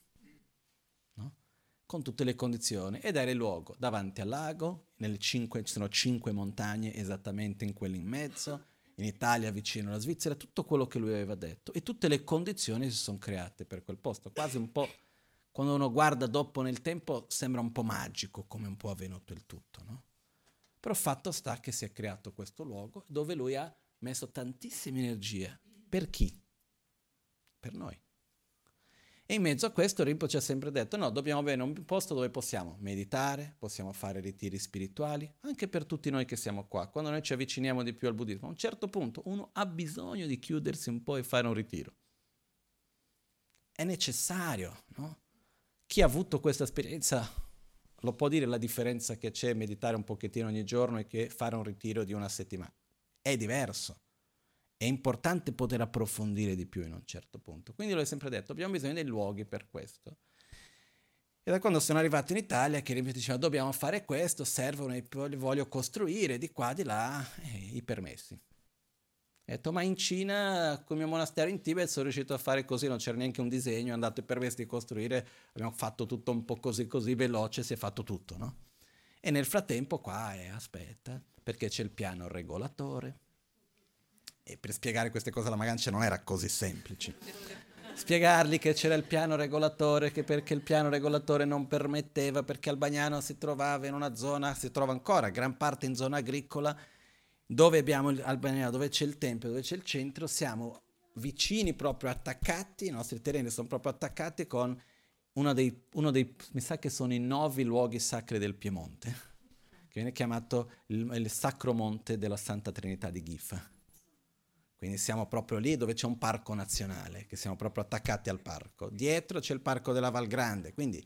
Con tutte le condizioni, ed era il luogo davanti al lago, cinque, ci sono cinque montagne esattamente in quello in mezzo, in Italia vicino alla Svizzera, tutto quello che lui aveva detto e tutte le condizioni si sono create per quel posto, quasi un po', quando uno guarda dopo nel tempo sembra un po' magico come un po' avvenuto il tutto, no? Però fatto sta che si è creato questo luogo dove lui ha messo tantissime energie per chi? Per noi. E in mezzo a questo Rinpo ci ha sempre detto, no, dobbiamo avere un posto dove possiamo meditare, possiamo fare ritiri spirituali, anche per tutti noi che siamo qua. Quando noi ci avviciniamo di più al buddismo, a un certo punto uno ha bisogno di chiudersi un po' e fare un ritiro. È necessario, no? Chi ha avuto questa esperienza lo può dire la differenza che c'è meditare un pochettino ogni giorno e che fare un ritiro di una settimana. È diverso è importante poter approfondire di più in un certo punto. Quindi l'ho sempre detto, abbiamo bisogno dei luoghi per questo. E da quando sono arrivato in Italia, che mi diceva dobbiamo fare questo, servono, li voglio costruire di qua, di là, eh, i permessi. Ho detto, ma in Cina, con il mio monastero in Tibet, sono riuscito a fare così, non c'era neanche un disegno, è andato i permessi di costruire, abbiamo fatto tutto un po' così, così veloce, si è fatto tutto, no? E nel frattempo qua, eh, aspetta, perché c'è il piano regolatore, e per spiegare queste cose alla Magancia non era così semplice. Spiegargli che c'era il piano regolatore, che perché il piano regolatore non permetteva, perché Albagnano si trovava in una zona, si trova ancora, gran parte in zona agricola, dove abbiamo Albagnano, dove c'è il tempio, dove c'è il centro, siamo vicini proprio attaccati, i nostri terreni sono proprio attaccati con uno dei, uno dei mi sa che sono i nove luoghi sacri del Piemonte, che viene chiamato il, il Sacro Monte della Santa Trinità di Gifa quindi siamo proprio lì dove c'è un parco nazionale, che siamo proprio attaccati al parco. Dietro c'è il parco della Val Grande, quindi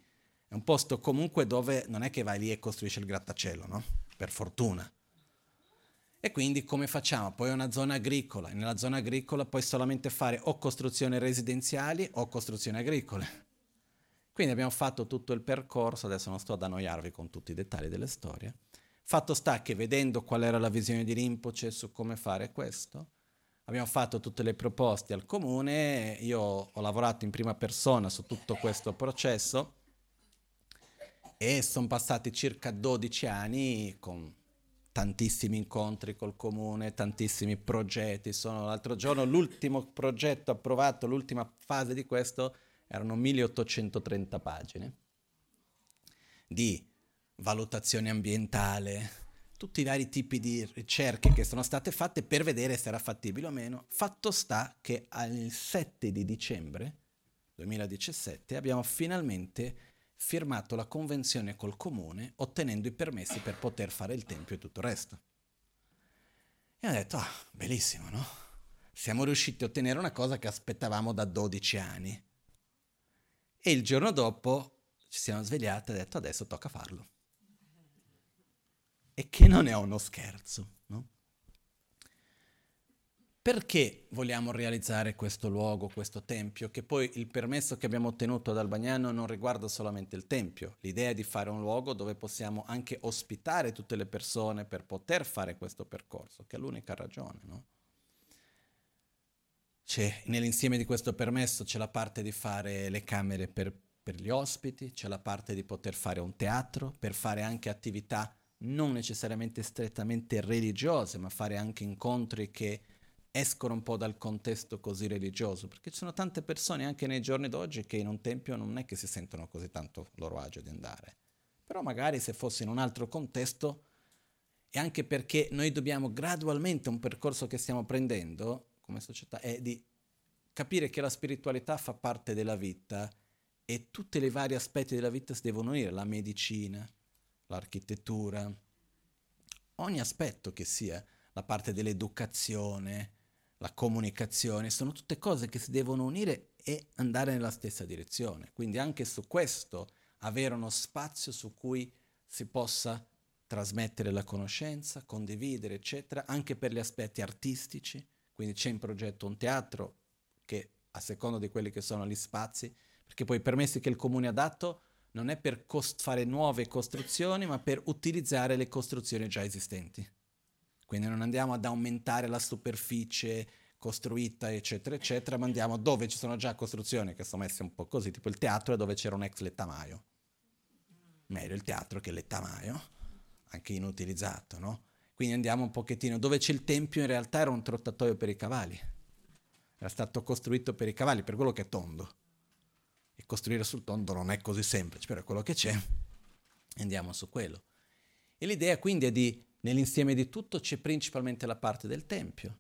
è un posto comunque dove non è che vai lì e costruisci il grattacielo, no? Per fortuna. E quindi come facciamo? Poi è una zona agricola, nella zona agricola puoi solamente fare o costruzioni residenziali o costruzioni agricole. Quindi abbiamo fatto tutto il percorso, adesso non sto ad annoiarvi con tutti i dettagli delle storie. Fatto sta che vedendo qual era la visione di Rinpoche su come fare questo, abbiamo fatto tutte le proposte al comune, io ho lavorato in prima persona su tutto questo processo e sono passati circa 12 anni con tantissimi incontri col comune, tantissimi progetti. Sono l'altro giorno l'ultimo progetto approvato, l'ultima fase di questo erano 1830 pagine. di valutazione ambientale, tutti i vari tipi di ricerche che sono state fatte per vedere se era fattibile o meno. Fatto sta che al 7 di dicembre 2017 abbiamo finalmente firmato la convenzione col comune ottenendo i permessi per poter fare il tempio e tutto il resto. E ho detto, ah, bellissimo, no? Siamo riusciti a ottenere una cosa che aspettavamo da 12 anni. E il giorno dopo ci siamo svegliati e ho detto, adesso tocca farlo e che non è uno scherzo. No? Perché vogliamo realizzare questo luogo, questo tempio? Che poi il permesso che abbiamo ottenuto ad Albagnano non riguarda solamente il tempio, l'idea è di fare un luogo dove possiamo anche ospitare tutte le persone per poter fare questo percorso, che è l'unica ragione. No? C'è, nell'insieme di questo permesso c'è la parte di fare le camere per, per gli ospiti, c'è la parte di poter fare un teatro, per fare anche attività non necessariamente strettamente religiose, ma fare anche incontri che escono un po' dal contesto così religioso, perché ci sono tante persone anche nei giorni d'oggi che in un tempio non è che si sentono così tanto loro agio di andare. Però magari se fosse in un altro contesto, e anche perché noi dobbiamo gradualmente, un percorso che stiamo prendendo come società, è di capire che la spiritualità fa parte della vita e tutti i vari aspetti della vita si devono unire, la medicina, l'architettura, ogni aspetto che sia, la parte dell'educazione, la comunicazione, sono tutte cose che si devono unire e andare nella stessa direzione. Quindi anche su questo avere uno spazio su cui si possa trasmettere la conoscenza, condividere, eccetera, anche per gli aspetti artistici. Quindi c'è in progetto un teatro che, a seconda di quelli che sono gli spazi, perché poi i permessi che il comune ha dato non è per cost- fare nuove costruzioni, ma per utilizzare le costruzioni già esistenti. Quindi non andiamo ad aumentare la superficie costruita, eccetera, eccetera, ma andiamo dove ci sono già costruzioni che sono messe un po' così, tipo il teatro dove c'era un ex lettamaio. Meglio il teatro che il lettamaio, anche inutilizzato, no? Quindi andiamo un pochettino, dove c'è il tempio in realtà era un trottatoio per i cavalli. Era stato costruito per i cavalli, per quello che è tondo e costruire sul tondo non è così semplice, però è quello che c'è. Andiamo su quello. E l'idea quindi è di, nell'insieme di tutto c'è principalmente la parte del tempio,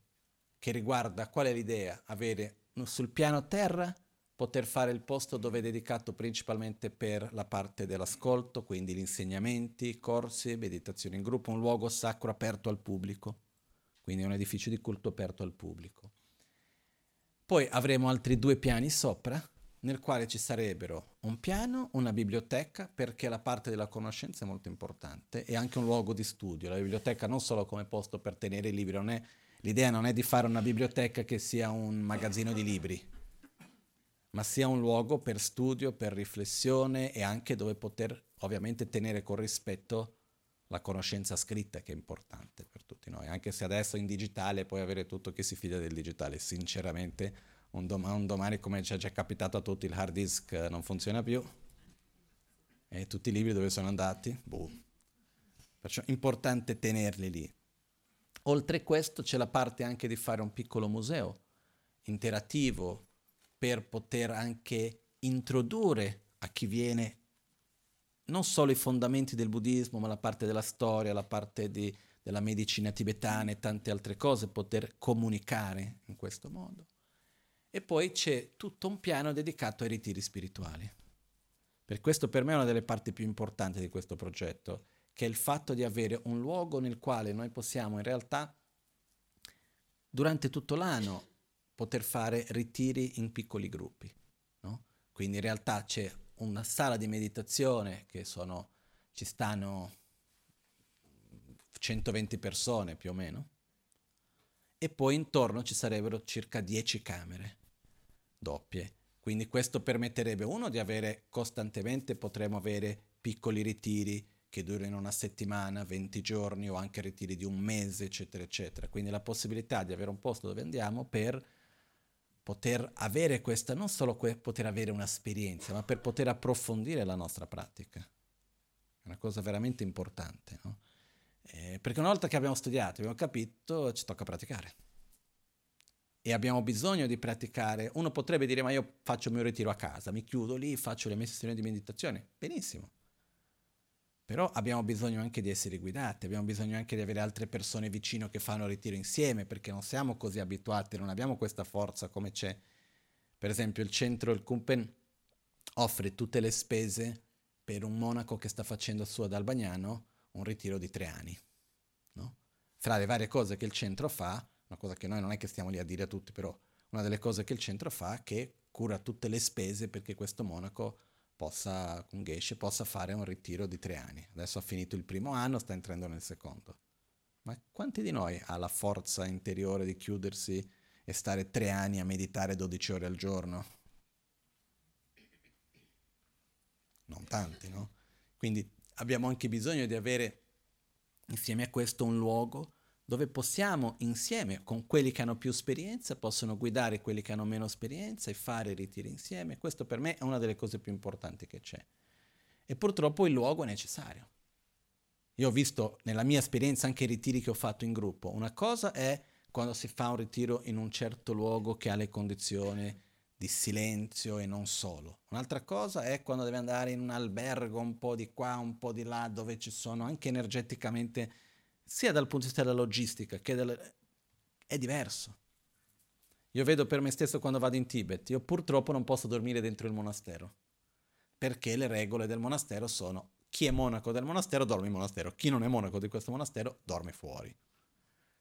che riguarda qual è l'idea? Avere sul piano terra poter fare il posto dove è dedicato principalmente per la parte dell'ascolto, quindi gli insegnamenti, corsi, meditazioni in gruppo, un luogo sacro aperto al pubblico, quindi un edificio di culto aperto al pubblico. Poi avremo altri due piani sopra, nel quale ci sarebbero un piano, una biblioteca, perché la parte della conoscenza è molto importante, e anche un luogo di studio. La biblioteca non solo come posto per tenere i libri, non è, l'idea non è di fare una biblioteca che sia un magazzino di libri, ma sia un luogo per studio, per riflessione e anche dove poter ovviamente tenere con rispetto la conoscenza scritta che è importante per tutti noi, anche se adesso in digitale puoi avere tutto che si fida del digitale, sinceramente un, dom- un domani, come ci è capitato a tutti, il hard disk non funziona più e tutti i libri dove sono andati? Boh. Perciò è importante tenerli lì. Oltre a questo c'è la parte anche di fare un piccolo museo interattivo per poter anche introdurre a chi viene non solo i fondamenti del buddismo, ma la parte della storia, la parte di, della medicina tibetana e tante altre cose, poter comunicare in questo modo. E poi c'è tutto un piano dedicato ai ritiri spirituali. Per questo per me è una delle parti più importanti di questo progetto, che è il fatto di avere un luogo nel quale noi possiamo in realtà durante tutto l'anno poter fare ritiri in piccoli gruppi. No? Quindi in realtà c'è una sala di meditazione che sono, ci stanno 120 persone più o meno, e poi intorno ci sarebbero circa 10 camere doppie. Quindi questo permetterebbe uno di avere costantemente, potremo avere piccoli ritiri che durino una settimana, 20 giorni o anche ritiri di un mese, eccetera, eccetera. Quindi la possibilità di avere un posto dove andiamo per poter avere questa, non solo que- poter avere un'esperienza, ma per poter approfondire la nostra pratica. È una cosa veramente importante, no? eh, perché una volta che abbiamo studiato, abbiamo capito, ci tocca praticare e abbiamo bisogno di praticare, uno potrebbe dire ma io faccio il mio ritiro a casa, mi chiudo lì, faccio le mie sessioni di meditazione. Benissimo. Però abbiamo bisogno anche di essere guidati, abbiamo bisogno anche di avere altre persone vicino che fanno ritiro insieme, perché non siamo così abituati, non abbiamo questa forza come c'è. Per esempio il centro, il Kumpen, offre tutte le spese per un monaco che sta facendo su ad Albagnano un ritiro di tre anni. No? Fra le varie cose che il centro fa, una cosa che noi non è che stiamo lì a dire a tutti, però una delle cose che il centro fa è che cura tutte le spese perché questo monaco possa, con Geshe, possa fare un ritiro di tre anni. Adesso ha finito il primo anno, sta entrando nel secondo. Ma quanti di noi ha la forza interiore di chiudersi e stare tre anni a meditare 12 ore al giorno? Non tanti, no? Quindi abbiamo anche bisogno di avere insieme a questo un luogo dove possiamo insieme con quelli che hanno più esperienza, possono guidare quelli che hanno meno esperienza e fare ritiri insieme. Questo per me è una delle cose più importanti che c'è. E purtroppo il luogo è necessario. Io ho visto nella mia esperienza anche i ritiri che ho fatto in gruppo. Una cosa è quando si fa un ritiro in un certo luogo che ha le condizioni di silenzio e non solo. Un'altra cosa è quando devi andare in un albergo un po' di qua, un po' di là, dove ci sono anche energeticamente sia dal punto di vista della logistica che del... è diverso. Io vedo per me stesso quando vado in Tibet, io purtroppo non posso dormire dentro il monastero, perché le regole del monastero sono chi è monaco del monastero dorme in monastero, chi non è monaco di questo monastero dorme fuori.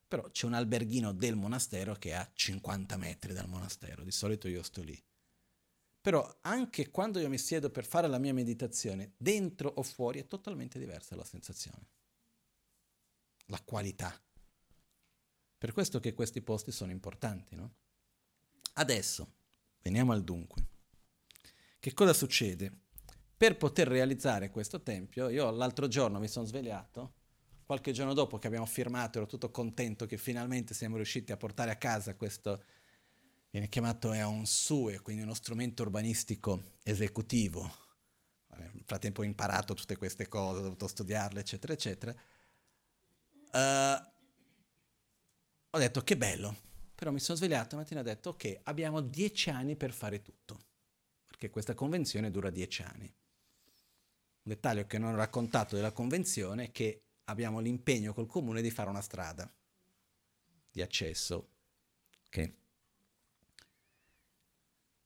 Però c'è un alberghino del monastero che è a 50 metri dal monastero, di solito io sto lì. Però anche quando io mi siedo per fare la mia meditazione, dentro o fuori è totalmente diversa la sensazione la qualità. Per questo che questi posti sono importanti, no? Adesso, veniamo al dunque. Che cosa succede? Per poter realizzare questo tempio, io l'altro giorno mi sono svegliato, qualche giorno dopo che abbiamo firmato, ero tutto contento che finalmente siamo riusciti a portare a casa questo, viene chiamato è un SUE, quindi uno strumento urbanistico esecutivo. Nel frattempo ho imparato tutte queste cose, ho dovuto studiarle, eccetera, eccetera Uh, ho detto che bello, però mi sono svegliato mattina e ho detto ok, abbiamo dieci anni per fare tutto, perché questa convenzione dura dieci anni. Un dettaglio che non ho raccontato della convenzione è che abbiamo l'impegno col comune di fare una strada di accesso. Okay.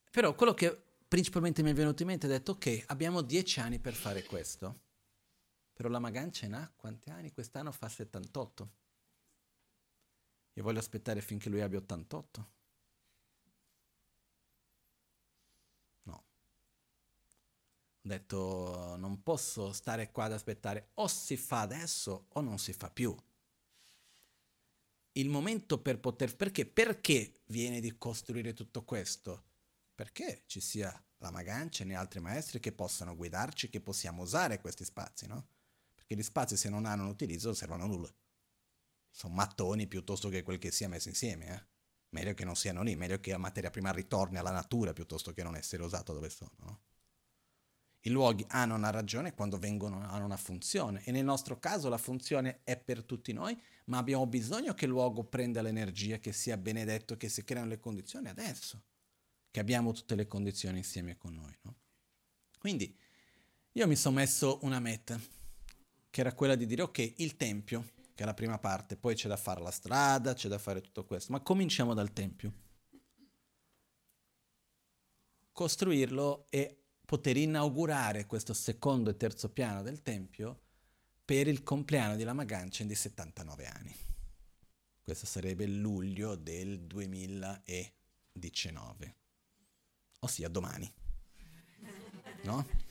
Però quello che principalmente mi è venuto in mente è detto ok, abbiamo dieci anni per fare questo però la Magan ce n'ha quanti anni? Quest'anno fa 78. Io voglio aspettare finché lui abbia 88. No. Ho detto non posso stare qua ad aspettare o si fa adesso o non si fa più. Il momento per poter... Perché? Perché viene di costruire tutto questo? Perché ci sia la Magancia e altri maestri che possano guidarci, che possiamo usare questi spazi, no? Che gli spazi se non hanno un utilizzo servono a nulla. Sono mattoni piuttosto che quel che sia messo insieme. Eh? Meglio che non siano lì, meglio che la materia prima ritorni alla natura piuttosto che non essere usato dove sono. No? I luoghi hanno una ragione quando vengono, hanno una funzione e nel nostro caso la funzione è per tutti noi, ma abbiamo bisogno che il luogo prenda l'energia, che sia benedetto, che si creano le condizioni adesso, che abbiamo tutte le condizioni insieme con noi. No? Quindi io mi sono messo una meta che era quella di dire ok, il tempio, che è la prima parte, poi c'è da fare la strada, c'è da fare tutto questo, ma cominciamo dal tempio. Costruirlo e poter inaugurare questo secondo e terzo piano del tempio per il compleanno di Lama Ganchen di 79 anni. Questo sarebbe luglio del 2019, ossia domani. No?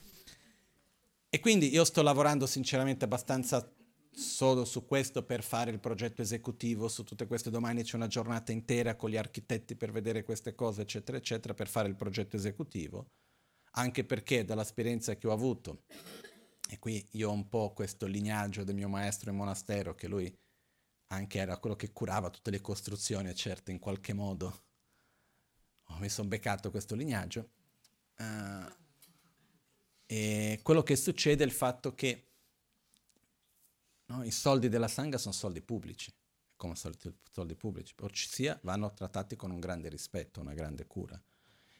E quindi io sto lavorando sinceramente abbastanza solo su questo per fare il progetto esecutivo, su tutte queste domani c'è una giornata intera con gli architetti per vedere queste cose, eccetera, eccetera, per fare il progetto esecutivo, anche perché dall'esperienza che ho avuto, e qui io ho un po' questo lignaggio del mio maestro in monastero, che lui anche era quello che curava tutte le costruzioni, certo, in qualche modo mi sono beccato questo lignaggio. Uh, e quello che succede è il fatto che no, i soldi della Sangha sono soldi pubblici, come soldi, pubblici, ossia vanno trattati con un grande rispetto, una grande cura.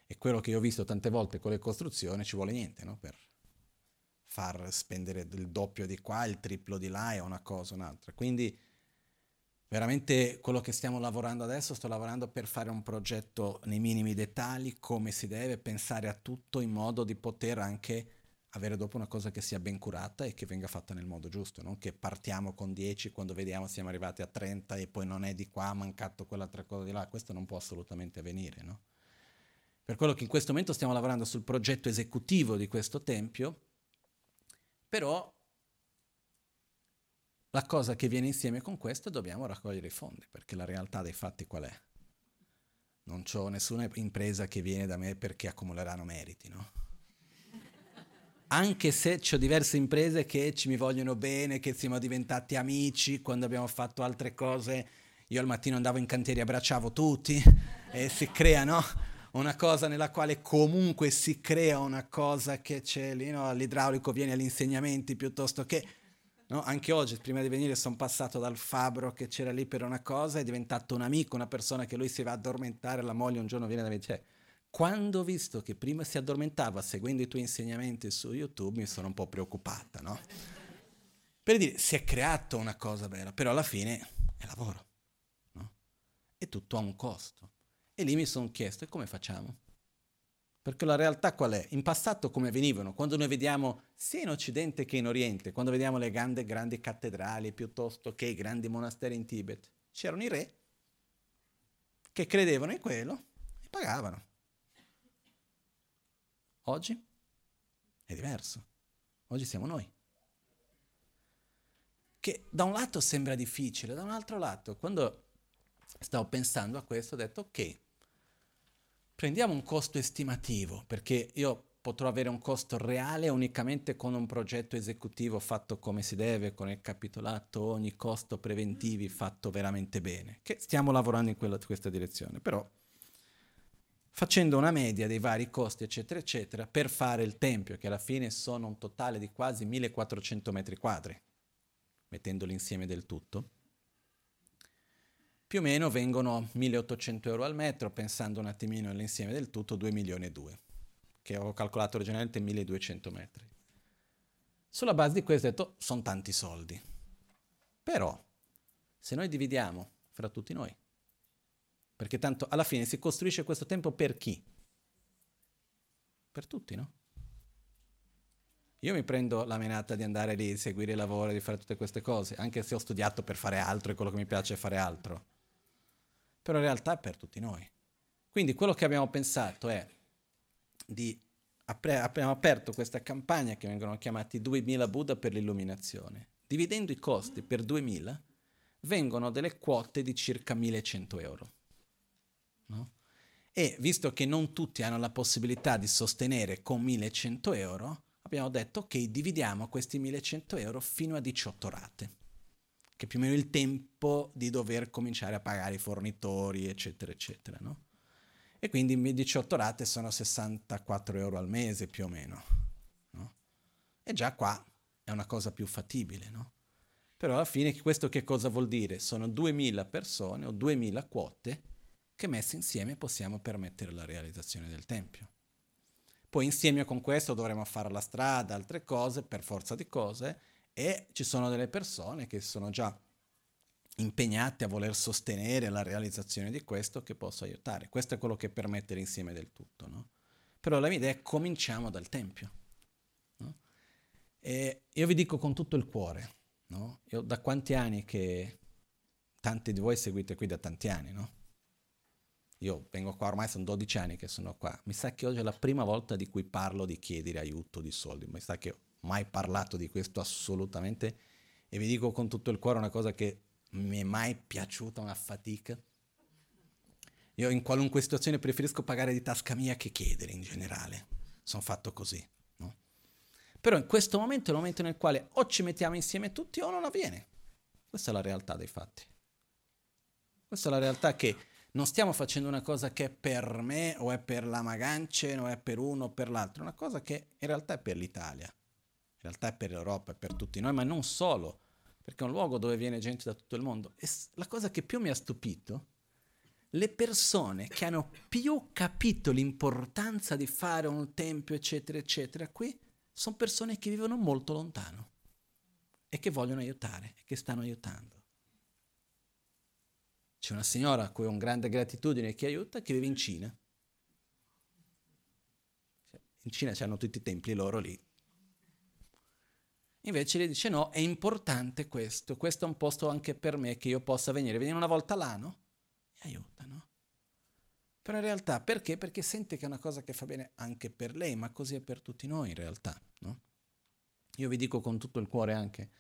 E quello che io ho visto tante volte con le costruzioni ci vuole niente no, per far spendere il doppio di qua, il triplo di là e una cosa o un'altra. Quindi veramente quello che stiamo lavorando adesso, sto lavorando per fare un progetto nei minimi dettagli, come si deve, pensare a tutto in modo di poter anche avere dopo una cosa che sia ben curata e che venga fatta nel modo giusto, non che partiamo con 10 quando vediamo siamo arrivati a 30 e poi non è di qua, ha mancato quell'altra cosa di là, questo non può assolutamente avvenire, no? Per quello che in questo momento stiamo lavorando sul progetto esecutivo di questo tempio, però la cosa che viene insieme con questo è dobbiamo raccogliere i fondi, perché la realtà dei fatti qual è? Non ho nessuna impresa che viene da me perché accumuleranno meriti, no? Anche se ho diverse imprese che ci mi vogliono bene, che siamo diventati amici, quando abbiamo fatto altre cose, io al mattino andavo in cantiere e abbracciavo tutti e si crea, no? una cosa nella quale comunque si crea una cosa che c'è lì, no? l'idraulico viene agli insegnamenti piuttosto che... No? Anche oggi, prima di venire, sono passato dal fabbro che c'era lì per una cosa, è diventato un amico, una persona che lui si va a addormentare, la moglie un giorno viene da me e dice, quando ho visto che prima si addormentava seguendo i tuoi insegnamenti su YouTube, mi sono un po' preoccupata, no? Per dire, si è creato una cosa bella, però alla fine è lavoro, no? E tutto ha un costo. E lì mi sono chiesto, e come facciamo? Perché la realtà qual è? In passato come venivano? Quando noi vediamo sia in Occidente che in Oriente, quando vediamo le grandi, grandi cattedrali piuttosto che i grandi monasteri in Tibet, c'erano i re che credevano in quello e pagavano. Oggi è diverso. Oggi siamo noi. Che da un lato sembra difficile, da un altro lato, quando stavo pensando a questo, ho detto ok, prendiamo un costo estimativo, perché io potrò avere un costo reale unicamente con un progetto esecutivo fatto come si deve, con il capitolato, ogni costo preventivi fatto veramente bene, che stiamo lavorando in quella, questa direzione, però facendo una media dei vari costi, eccetera, eccetera, per fare il tempio, che alla fine sono un totale di quasi 1400 metri quadri, mettendo l'insieme del tutto, più o meno vengono 1800 euro al metro, pensando un attimino all'insieme del tutto, 2 milioni e 2, che ho calcolato originalmente 1200 metri. Sulla base di questo ho detto, sono tanti soldi. Però, se noi dividiamo fra tutti noi, perché tanto alla fine si costruisce questo tempo per chi? Per tutti, no? Io mi prendo la menata di andare lì, di seguire il lavoro, di fare tutte queste cose, anche se ho studiato per fare altro e quello che mi piace è fare altro però in realtà è per tutti noi. Quindi quello che abbiamo pensato è di abbiamo aperto questa campagna che vengono chiamati 2000 Buddha per l'illuminazione. Dividendo i costi per 2000 vengono delle quote di circa 1100 euro. No? E visto che non tutti hanno la possibilità di sostenere con 1100 euro, abbiamo detto ok, dividiamo questi 1100 euro fino a 18 rate che è più o meno il tempo di dover cominciare a pagare i fornitori, eccetera, eccetera, no? E quindi 18 rate sono 64 euro al mese più o meno, no? E già qua è una cosa più fattibile, no? Però alla fine questo che cosa vuol dire? Sono 2000 persone o 2000 quote che messe insieme possiamo permettere la realizzazione del Tempio. Poi insieme con questo dovremo fare la strada, altre cose, per forza di cose, e ci sono delle persone che sono già impegnate a voler sostenere la realizzazione di questo che posso aiutare. Questo è quello che permette l'insieme del tutto. No? Però la mia idea è cominciamo dal Tempio. No? E io vi dico con tutto il cuore, no? io da quanti anni che tanti di voi seguite qui da tanti anni, no? Io vengo qua ormai sono 12 anni che sono qua. Mi sa che oggi è la prima volta di cui parlo di chiedere aiuto, di soldi. Mi sa che mai parlato di questo assolutamente e vi dico con tutto il cuore una cosa che mi è mai piaciuta, una fatica. Io in qualunque situazione preferisco pagare di tasca mia che chiedere in generale. Sono fatto così. No? Però in questo momento è il momento nel quale o ci mettiamo insieme tutti o non avviene. Questa è la realtà dei fatti. Questa è la realtà che non stiamo facendo una cosa che è per me o è per la Magance o è per uno o per l'altro, è una cosa che in realtà è per l'Italia in realtà è per l'Europa, è per tutti noi, ma non solo, perché è un luogo dove viene gente da tutto il mondo. E la cosa che più mi ha stupito, le persone che hanno più capito l'importanza di fare un tempio, eccetera, eccetera, qui sono persone che vivono molto lontano e che vogliono aiutare, che stanno aiutando. C'è una signora a cui ho un grande gratitudine che aiuta, che vive in Cina. In Cina hanno tutti i templi loro lì. Invece lei dice no, è importante questo, questo è un posto anche per me che io possa venire, venire una volta l'anno e aiutano. Però in realtà perché? Perché sente che è una cosa che fa bene anche per lei, ma così è per tutti noi in realtà. No? Io vi dico con tutto il cuore anche,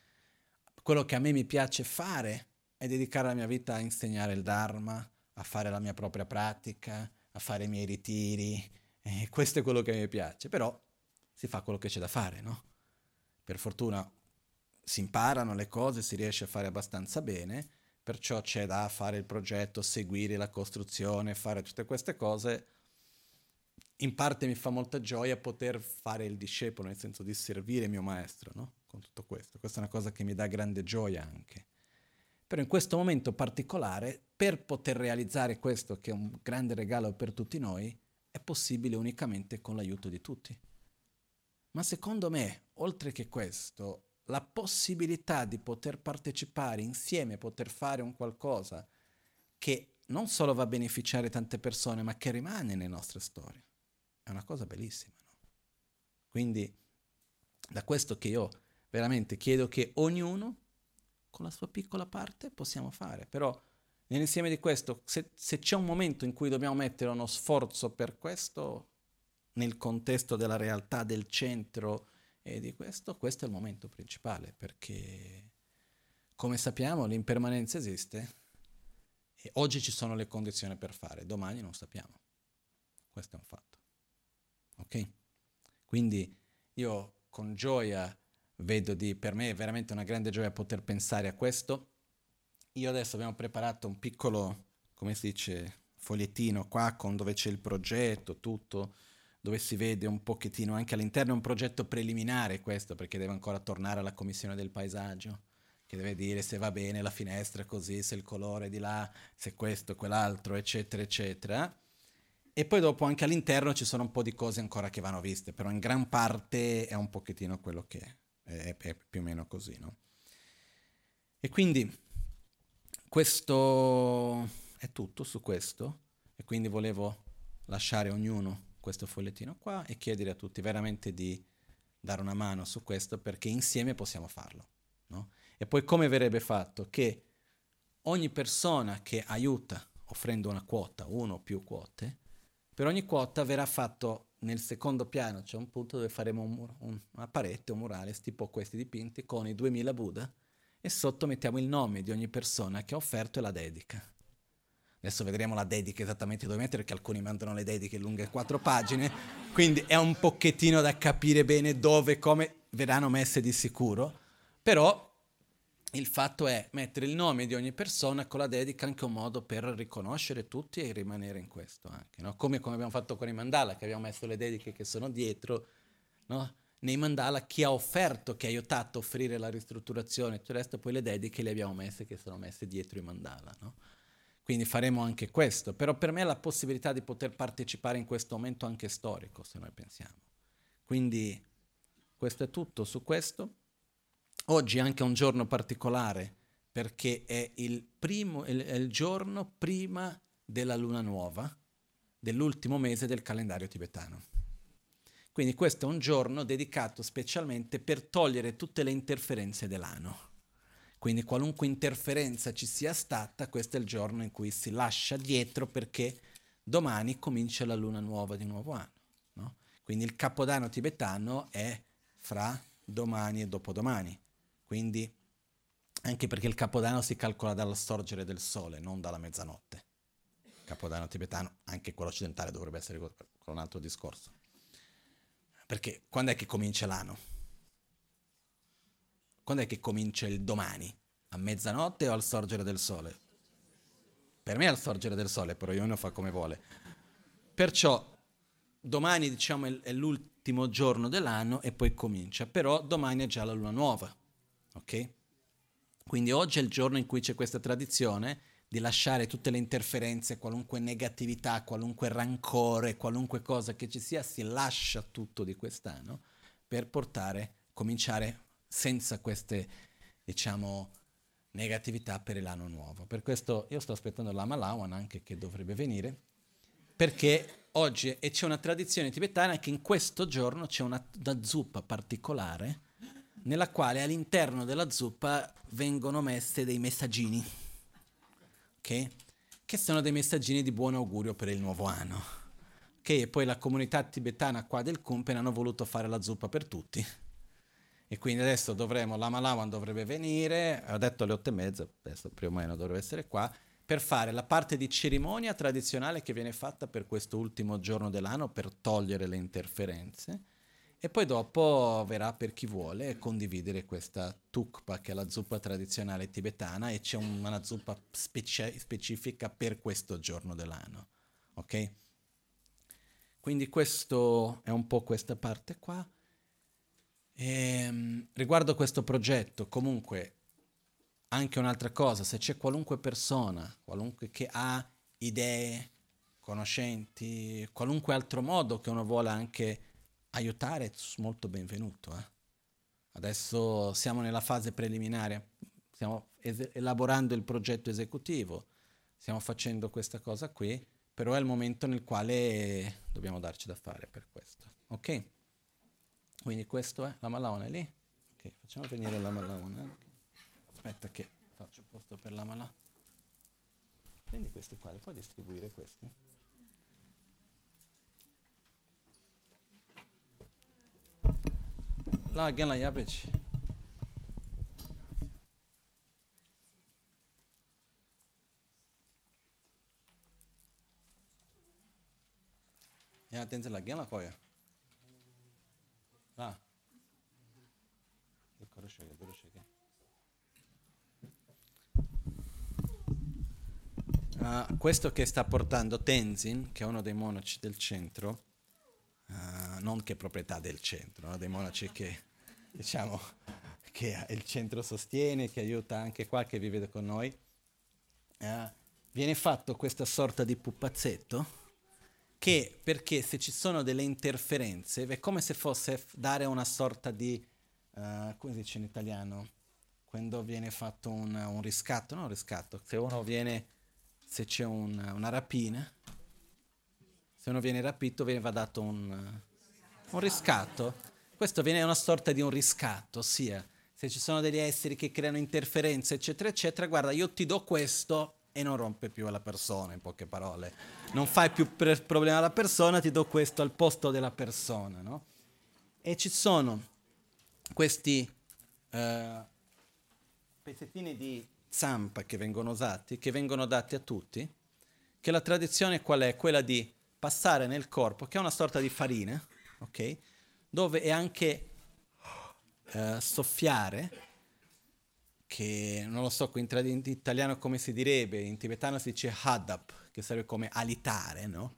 quello che a me mi piace fare è dedicare la mia vita a insegnare il Dharma, a fare la mia propria pratica, a fare i miei ritiri. E questo è quello che mi piace, però si fa quello che c'è da fare, no? Per fortuna si imparano le cose, si riesce a fare abbastanza bene, perciò c'è da fare il progetto, seguire la costruzione, fare tutte queste cose. In parte mi fa molta gioia poter fare il discepolo, nel senso di servire mio maestro, no? Con tutto questo. Questa è una cosa che mi dà grande gioia anche. Però in questo momento particolare, per poter realizzare questo, che è un grande regalo per tutti noi, è possibile unicamente con l'aiuto di tutti. Ma secondo me, oltre che questo, la possibilità di poter partecipare insieme, poter fare un qualcosa che non solo va a beneficiare tante persone, ma che rimane nelle nostre storie, è una cosa bellissima. No? Quindi, da questo che io veramente chiedo che ognuno con la sua piccola parte possiamo fare, però nell'insieme di questo, se, se c'è un momento in cui dobbiamo mettere uno sforzo per questo, nel contesto della realtà del centro e di questo, questo è il momento principale, perché come sappiamo l'impermanenza esiste e oggi ci sono le condizioni per fare, domani non sappiamo. Questo è un fatto. Ok? Quindi io con gioia vedo di, per me è veramente una grande gioia poter pensare a questo. Io adesso abbiamo preparato un piccolo, come si dice, fogliettino qua con dove c'è il progetto, tutto, dove si vede un pochettino anche all'interno, è un progetto preliminare questo, perché deve ancora tornare alla commissione del paesaggio, che deve dire se va bene la finestra così, se il colore di là, se questo, quell'altro, eccetera, eccetera. E poi dopo anche all'interno ci sono un po' di cose ancora che vanno viste, però in gran parte è un pochettino quello che è è, è più o meno così, no? E quindi questo è tutto su questo e quindi volevo lasciare a ognuno questo fogliettino qua e chiedere a tutti veramente di dare una mano su questo perché insieme possiamo farlo. No? E poi come verrebbe fatto? Che ogni persona che aiuta offrendo una quota, uno o più quote, per ogni quota verrà fatto nel secondo piano c'è un punto dove faremo un mur- un, una parete, un murale, tipo questi dipinti, con i 2000 Buddha e sotto mettiamo il nome di ogni persona che ha offerto e la dedica. Adesso vedremo la dedica esattamente dove mettere, perché alcuni mandano le dediche lunghe quattro pagine, quindi è un pochettino da capire bene dove come verranno messe di sicuro, però il fatto è mettere il nome di ogni persona con la dedica anche un modo per riconoscere tutti e rimanere in questo anche, no? come, come, abbiamo fatto con i mandala, che abbiamo messo le dediche che sono dietro, no? nei mandala chi ha offerto, chi ha aiutato a offrire la ristrutturazione, tutto il resto, poi le dediche le abbiamo messe che sono messe dietro i mandala. No? Quindi faremo anche questo, però per me è la possibilità di poter partecipare in questo momento anche storico, se noi pensiamo. Quindi questo è tutto su questo. Oggi è anche un giorno particolare perché è il, primo, è il giorno prima della luna nuova dell'ultimo mese del calendario tibetano. Quindi questo è un giorno dedicato specialmente per togliere tutte le interferenze dell'anno. Quindi qualunque interferenza ci sia stata, questo è il giorno in cui si lascia dietro perché domani comincia la luna nuova di nuovo anno. No? Quindi il capodanno tibetano è fra domani e dopodomani. Quindi, anche perché il Capodanno si calcola dal sorgere del sole, non dalla mezzanotte. Il Capodanno tibetano, anche quello occidentale, dovrebbe essere un altro discorso. Perché quando è che comincia l'anno? Quando è che comincia il domani? A mezzanotte o al sorgere del sole? Per me è al sorgere del sole, però ognuno fa come vuole. Perciò domani diciamo è l'ultimo giorno dell'anno e poi comincia, però domani è già la luna nuova. Ok? Quindi oggi è il giorno in cui c'è questa tradizione di lasciare tutte le interferenze, qualunque negatività, qualunque rancore, qualunque cosa che ci sia, si lascia tutto di quest'anno per portare, cominciare senza queste, diciamo, negatività per l'anno nuovo. Per questo io sto aspettando la Malawan anche che dovrebbe venire, perché oggi, e c'è una tradizione tibetana che in questo giorno c'è una, una zuppa particolare, nella quale all'interno della zuppa vengono messe dei messaggini, okay? che sono dei messaggini di buon augurio per il nuovo anno. Che poi la comunità tibetana qua del Kumpen hanno voluto fare la zuppa per tutti. E quindi adesso dovremo, la Malawan dovrebbe venire, ha detto alle otto e mezza, adesso più o meno dovrebbe essere qua, per fare la parte di cerimonia tradizionale che viene fatta per questo ultimo giorno dell'anno per togliere le interferenze e poi dopo verrà per chi vuole condividere questa tukpa, che è la zuppa tradizionale tibetana, e c'è una zuppa speci- specifica per questo giorno dell'anno. Ok? Quindi questo è un po' questa parte qua. E, ehm, riguardo questo progetto, comunque, anche un'altra cosa, se c'è qualunque persona, qualunque che ha idee, conoscenti, qualunque altro modo che uno vuole anche aiutare è molto benvenuto. Eh? Adesso siamo nella fase preliminare, stiamo es- elaborando il progetto esecutivo, stiamo facendo questa cosa qui, però è il momento nel quale dobbiamo darci da fare per questo. Ok? Quindi questo è la Malaona lì? Ok, facciamo venire la Malaona. Aspetta che faccio posto per la Malaona. Prendi questi qua, puoi distribuire questi? La gela yabic. Ya tenze la gela koya. La. Karışıyor, karışıyor. Uh, questo che sta portando Tenzin, che è uno dei monaci del centro, uh, non che proprietà del centro, no? dei monaci che diciamo, che il centro sostiene, che aiuta anche qua, che vive con noi, eh, viene fatto questa sorta di pupazzetto che perché se ci sono delle interferenze è come se fosse dare una sorta di, uh, come si dice in italiano, quando viene fatto un, un riscatto, non un riscatto, se uno viene, se c'è un, una rapina, se uno viene rapito viene dato un, un riscatto questo viene una sorta di un riscatto, ossia se ci sono degli esseri che creano interferenze, eccetera, eccetera, guarda, io ti do questo e non rompe più la persona, in poche parole. Non fai più pre- problema alla persona, ti do questo al posto della persona, no? E ci sono questi uh, pezzettini di zampa che vengono usati, che vengono dati a tutti, che la tradizione qual è? Quella di passare nel corpo, che è una sorta di farina, ok? Dove è anche uh, soffiare, che non lo so in, tra- in, italiano come si direbbe, in tibetano si dice hadap, che sarebbe come alitare, no?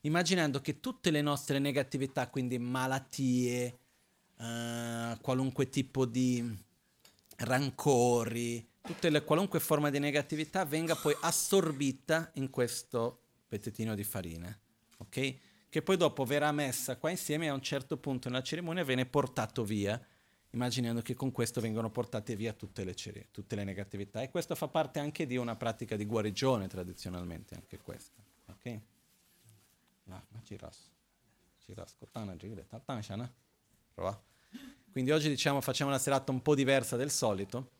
Immaginando che tutte le nostre negatività, quindi malattie, uh, qualunque tipo di rancori, le, qualunque forma di negatività venga poi assorbita in questo pezzettino di farina, ok? Che poi dopo verrà messa qua insieme e a un certo punto nella cerimonia viene portato via, immaginando che con questo vengono portate via tutte le, cer- tutte le negatività. E questo fa parte anche di una pratica di guarigione tradizionalmente, anche questa. Ok? Quindi oggi diciamo facciamo una serata un po' diversa del solito,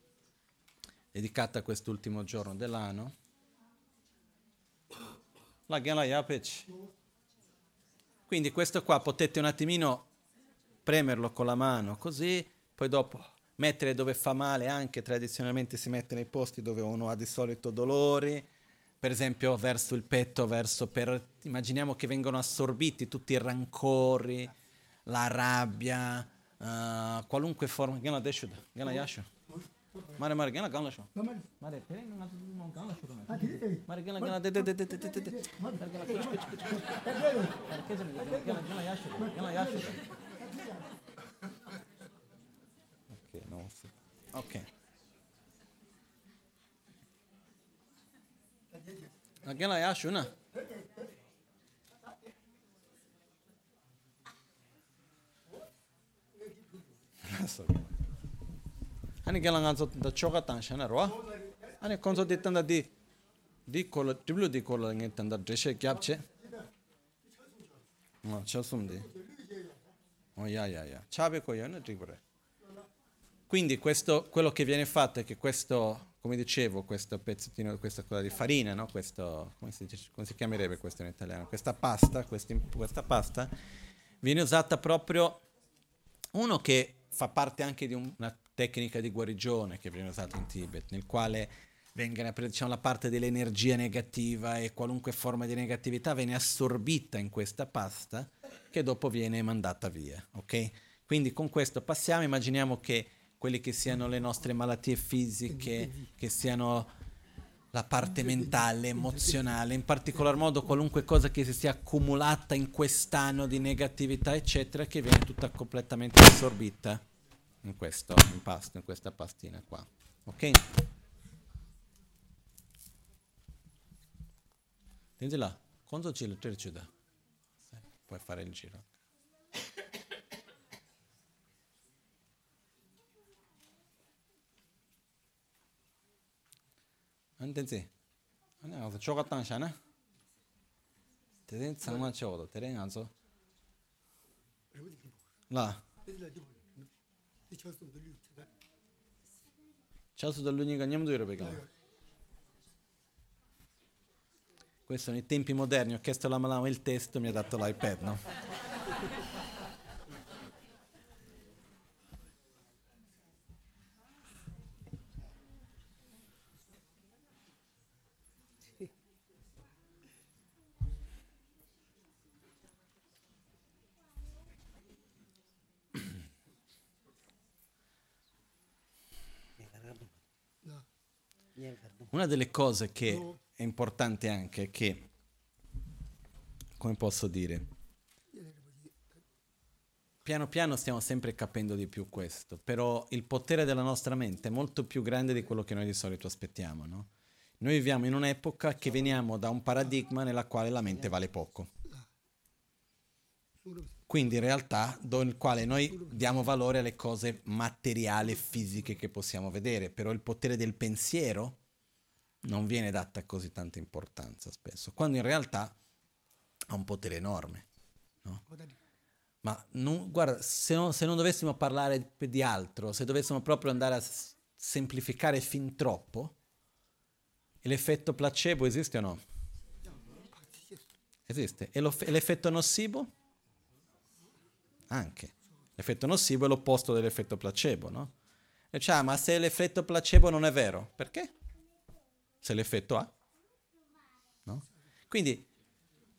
dedicata a quest'ultimo giorno dell'anno. La Gela Yapech. Quindi questo qua potete un attimino premerlo con la mano così, poi dopo mettere dove fa male, anche tradizionalmente si mette nei posti dove uno ha di solito dolori, per esempio verso il petto, verso per, immaginiamo che vengono assorbiti tutti i rancori, la rabbia, uh, qualunque forma. Gana deshuda, gana yashu. Mare mare gana gana shu. Mare pere gana gana shu. Mare gana gana de de de de de de de. Mare gana kuch kuch kuch kuch. Mare kezem gana gana yashu. Gana yashu. Okay, no. Okay. Gana yashu na. so ani gela nga zo da choga tan shana ro ani konzo de tanda di di kola tiblu di kola nge tanda dreshe kyap che ma chasum de oh ya ya ya chabe na tigre quindi questo, quello che viene fatto è che questo, come dicevo, questo pezzettino, questa cosa di farina, no? questo, come, si dice, come, si chiamerebbe questo in italiano? Questa pasta, questi, questa pasta viene usata proprio, uno che fa parte anche di un, una tecnica di guarigione che viene usata in Tibet, nel quale venga diciamo, la parte dell'energia negativa e qualunque forma di negatività viene assorbita in questa pasta che dopo viene mandata via, ok? Quindi con questo passiamo, immaginiamo che quelle che siano le nostre malattie fisiche, che siano la parte mentale, emozionale, in particolar modo qualunque cosa che si sia accumulata in quest'anno di negatività, eccetera, che viene tutta completamente assorbita in, questo, in, pasto, in questa pastina qua. Ok? Senti là, quanto ci da? Puoi fare il giro. 안 되지. 아니 가서 쪼갔다 샤나. 대된 상만 쳐도 대된 안서. 라. Ciao dall'unica andiamo dove pregare. Questi sono i tempi moderni, ho chiesto alla Malama il testo, mi ha dato l'iPad, no? Una delle cose che è importante anche è che, come posso dire, piano piano stiamo sempre capendo di più questo, però il potere della nostra mente è molto più grande di quello che noi di solito aspettiamo, no? Noi viviamo in un'epoca che veniamo da un paradigma nella quale la mente vale poco. Quindi in realtà nel quale noi diamo valore alle cose materiali e fisiche che possiamo vedere, però il potere del pensiero non viene data così tanta importanza spesso, quando in realtà ha un potere enorme. No? Ma non, guarda, se non, se non, dovessimo parlare di altro, se dovessimo proprio andare a s- semplificare fin troppo, l'effetto placebo esiste o no? Esiste. E, l'effetto nocivo? Anche. L'effetto nocivo è l'opposto dell'effetto placebo, no? E cioè, ah, ma se l'effetto placebo non è vero, perché? Se l'effetto ha. No? Quindi,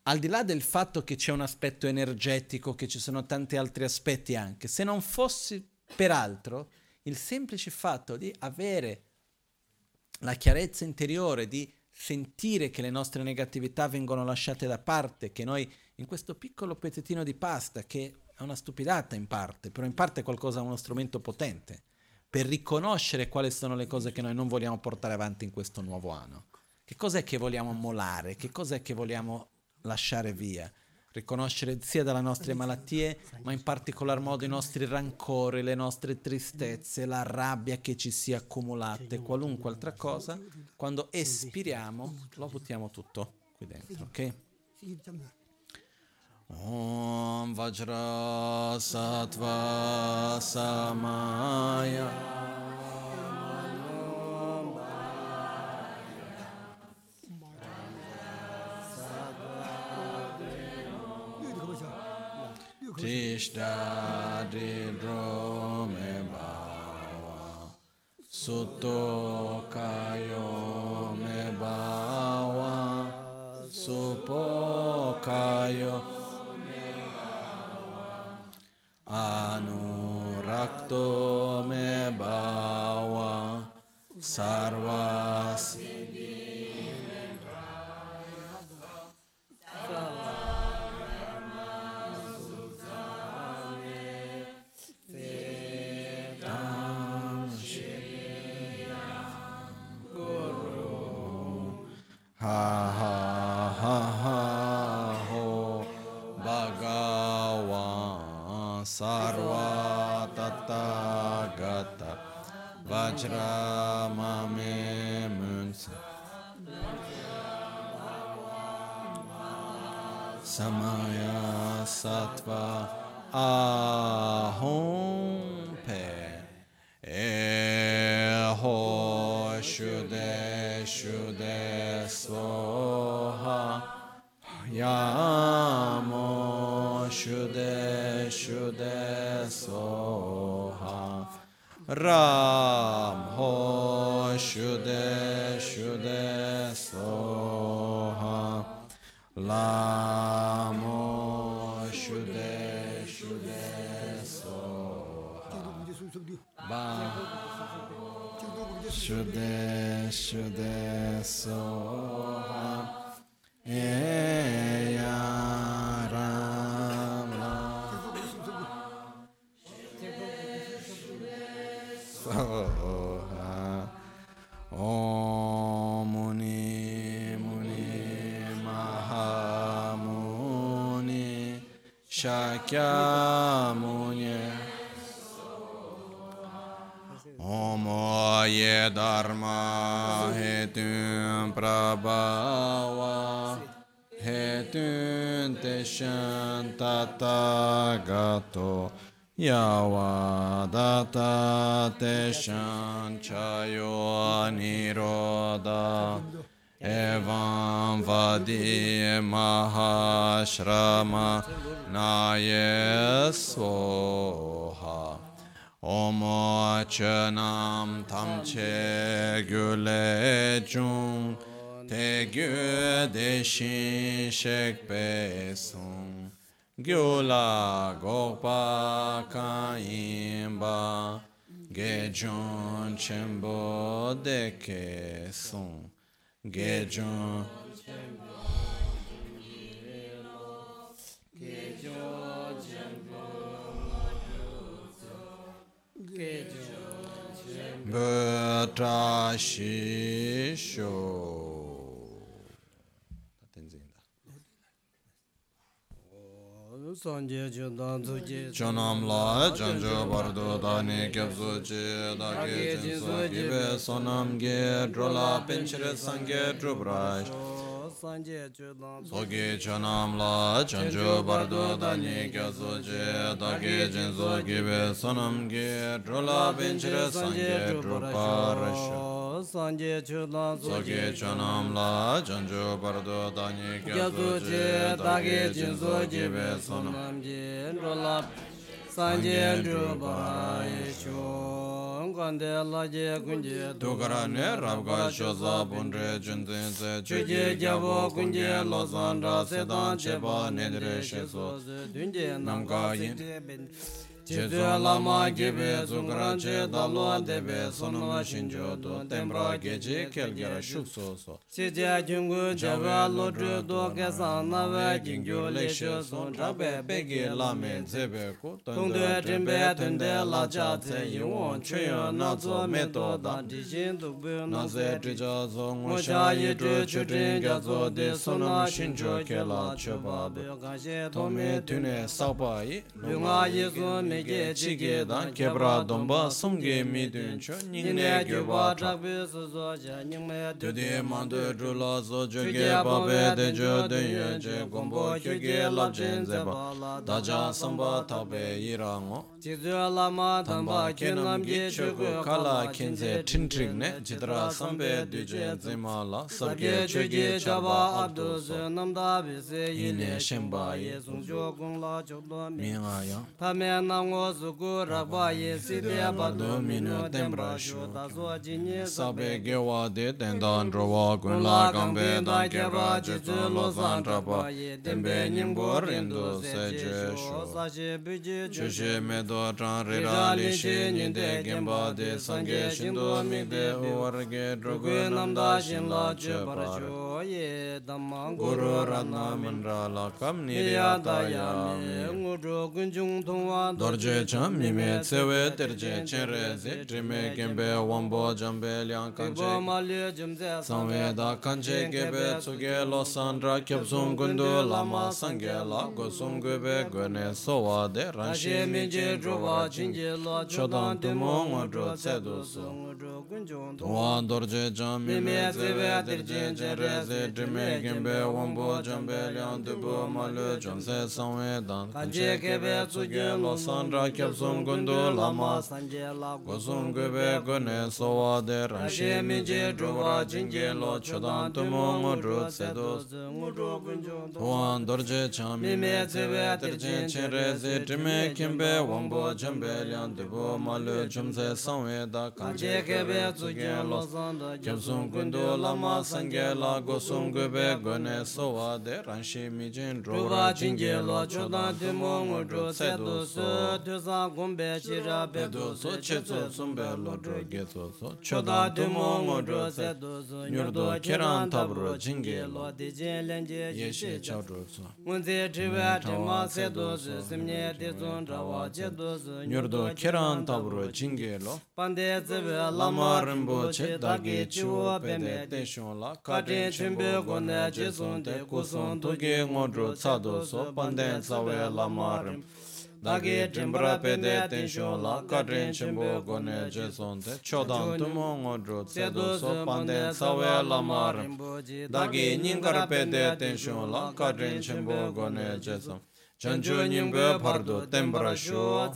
al di là del fatto che c'è un aspetto energetico, che ci sono tanti altri aspetti anche, se non fosse peraltro il semplice fatto di avere la chiarezza interiore, di sentire che le nostre negatività vengono lasciate da parte, che noi in questo piccolo pezzettino di pasta, che è una stupidata in parte, però in parte è qualcosa, uno strumento potente, per riconoscere quali sono le cose che noi non vogliamo portare avanti in questo nuovo anno. Che cos'è che vogliamo molare? Che cos'è che vogliamo lasciare via? Riconoscere sia dalle nostre malattie, ma in particolar modo i nostri rancori, le nostre tristezze, la rabbia che ci si è accumulata e qualunque altra cosa, quando espiriamo lo buttiamo tutto qui dentro, ok? ॐ वज्रसत्त्वा समाय Tishdadidro me bawa Sutto kayo me bawa Supo kayo Anurakto me bhava sarvas sattva ahom pe eho shude shude soha yamo shude shude soha ram shude shude soha eya rama soha om muni muni mahamuni shakyamuni Om ye dharma hetun prabhava hetun teshan tatagato yavadata teshan chayo niroda evam vadi mahashrama naye soha Om Chanam Tamche Gyule Jung Te Gyu Deshin Shek Pe Sung Gyula Gokpa Kaimba Gejun Chembo Deke Sung Gejun bhata shisho sanje jindan zuji chanam la janjo bardo dani kyab zuji da ge jinsu jibe sonam ge drola penchre sangge drubrash Soki chanamla chanchu bardo dani kya soche Taki jinso kibe sonam ki Trula pinchire sanje trupa rasho Sanje chudan soki chanamla chanchu bardo dani kya soche Taki jinso kibe sonam ki Trula pinchire sanje drupa yishu la je kunje dukara ne rabga shoza bundre juntin se chuje gyabo kunje lozan ra sedan cheba nedre sheso dunje namga yin. Chidya lama gibe dzungran che dalwa debe sonoma shinjo do tembra geje kelgera shukso so. Chidya gyungu jawa lodru do gesa nawa gyungyo lekshe son trabe pegi lame zebe ku. Tungde jimbe tunde laja tse yungon chuyo nazo meto dan dijin dubu naze trija zo ngocha yidru chudrin gazo de sonoma shinjo kela chubabe. Tome tune sakpa yi, lunga yizun me ge chi ge dan kebra domba sum ge mi dun cho ning ne ge wa tra be su zo ja ning me de de man de dru la zo jo ge ba be de jo de ye je gom bo ge ge la jen ze ba da ja sam ba ta be yi ra ngo ji zo la ma dam ba ke nam ge chu ge kala kin ze tin trig ne ji dra sam be de je ze ma la sab ge chu ge cha ba ab do ze nam da be se yi ne shem ba ye zung jo gong la jo do mi nga yang pa me na ngo su ku rakpa ye si te pa tu minu tembra shu ta so chi nye sape ge wa de ten dan dro wa kun la kam pe dan ke pa chi tsu lo san tra pa tempe nyim go rin du se che shu sa che pi chi chu she me do chan re ra li she nyi de gen pa de san ge shin do mi de u war ge dro gu nam da shin la che pa shu ye dhammang guru ratna min ra la kam ni ya da ya me ngu dro kun chung thong wa do dorje cham mi me tsewe terje chen re zi trime kembe wambo jambe liang kanche samwe da kanche gebe tsuge lo sandra kyabsum gundu lama sangye la Go sum gube gune sowa de ranshi mi je druwa chinje lo chodan tumo ngodro tsedu su. tuwa dorje cham mi me tsewe terje chen re zi trime kembe wambo jambe liang dubu malu chomse samwe dan kanche gebe tsuge lo sandra san rakyab sum gundu lama sanje la gusum gube gune sowa de ranshe minje dhruva jinge lo chodan tumo ngudru tsedu ngudru gunju tuwan dorje chan mime tsebe tirjin chenre zi trime kimbe wangbo jembe lian dubu malu chumse sanwe da kanche kebe tsugen lo sanda kyab sum gundu lama sanje la gusum gube gune sowa de ranshe minje dhruva jinge lo chodan tumo ngudru tsedu su duzan gombe shira bedu so che tsu sumbe lodro ge tsu so choda dumo ngodro se duzu nyurdo kiran tabro jingi lo dije lenje yeshe chadro tsu munze triwe trima se duzu simne dizun rawa che duzu nyurdo kiran tabro jingi lo. Pande zive lama rinpo che dagi chiwo pende tenshon la. Kate chimbe gonde jizun de kusun tuge ngodro tsado so. pande zawe lama rinpo dāgī tīmbarā pēdē tīnshū lākā tīn chīmbū gōne jē sōntē chōdāṁ tūmō ngō rū tsēdū sō pāndē sāwē lāmā rīm dāgī nīṅkarā pēdē tīnshū lākā tīn chīmbū gōne jē sōntē chanchu nyingwe pardu tenpara shu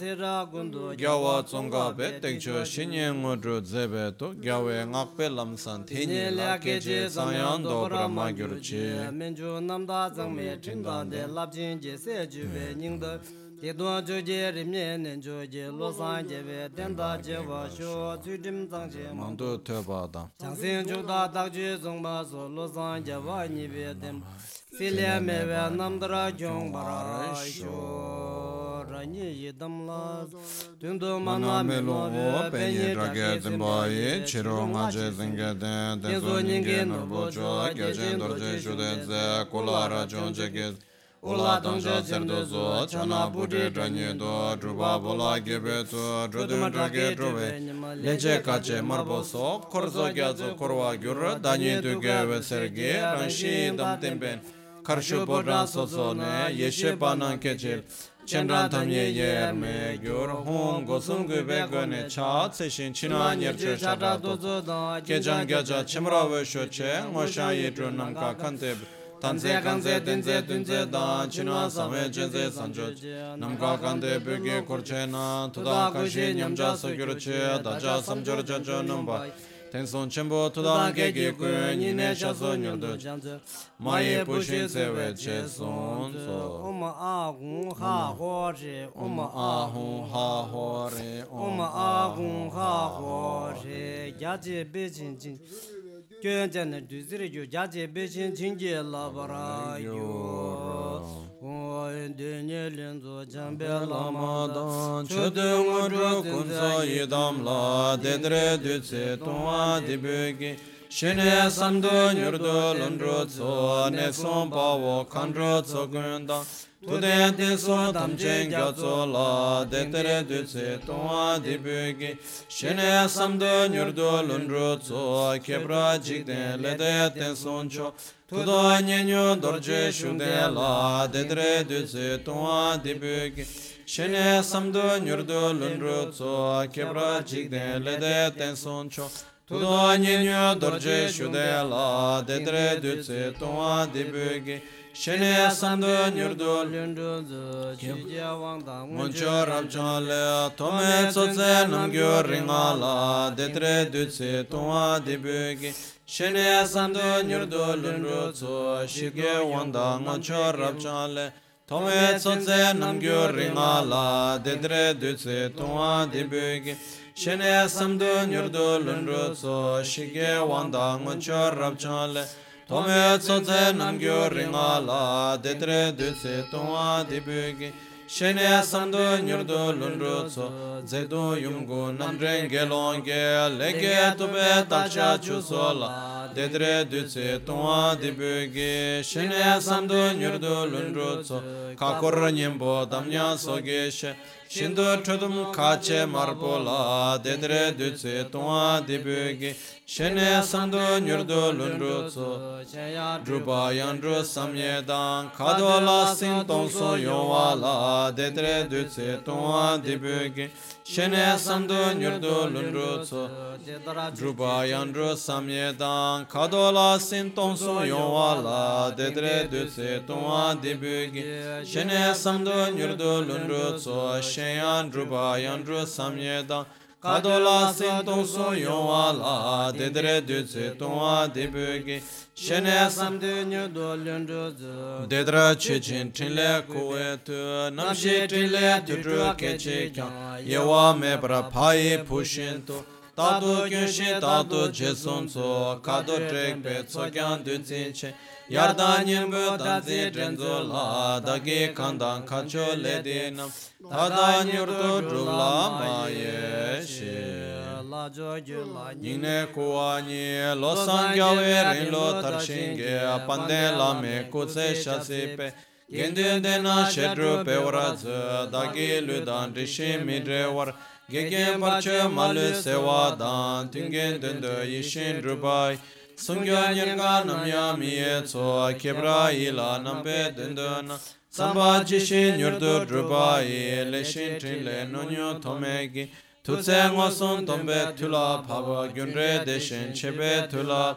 gyawa tsonga pe tekcho shinye ngodru zebe to. Gyawe ngakpe lamsan tenye la keche sanyan dobra ma gyurchi menchu namda zangme chingande labjin je se juwe nyingde. Tidon chuje rimye nencho je losan jebe tenda je washo tsui tim zangche mangdo teba dang. Changsin chukda takche zongba so losan jeba nibe tem. Sile mewe namdara kyung bara isho ranyi yidam la. Tundu mana me lobo penye rage zimba ye chiro nga je zinge den tenzo nyingi norbo cho kya jen dorje shuden ze kola ra chon che Ula tangsha tsendu su, chana puti tanyi tu, drupa pula gebe tu, drudun drake drupe, lenche kache marbo so, korzo kya zu korwa gyur, danyi tu gewe sergi, ranshin dam tempen, karshu podra so so ne, yeshe panan kechil, chenra tamye yerme, gyur hum gosum gube gane, cha tseshin china nyer che shata tuzu, kejan gaja chimra we sho che, ngoshan yedru namka kantebe, tanze kanze tenze tunze da chinwa samwe chenze sanjo namka kande pyoge korche na tuda kashi nyamja sogyur che daja samjor chancho namba tenson chenpo tuda kegi kuyo nine chaso nyamdo maye pushi sewe che son so. Oma a gung ha ho re. Oma a hung ha ho re. Oma a gung ha ho re. Yaje be chin chin kyoyan dhuziri gyu jaji bishin chingi labara yu Oyen dunye linzu jambi lamadan Chudu nguru kunzo idamla dendri dhutsi tongwa dibugi Shine samdu nyurdu lundru tso. Nesun pawo kandru tso gundan Tuden tenso tamchen gyatso la dektere dutse tongwa dibugi Shene samdo nyurdo lundru tso kebra jikden lede tenson cho Tudo nyenyo dorje shunde la dektere dutse tongwa dibugi Shene samdo nyurdo lundru tso kebra jikden lede tenson cho Tudo nyenyo dorje shunde la dektere dutse tongwa dibugi shene sandu nyurdu lindu zu chije wangda ngoncho rabchon le tome tsotse namgyo ringa la. Detre dutse tongwa dibugi shene sandu nyurdu lindu zu shige wangda ngoncho rabchon le tome tsotse namgyo ringa la. Detre dutse tongwa dibugi shene sandu nyurdu lindu zu shige wangda ngoncho rabchon le tōme tsōtse nāngyō rīngā lā, dētre dētse tōngā dībīgī, shēne sāndu nyurdu lūndu tsō, dzēdu yungu nāmdrēn gēlōngi, lēgē tūpē tākshā chūsō lā, dētre dētse tōngā dībīgī, shēne sāndu nyurdu lūndu tsō, kākur nyēmbo damnyā sōgē shē, shindu chudum kache marpola dendere dutse tongwa dibugi shene samdu nyurdu lundru tsu drupa yandru samyedan kadola sing tongso yongwala dendere dutse tongwa dibugi shene samdu nyurdu lundru tsu drupa yandru samyedan kadola sing tongso yongwala dendere dutse tongwa dibugi shene samdu nyurdu lundru tsu chen drupa yandru samyedang Kadola sin tongso yongwa la, dedre dutsi tongwa dibugi, shene samdi nyu dolyon dhuzi. Dedra chichin tinle kuwe tu, namshi tinle tutru kechi kyang, yewa mebra payi pushin tu. Tatu kyunshi tatu jesun tsu, kado trekpe tsokyang dutsi chen, yarda nyingbu tanzi zhenzu la dagi kandan kancho le dinam tada nyurdu dhruv ma ye she la jo ju la nyingne kuwa nyi lo sangya we rin lo tar shinge pande la me kutse shasi pe. Gendin dena shedru pe wara zu dagi ludan rishi mi dre war. Gegen parche malu sewa dan tingen dundu yishin drubai Sungya nyerga namya miye tso kebra ila nampe dindun Samba jishin nyurdu drupa i leshin trile nonyo tomegi. Tutse ngosun tombe tula paba gyunre deshin chebe tula.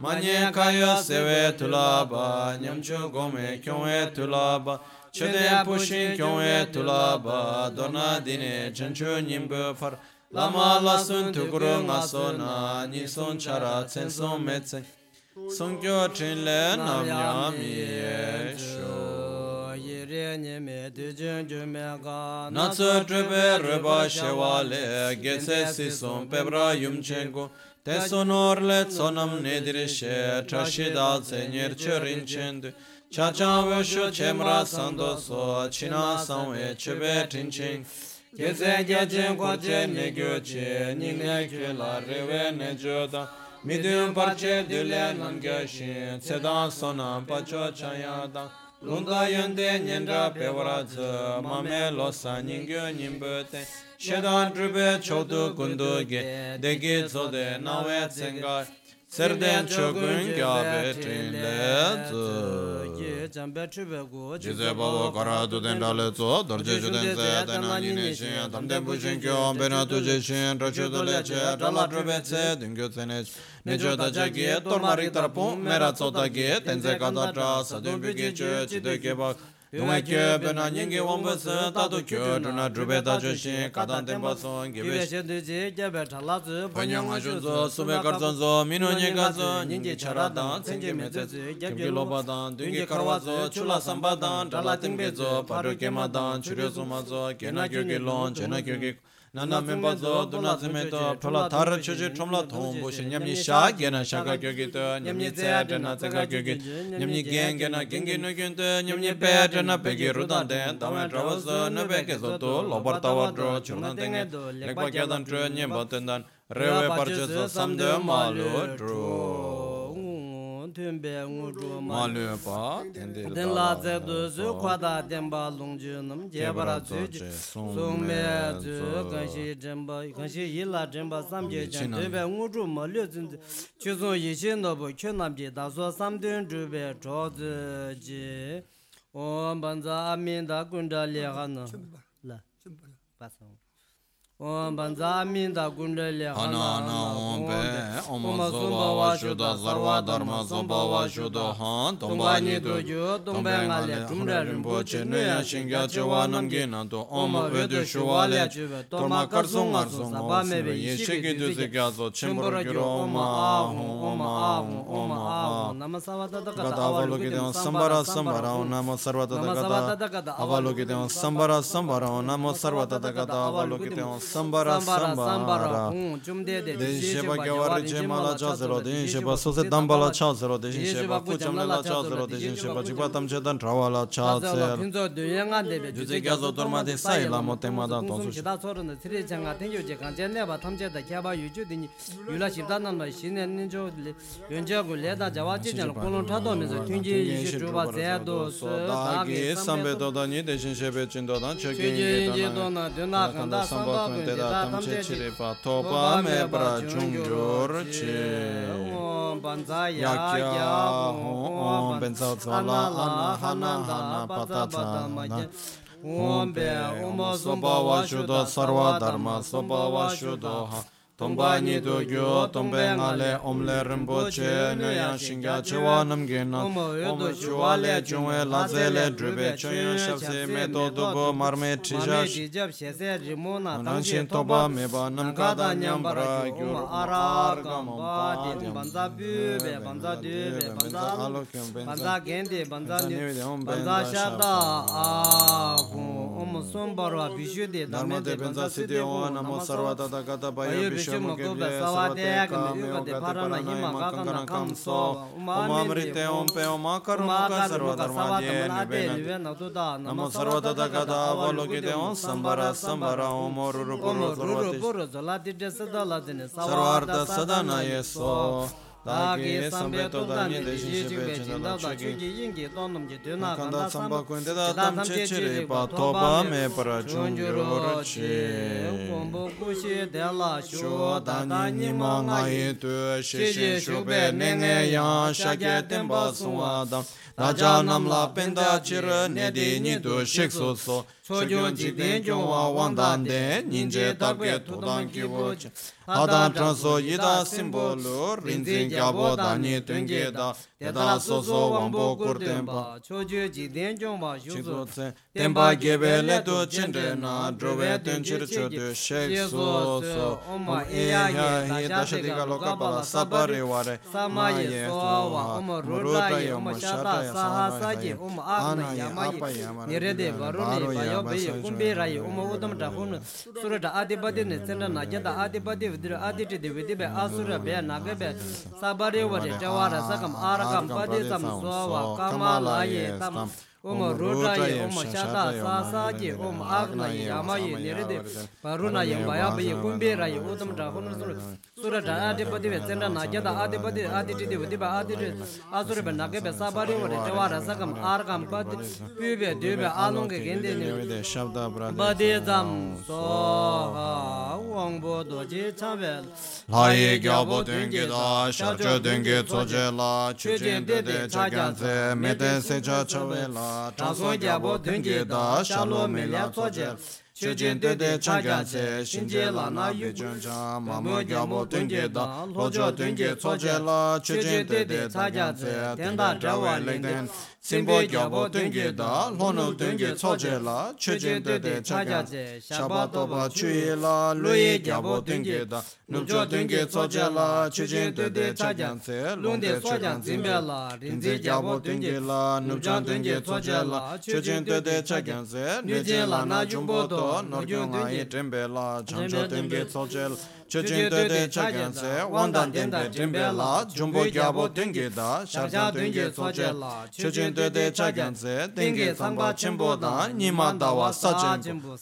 Manye kaya sewe tula ba nyamchu gome kyonwe tula ba. Chede pushin kyonwe tula ba dona dine chanchu nyimbu far. lama la sun tu guru nga so na ni son chara chen so me chen song kyo chen le nam ya mi ye sho. Ye re ni me de jun ju me ga na tsu tru be ru ba she wa le ge se si son pe bra yum chen go. te son or le tsonam ne dir she cha shi da zen yer rin chen de cha cha ve shu chem ra san do so china san we che be tin chen Kese gece koce ne göçe, nine külar ve ne cöda. Midün parçe düle nan göşi, seda sonan paço çayada. Lunda yönde nyenra pevrazı, mame losa ningö nimböte. Şedan trübe çodu kundu ge, degi zode nave cengar. Serden chokun kyabe trinle zu. Ye jambe chube gu. Jize babo kara duden dale zu. Dorje juden ze dana nini shin. Tamden bu shin kyo bena tuje shin. Roche dole che dala drube tse dingyo tsene. Nejo da jagi tormari tarpun. Mera tsota gi. Tenze kata tra sadun bigi che. Chide kebak. Dunga kyo pena nyingi wangpa si tatu kyo chuna drupe tacho shin katan tenpa son gibe shen tuji jebe chala zu Panya nga shun zo sube karsan zo minu nyinga zo nyingi chara dan tsengi me tse zi Kimki loba dan dungi karwa zo chula samba dan chala tingbe zo paru kema dan churyo suma zo Kena kyo ki lon chena kyo ki nana memba zo dona zime to thola thar choje thomla thom bo shin nyamni sha gena shaka gyoge to nyamni ze dana zaka gyoge nyamni gen gena genge no gen to nyamni pe dana pege ruda de tawa drawaz no be ke zo to lobar tawa dro churna denge lekba gyadan tro nyemba tendan rewe parche zo samde malu dro tunbe ngudu ma lu pa den la ze du zu kwa da den ba long ju nam je ba ra zu ji sung me zu gan shi zhen ba gan shi yi la zhen ba sam je jan de be ngu zhu ma lu zin chu zo yi xin no bu kyu nam ji da so sam den zhu be cho zu ji om ban za amin da gun da le ga na la ba sa ॐ बन्जामि द गुण्डले हनाना ॐ बे ॐ सोवा शुद्ध सर्व धर्म सोवा शुद्ध हं तुम्बानि दुजु तुम्बे ngale tumre rimpo che ne ya shingya chewa namge na to om ve de shwa le chve to ma kar song ar song ba me be ye che ge de ze ga zo chem bor ge ro ma a hu om a hu om a hu nam savata da ka da avalo ge de sambara sambara nam sarvata da ka da avalo ge de sambara sambara nam sarvata da ka da avalo ge de sambara sambara jumde de sheba gawar jemala chazro de sheba sose dambala chazro de sheba kuchamla chazro de sheba jiba tamchedan trawala chazro pinzo de yanga de juze gazo dorma de sai la motema da tonsu shida sorun de tri janga de yoje ganje ne ba tamche da kyaba yuju de yula shibda nam la shine ne jo yonje go le da jawa je jang kolon ta do me zo tunji yishu juba ze do so da ge sambe do da ni de shin shebe chin do da chege ni da na de na kan da samba pen te da tam che che re pa to pa me pra chung jor che ban za ya ya ho ben za za la la ha na da na pa ta ta ma ye Om be om so ba wa shu do sarva dharma so ba wa shu do ha Tōmbā nī tō gyō, tōmbē ngā lē, ōm lē rīmbō chē, nē yāng shīngyā chē wā nām gē nā, ōm lē chū wā lē chūng wē, lā zē lē drū bē, chō yāng shab sē, mē tō tō bō, mār mē tī jā shī, nāng shīn tō bā mē bā, nām kā tā nyam bā rā, gyō rō mā rā, gā mō bā, dī bānzā bū bē, bānzā dū bē, bānzā ā lō kyōng, bānzā gēn dī, bānzā nī, bānzā shā tā ā gōng, om som barwa bishu de dharma de benza siddhi owa namo sarva tata kata baya bishu mukibye savate kam yoga de parana hima kakana kam so. Umamrite om pe om akar muka sarva dharma de nivena namo sarva tata kata avaloki de om sambara sambara om oruru puru sarvati sarvarta sadana yeso. 다게 삼베토 다니 대신시베 진다다 주기 인기 돈놈게 되나 간다 삼바 군데다 담체체리 바 토바메 파라준주로치 곰보쿠시 데라 쇼다다니 망아이 쉐셰 슈베 네네 샤게 템바스와다 Raja namla penda chira nedi nidu shik su su. Chodyo jikden jongwa wangdan den ninje tarbe tudan kibu chi. Adan chanso yida simbolu rinzin gyabo dani tungi da Deda su su wangbo kur tenpa Chodyo jikden jongwa shik su. Tsen Tenpa gebe le tu chinde na drove tunchir chudu shik su su. Oma iya e hi dashadika lokapala sabari ware Sama ye suwa oma rudra ye oma shata saha sagi um aagna yamayi nirede varune bayo bayo kumbe rayi um udam da hun sura da adibadi ne senda na jada adibadi vidra aditi de vidibe asura be nagabe sabare ware jawara sakam arakam pade sam swawa kamalaye tam ओम रोटाय ओम शाता सासाजे ओम आग्नाय यामाय निरदे परुणाय वायाबे कुंबेराय ओदम डाहुन sura dhana dhipati ve tsenda nagyada adipati aditi dhivu dhipa aditi asura bhe nagya bhe sabari vore jawa rasakam arkam pati pyube dhive alunga gende badi dham soha wangbo doji chambe laye gyabo dengi da shachö dengi tsoje la chujin dede chagyanze mede secha chave la chanson gyabo dengi da shalo melya tsoje la shechin dede chagyan se shinje la na yu jun cha mamu gyamu tunge da lojo tunge choje la chechin dede chagyan se tenda drawa lingden Simbo gyabo denge da, lono denge choche la, chochen dede chagan, shaba toba chuye la, loye gyabo denge da, nubcho denge choche la, chochen dede chagan se, longde sojan zimbe la, rinze gyabo denge la, nubcho denge choche la, chochen dede chagan se, nije la na yungbo to, norgyung ayi tembe la, chancho denge choche la, Chochin tete chakansi, wandan tenpe tenpe la, jumbo gyabo tenke da, sharjan tenke soche la. Chochin tete chakansi, tenke sangpa chenpo da, nima dawa sa chenpo.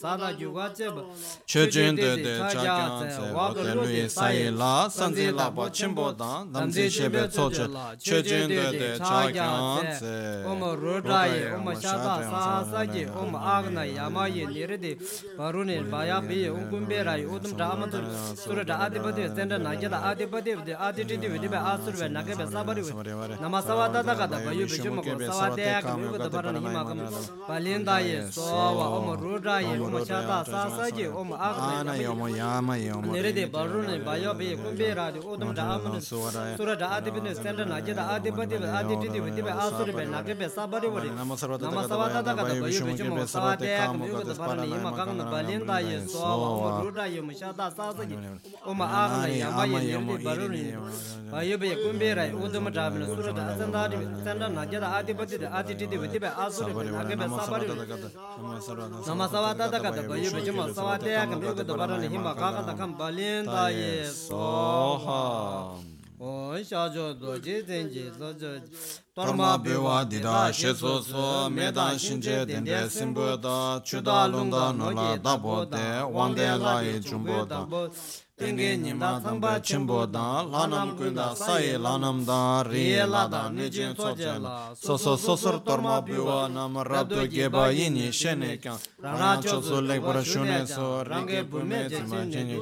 Chochin tete chakansi, waka luye saye la, sanzi lapa chenpo da, namzi shebe soche. Chochin tete chakansi, oma rodaye, oma shata sasage, oma agna yamaye niride, barune bayabiye, unkumbe raye, udum damadur, sura da adibade senda na ge da adibade de aditi de de asur ve na ge be sabari ve nama sawa da da da bayu be jum ko sawa de ya ko da baran hi ma kam palin da ye so wa o mo ro da ye mo cha da sa sa ge o mo ak na ye mo ya ma ye mo ne de baru ne bayo be ko be ra de o dum da am sura da adibade senda na ge da adibade de aditi de de asur ve na ge be sabari ve nama sawa da da da bayu be jum ko sawa de ya ko da baran hi ma kam palin da ye so wa o mo ro da ye mo cha da sa sa ge oma aagla yama ye nirli barur ni ayobe ye kumbe rai udama dhabina surat asandari sanda najyada adi badida adi didi vidibe asura nagabe sabari nama savata dakata bayobe jima savata yakam yogada barani himba kakata kam balinda ye soham 온 샤조도 제된지 저저 파마 베와 디다 셰소소 메다 신제 된데 심보다 추달론다 노라 다보데 왕데라이 중보다 tenge nima thangpa chimbo dan lanam kunda saye lanam dan riye la dan nijin soche la soso sosor torma biwa nam rabdo geba yini shene kyan rana chosu lekpura shune so rangi bume zima jini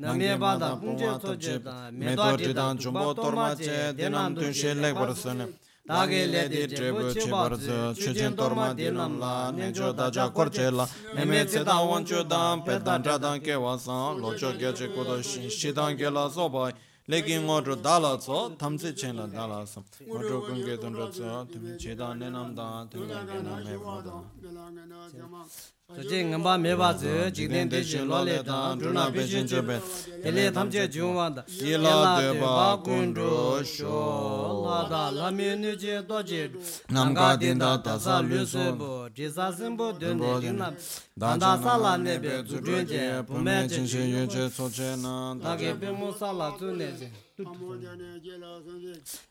namye bada pungje soche dan medo jidan chumbo torma che dinam tunshe lekpura sune dāgē lēdī trēbū chīpār tsī chūjīn tōrmā dīnam lā nīchū dā chā khuar chē lā mēmē tsī dā wān chū dāng pē dāng chā dāng kē wā sāng lō chō kē chī kudu shī shī dāng kē lā sō bāi lē kī ngō chū dā lā tsō tam tsī chē lā dā lā sāng ngō chū kūng kē tōng chō tsō tūmī chī dāng nē nām dāng tūmī kē nā mē pā dāng Tsoche ngamba meba tse, jikden deshi lole dan, druna peshin chebe, tele tamche jiongwanda, ila deba kundro sho, lada lami nuche doche, namka dinda tasa lusubo, jisa simbo dunde dinam, danda sala nebe zudunje, pume chinshin yunche tsoche na, dake pimu sala tsune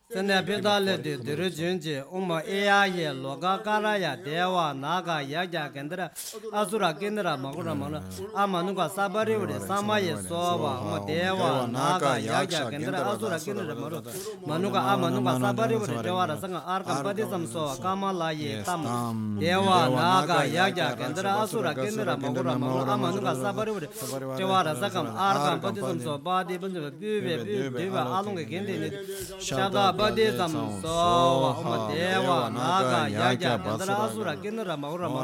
Tsene peda le de dhiru junji umma eya ye loka kara ya dewa naga yagya kendra asura kendra makura mana ama nuka sabari ure sama ye soba umma dewa naga yagya kendra asura kendra maru manuka ama nuka sabari ure dewa rasanga arkam padisam soba kama la ye tam. dewa naga yagya kendra asura kendra makura mana ama nuka sabari ure dewa rasangam arkam padisam soba badi bunjiba biwe biwe alunga kendini shada abade sam so wa ma dewa na ga ya ja badra asura kin ra ma ra ma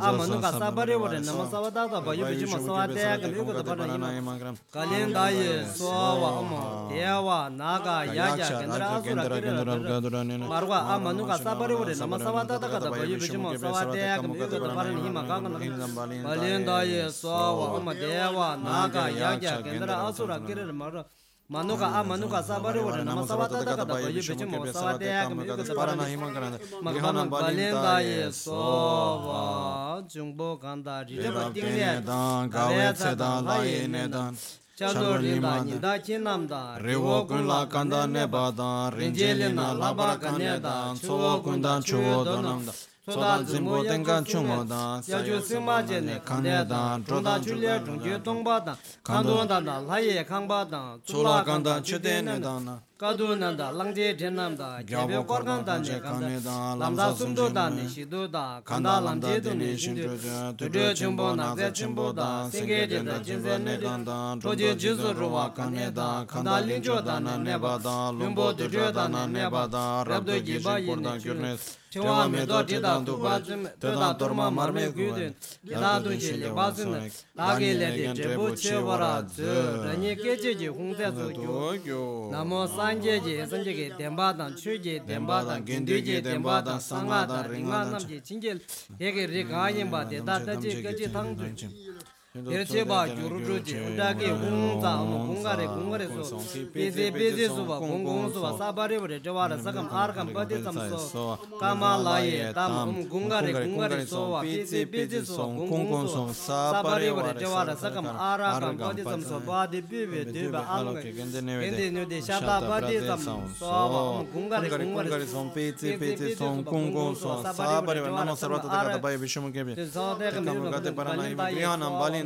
a man ga sabare wa na ma sa wa da da ba yu ji ma sa wa de ga yu ga da ba na ma ka len da ye so wa ma dewa na ga ya ja kin ra asura kin ra ga da ne ma ra a man ga sabare wa na ma sa wa da da ga da ba yu ji ma sa wa de ga yu ga da ba na ma ga ga na ka len da ye so wa ma dewa na ga ya ja kin ra asura kin ra ma 마노가 아 마노가 사바르와 나마사바다 다가 바이 베체 모사와데야 그미고 사바라나 히망가나 리하나 발렌다예 소바 중보 간다 리레바 띵네 가웨체다 라이네단 chador lima nida chinamda rewo kunla kanda nebada rinjelina laba kaneda chuwo kundan chuwo donamda 소단 진보 땡간 충어다 야주 스마제네 칸네다 조다 줄려 중제 동바다 간도다 라예 강바다 졸라 간다 최대네다나 kadu nanda langje dhenam da korgan da ne kanda lamda sumdo da ne shido da kanda lamde do ne shindu tudu chumbo na ze chumbo da singe de da jinze ne kanda choje jizu ruwa kane da kanda linjo da na neba. da lumbo tudu da na neba. da rabdo giba yine gyurne chewa me do ti da du ba zim, te da turma mar me gyu din, ki da du ji le ba zim, la ge le di je bu che wara zu, rani ke je ji hung ze zu gyu. Namo sa anje je sanje ge demba dan chö je demba dan gendö je demba dan sanga dan ringa nam je chinje ye ge re ga yin ba de da da je ge je thang ju Terche ba gyuru dhruji, udaki gung za amu gungare gungare su, peze peze suwa, gung gung suwa, sabari wale jawara sakam arkam pati tam so, kama laye tam um gungare gungare suwa, peze peze suwa, gung gung suwa, sabari wale jawara sakam arakam pati tam so, badi bibi dhiba alga, gende nyude shata pati tam suwa, um gungare gungare suwa, peze peze suwa, gung gung suwa, sabari wale namo sarvata takata bayi vishumu kebi, takam gate paranai, griyanam balin,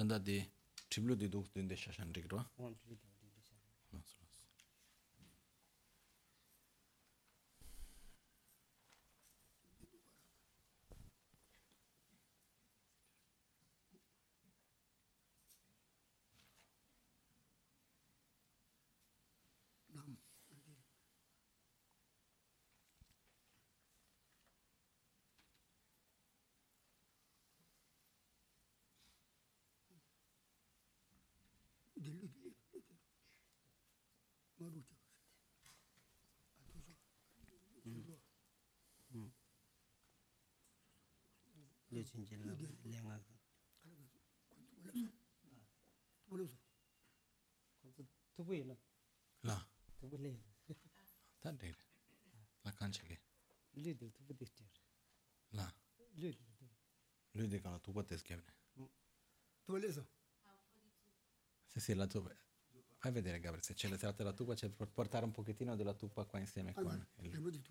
tanda di triblu di duk dinde shashan rikirwa 리진진라 랭아 몰라서 두부이나 La. 두부레 Ta dire. La cancia che. 리드 두부 디스터 La. 리드 Lui dica la tua te schiavne. 몰라서 Sì, sì, la tua. Fai vedere Gabriele se c'è la serata della tuba, c'è per portare un pochettino della tuba qua insieme con 아니 il...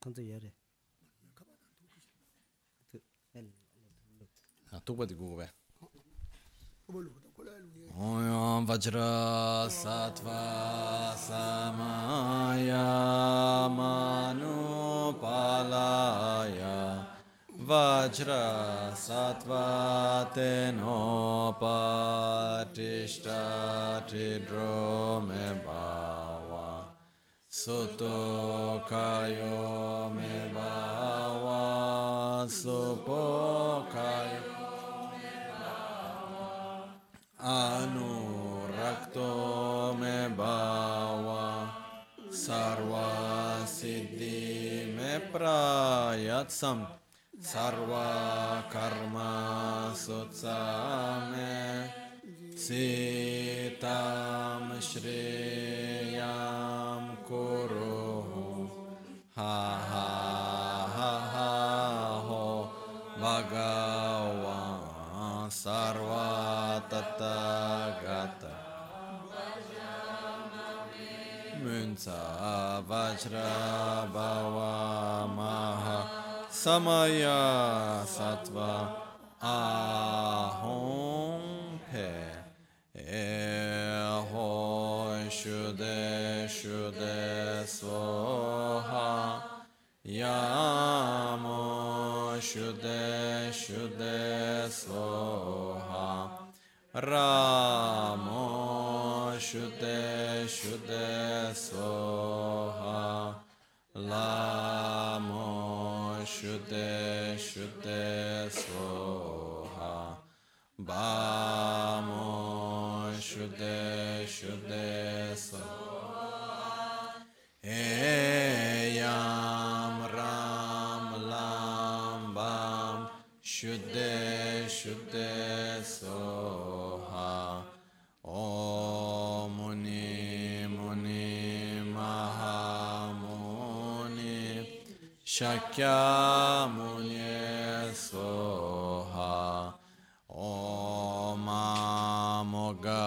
kanzo yare a tukpa di gugu bhe Om Vajra Sattva Samaya Manupalaya. Vajra Sattva Tenopa Tishta Tidromeba Soto Kayo Me Bhava Supo Kayo Anurakto me bhava sarva siddhi me prayatsam. Sarva karma sutsame sitam shriyam ha ha ha ho bhagavan sarva tattagata Munsa vajra bhava maha samaya sattva ahom ramo shude shude svoha lamo shude shude svoha bamo shakya muni soha om amoga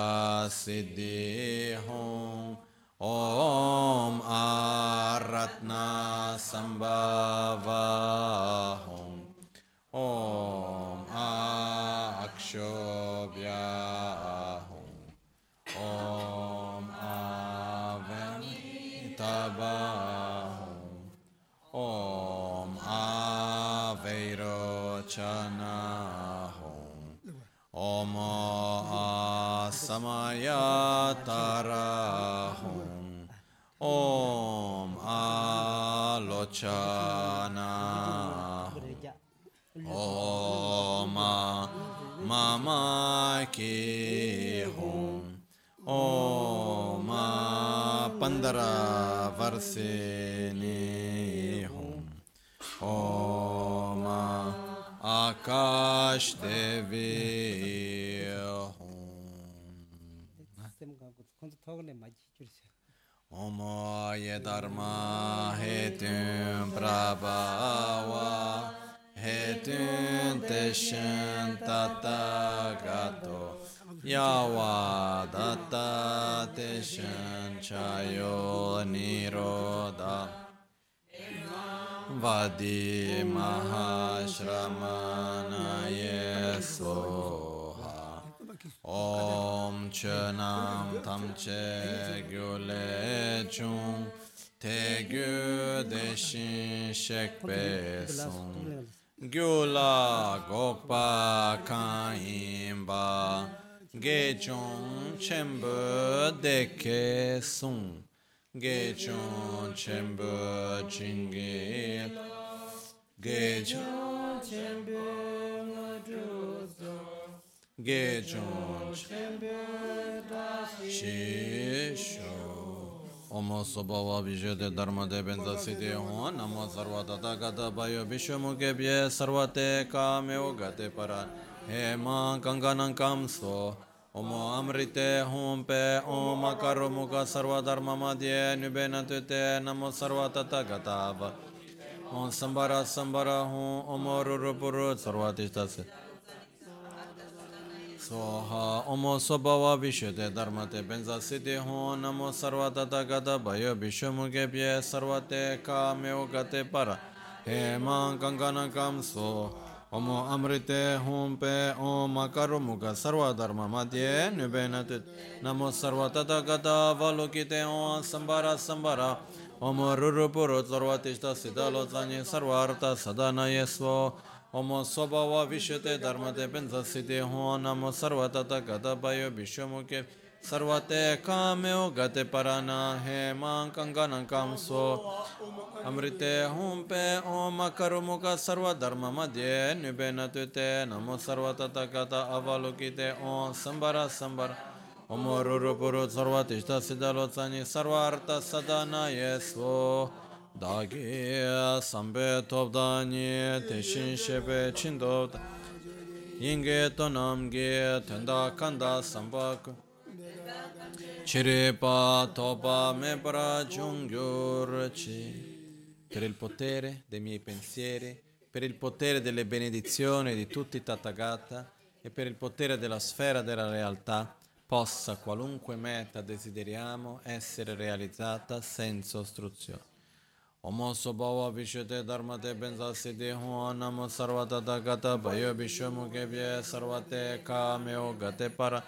जना ॐ मामा के हों ॐ पंद्रह वर्ष ने हों ॐ आकाश देवी Ye dharma hetun prabhava hetun teshin tata gato. Yawa datta teshin chayo niroda mahashramana yesoha Om Chönam Tamche Gyule Chung Te Gyu Deshin Shekpe Sung Gyula Gokpa Kaimba Ge Chung Chembu Deke Sung Ge Chung Chembu Jingi Ge Chung Gechon Shisho Omo Sobhava Vijayate Dharmate Benza Siddhi Hon Namo Sarva Tata Gata Bayo Visho Mukebye Sarvate Kame Ogate Para Hema Kanganam Kamso Omo Amrite Hon Pe Om Akaro Mukha Sarva Dharma Madhye Nubena Tute Namo Sarva Tata Gata Va Om Sambara Sambara Hon Omo Rurupuru Sarva Tishtase Soha Omo Sobhava Vishute Dharmate Benza Siddhi Hon Namo Sarva Tata Gata Bayo Vishomuge Bye Sarvate Kame Ogate Para Hema Kankana Kamso Omo Amrite Hon Pe Om Akaro Mukha Sarva Dharma Madhye Nubena Tut Namo Sarva Tata Gata Valokite Om Sambara Sambara Omo Rurupuru Sarva Tishta Siddhalo Zanye Sarva Arta Sadana Yesvo Omo Sobhava Vishate Dharmate Benza Siddhi Ho Namo Sarvatata Gata Bayo Vishwamuke Sarvate Kameo Gate Parana Hema Kanganam Kamso Amrite Humpe Om Akarumuka Sarva Dharma Madhye Nubena Tute Namo Sarvatata Gata Avalokite Om Sambara Sambara Omo Rurupuru Sadana Yesvo Dagi sambe topdani teshin shebe chindovda Yinge tonamge tenda kanda sambaku Chiripa topa me giungiurci Per il potere dei miei pensieri, per il potere delle benedizioni di tutti i Tathagata e per il potere della sfera della realtà possa qualunque meta desideriamo essere realizzata senza ostruzione. Omo Sobhava Vishute Dharmate Benza Siddhi Ho Namo Sarvata Gata Bayo Vishwamukebye Sarvate Kameo Gate Para.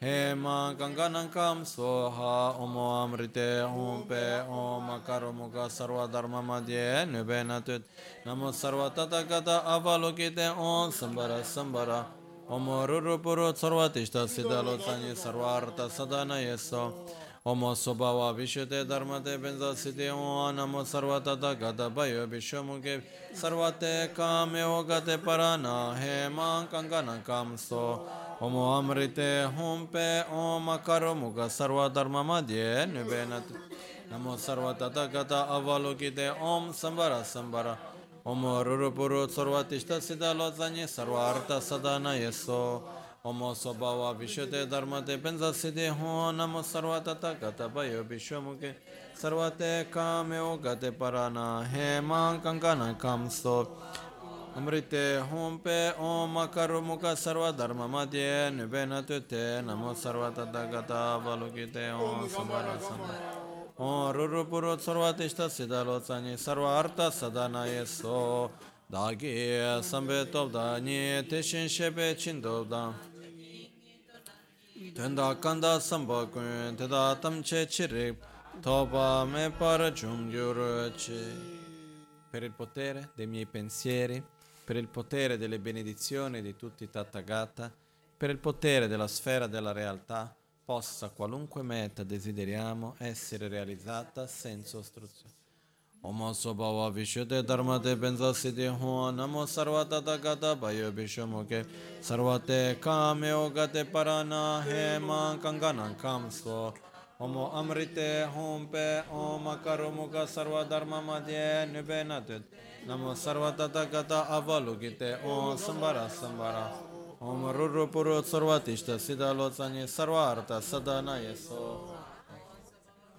Hema Kanganam Kam Soha Omo Amrite Om Pe Om Akaro Mukha Sarva Dharma Madhye Nubena Tut Namo Sarvata Gata Avalokite Om Sambara Sambara. Omo Omo Sobhava Vishute Dharmate Benza Siddhi Om Namo Sarvatata Gata Bayo Vishwamuke Sarvate Kame Ogate Parana Hema Kankana Kamso Omo Amrite Humpe Om Akaro Mukha Sarva Dharma Madhye Nubenat Namo Sarvatata Gata Avalokite Om Sambara Sambara Omo Rurupuru Sarvatishta Siddhalo Tsani Sarvarta Sadana Yeso Omo Sobhava Vishute Dharmate Benza Siddhi Ho Namo Sarvatata Gata Bayo Vishwamuke Sarvate Kame Ogate Parana Hema Kankana Kamso Amrite Humpe Om Akaro Mukha Sarva Dharma Madhye Nubena Tute Namo Sarvatata Gata Valokite Om Sambara Sambara Om Rurupuru Sarvatishta Siddhalo Tsani Sarva Arta Sadana Yeso Dagi Sambe Tobdani Teshin Shebe Chindobdan Tenda kanda samba kun teda tamche chirik toba me para Per il potere dei miei pensieri, per il potere delle benedizioni di tutti i Tathagata, per il potere della sfera della realtà, possa qualunque meta desideriamo essere realizzata senza ostruzione. Omo Sobhava Vishuddhe Dharmate Benza Siddhi Ho Namo Sarvata Gata Bayo Vishamuke Sarvate Kame Ogate Parana Hema Kankana Kamso Omo Amrite Hompe Om Akaro Mukha Sarva Dharma Madhye Nubenatut Namo Sarvata Gata Avalokite Om Sambara Sambara Om Rurupuru Sarvatishta Siddhalo Tsani Sarvarta Sadana Yeso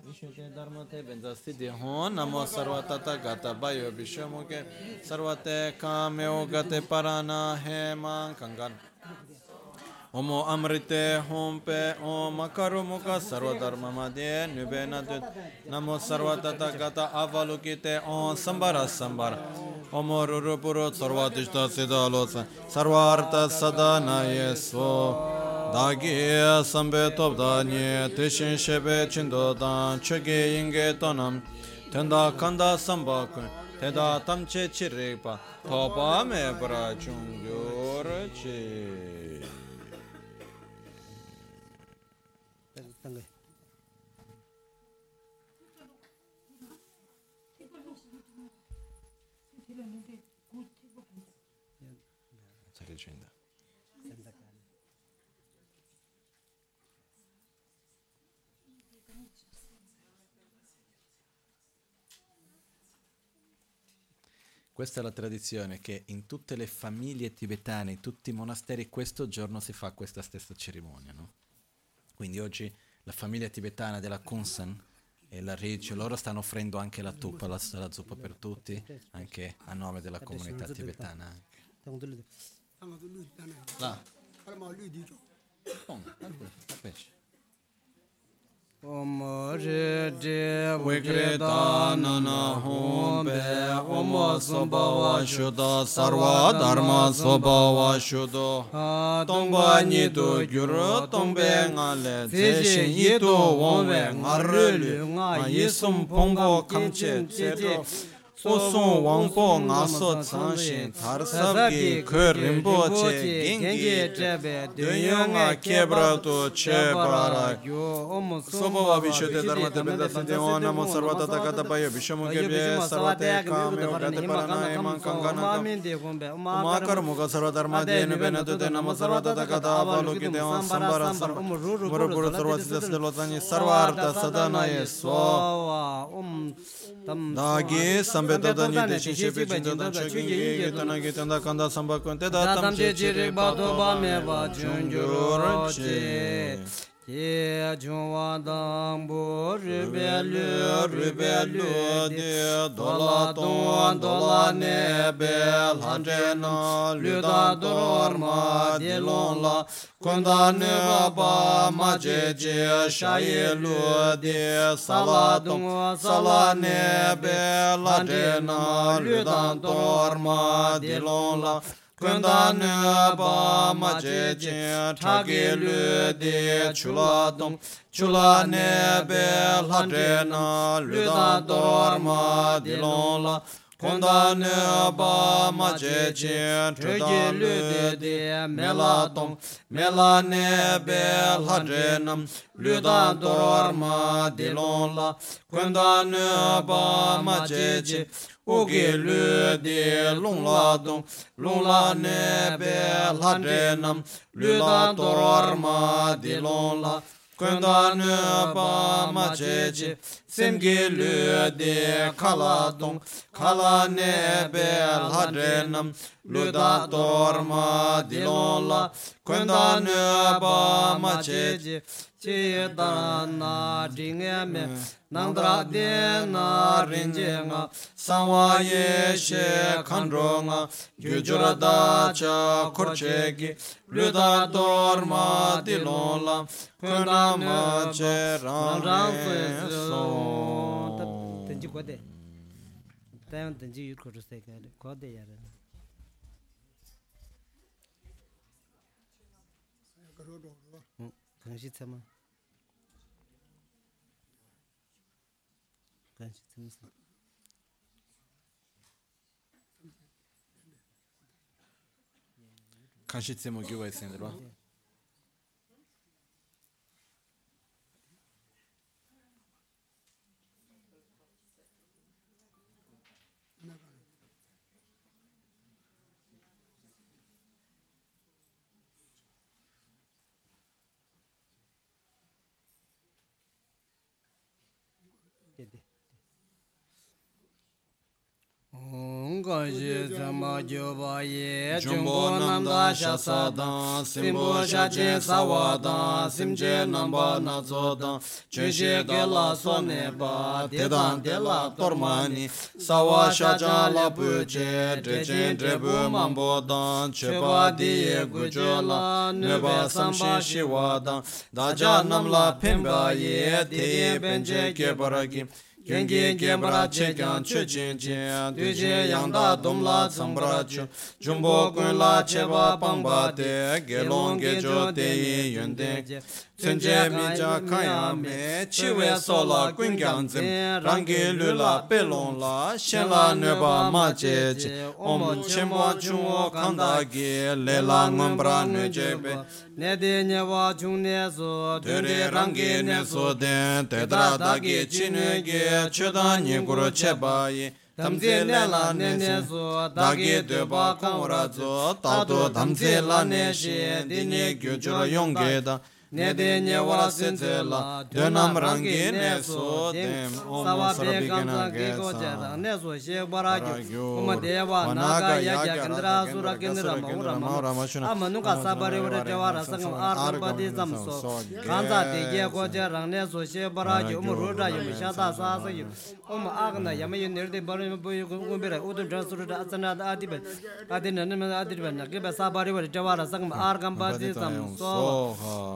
Vishute Dharmate Benza Siddhi Hon Namo Sarvatata Gata Bayo Vishamuke Sarvate Kameo Gate Parana Heman Kangan Omo Amrite Hompe Om Akaru Mukha Sarva Dharma Madhye Nubena Dut Namo Sarvatata Gata Avalukite Om Sambara Sambara Omo Ruru Puru Sarva Tishta Siddha Losa dāgī sāmbē tōpdāñi tēshīn shēbē chindōdān chūgī yīngē tōnam tēndā kāndā sāmbā kuñ tēdā tamchē chirīkpa tōpā mē parā chūngyō rā chī Questa è la tradizione che in tutte le famiglie tibetane, in tutti i monasteri, questo giorno si fa questa stessa cerimonia. No? Quindi oggi la famiglia tibetana della Kunsan e la Ridge, loro stanno offrendo anche la tuppa, la, la zuppa per tutti, anche a nome della comunità tibetana. sambhava shuddha sarva dharma sambhava shuddha tongpa nidu gyuru tongpe nga le zeshe yidu wongwe nga rulu nga yisum pongpo kamche tsete anche. 당들 상가도 류 있잖아요. Là, 사람하고 류 뒤죠. bon, la pesce. Om re de Vikrita nana humbe Om sabhava shuddha sarva dharma sabhava shuddha Tongpa nidu gyuru tongpe nga le Zeshin yidu wongwe nga rulu Nga yisum pongpo kamche tsedo Osung wangpo nga so tsangshin Tar sabgi kwe rinpoche gengi Dunyo nga kebra tu che para Sobo Vishute Dharmate Benda Sandhya Namo Sarvata Takata Payo Vishamu Kebye Sarvate Kame Ogate Parana Eman Kankana Umakar Mukha Sarva Dharma Dhyena Bena Dute Namo Sarvata Takata Avaluki Devan Sambara Sarva Muru Guru Sarva Siddha Siddha Lotani Sarva Arta Sadana Yeswa Om tam Dagi Sambeta Dani Deshin Shepe Chinta Dan Choki Gege Tana Gitanda Kanda Samba Kunte Da Tam Che Chiri Bato Ba Me Ba Chunjuro Che Ye chungwa dangpo rupe lu rupe lu di. dola tongwa dola nebe lanje na lu da doror ma di long la. kunda neba pa ma je je shaye lu di. sala tongwa sala nebe lanje na lu da doror ma di long la. Kundane ba ma je je thage lu de chula dom. Chula ne be la de na lu da dor ma di dilon la. kundan ba ma je je trege le de de mela tom. mela ne be la je nam. Le da dor ma de lon la. Kundan ba ma je je o ge le de long la dom long la ne be la je nam. Le da dor ma de lon la. kundan pa ma che che semge lu de kala dong kala ne be la de nam lu da dor ma di lon la kundan pa ma che che che da na ding me nandra de na rinje nga sangwa ye she khandro nga gyujura da cha korche gi luda dor ma di lon la kuna ma che rang rang pe so tenji kode. Tayan tenji yur kuru se kare. Kode yare. Kangshi tsama. de 그러도 그거 kan shi tsama kan shi tsama sa kanshitse ongkaje zama gyoba ye jumbo namda shasadan simbo shaje sawadan simje namba nazodan cheshe gela soneba dedan dela tormani sawa shaja la puje dejen drebu mambodan cheba diye gujola neba samba shiwadan daja namla pemba ye diye benje kebaragi Gengi genbra chekyan chu chin chin, duji yangda domla tsambra chu, jumbo kunla cheba pangba te, gelong gejo te yin yun Tsenje minja kaya me, chiwe so la kungyang zim, rangi lu la pelon la, shen la nueba ma je je, om chenwa chungwo kanda ge, le la ngombra nu jebe. Nede nyewa chung ne so, tere rangi ne so den, tedra dagi chinu ge, chudan nye guru cheba ye. 담제 내라 내내소 다게 되바 공라조 따도 담제 라네시 디네 교조 용게다 ne de nye wala sin te la de nam rang ge ne so dem. Om ma sar bi ge na ge go ja da ne so she bara gyu ma de wa na ga ya ga kendra su ra kendra ma ura ma ura ma. shuna. Ma nu ga sa ba re ura te wa ra sang ar ga ba de zam so. kan za de ge. go ja rang ne so she bara gyu um ro da yu sha da sa sa yu om a ga na ya ma yu ne de ba re bo yu go be ra u de dra su ra da sa na da di ba a de na na ma a di ba na ge ba sa ba re ura te wa ra sang ar ga ba de zam so.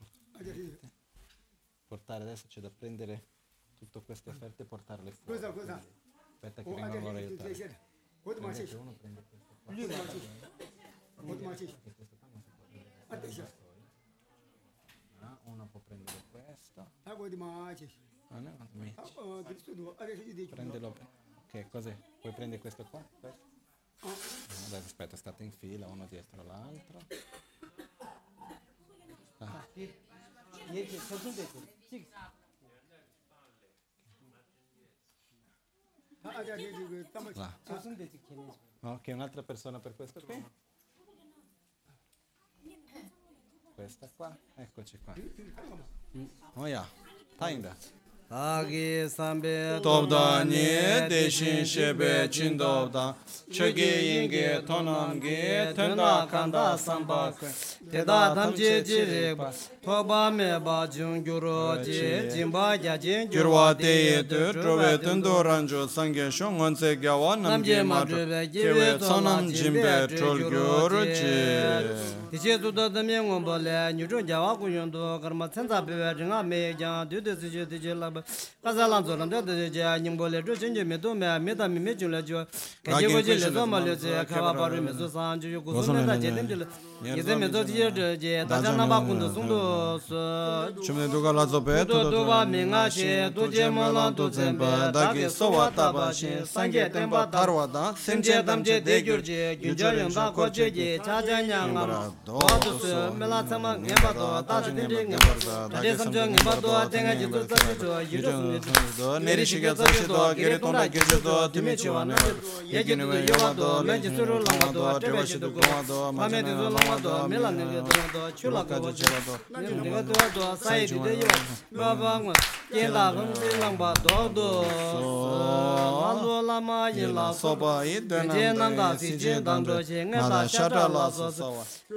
portare adesso c'è da prendere tutte queste offerte e portarle fuori. Cosa, cosa? Aspetta che oh, vengono allora aiutati. Quanto ma c'è? Uno prende questo qua. Quanto ma c'è? Può prendere. Ah, uno può prendere questo. Quanto ma c'è? Ah, no, quanto ma c'è? Ah, Che cos'è? Puoi prendere questo qua? Adesso aspetta, state in fila uno dietro l'altro. Ah. 아자 티저 그 담아. là. Ok, un'altra persona per questo qui. Questa qua, eccoci qua. Oh yeah, tainda. āgī sāmbē tōpdā nī dēshīn shēbē chīndōpdā chōgī yīngī tōnāṅgī tōndā kāndā sāmbā tēdā dhāmchī jirīpa tōpā mē bā jūng gyūrō jī jīmbā yā jīng gyūrwā tēyī tū trūvē tūndō rāñchū sāngē shō ngōnsē gyāwā nāmjī mā trūvē kīwē tōnāṅ jīmbē trūl gyūrō jī Tiche tuta tamye ngombo le, nyuchon jawa kuyonto, karma tsenza pewe ringa me jang, dute suje tiche lakba, kaza lanzo lamda tiche je, nyingbo le, zho chenje me to me, me tami me chun le jo, kaje goje le to ma le je, kawa paru me su san, juyo kusu me ta je temje le, yeze me zo je je da jan na ba kun do sung do su chum ne do ga la zo pe to do ba me nga she do je ma la do zen ba da ge so wa ta ba she sang ge ten ba dar wa da sem je dam je de gyur je gyur je yang ba ko je ge cha ja nya nga ra do do su me la cha ma nge ba do ta de de nge ba da da ge sam jo nge ba do de nga ji do za ji do yu do su do ne ri shi ge za shi do ge re to na ge je do ti me chi wa na ye ge ne yo wa do me ji su ro la wa do de wa shi do go wa do ma me de do la ma do me la ne de do chu la ka do ne de do do sa yi de yo ma ba ma ye la gum de lang ba do do wa lo la ma ye la so ba yi de na je nam da si je dang do je nga la sha da la so so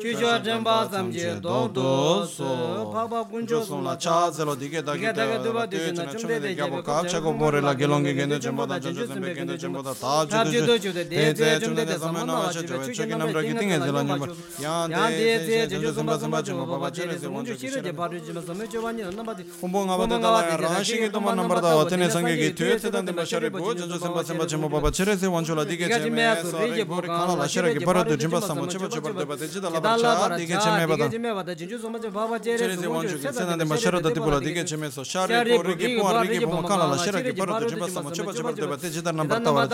chu jo den ba sam je do do so pa ba gun jo so la cha ze lo de ge da ge da do ba de na chum de de ge ka cha go mo re la ge long ge ge ne chum ba da jo jo me ge ne chum ba da ta ju de de de chum de de sam na wa che che ge nam ra ge ting ge la ni ma ya yānti tse jeju sumba sumba chunga baba jere se unju shira je paru jima sume chwa nyi namba di kumbu nga bata tala ya rashi ki tuma nambar da watane sange ki tuye tse tante mashari bu jeju sumba sumba chunga baba jere se unju la dike che me sari gori kala la shira ki paru du jimba samu chiba chiba de bata jida la bacha dike che me bata jeju sumba chunga baba jere se unju tse tante mashari da tibu la dike che me so shari gori ki puan riki pumu kala la shira ki paru du jimba samu chiba chiba de bata jida nambar tawa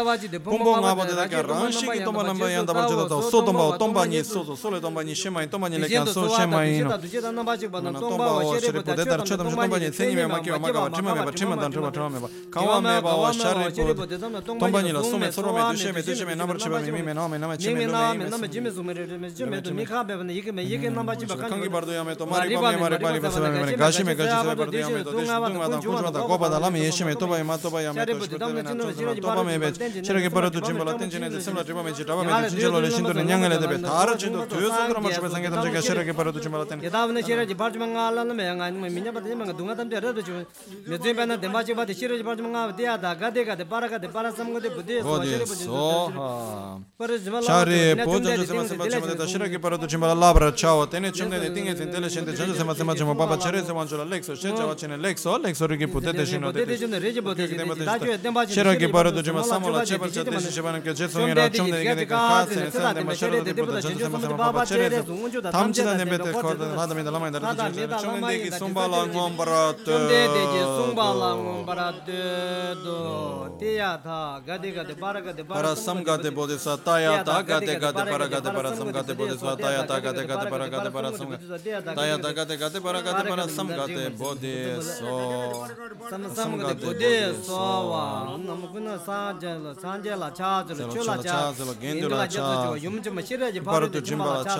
kumbu nga bata tala ya rashi ki tuma nambar yanda bacha da tau so tumba o tumba nyi so so le tumba томбани шимай томбани лекан со шимай но томба ва шере по дедер чедам же томбани цени ме маки маки ва чима ме чима дан чима чима ме кава ме ба ва шаре по томбани ла суме соро ме душе ме душе ме намар чима ме ме наме наме чиме ме наме чиме зуме ре ме чиме то ми хабе бе ике ме ике намба чима канги бардо я ме то мари ба ме мари пали ба ме гаши ме гаши се бардо я ме то душе дума да кужма да копа да лами еше ме то ба ма то ба я ме то тоба ме бе шере ке бардо чимба ла тенчене де семла чима ме читава ме чинчело ле шиндо не нянгале де бе тара чиндо тюзо 그럼 뭐 주변 상계 담제 가셔라게 바로도 좀 알았더니 예다분에 제라지 바르지망가 알라는 양 아니 뭐 민냐 바르지 망가 동아 담제 라도 좀 메제 바나 덴바지 바데 시르지 바르지망가 데야다 가데가 데 바라가 데 바라 삼고데 부데 소하 샤리 보조 좀 세마 세마 좀 데다 시르게 바로도 좀 알라 바라 차오 테네 춤네 띵에 텐텔레 셴데 전제 세마 세마 좀 바바 체레 세마 줄 렉소 셴자 와치네 렉소 렉소 리게 부데 데시노 데 시르게 바로도 좀 사모라 체버자 데시 제바는 게 제송이라 춤네 이게 가세 세마 세마 좀 바바 chene tamchina nembe te korda nada me dalama indar chene chone deki sumba la ngom barat chone deki sumba la ngom barat do. Teya tha gade gade para gade para sam gade bodhe sa taya ta gade gade para gade para sam gade bodhe sa taya ta gade gade para gade para sam taya ta gade gade para gade para sam gade bodhe so sam sam gade bodhe so wa namguna sa jala sanje la cha jala chula cha gendula cha yumjum shiraji bharo jimbala cha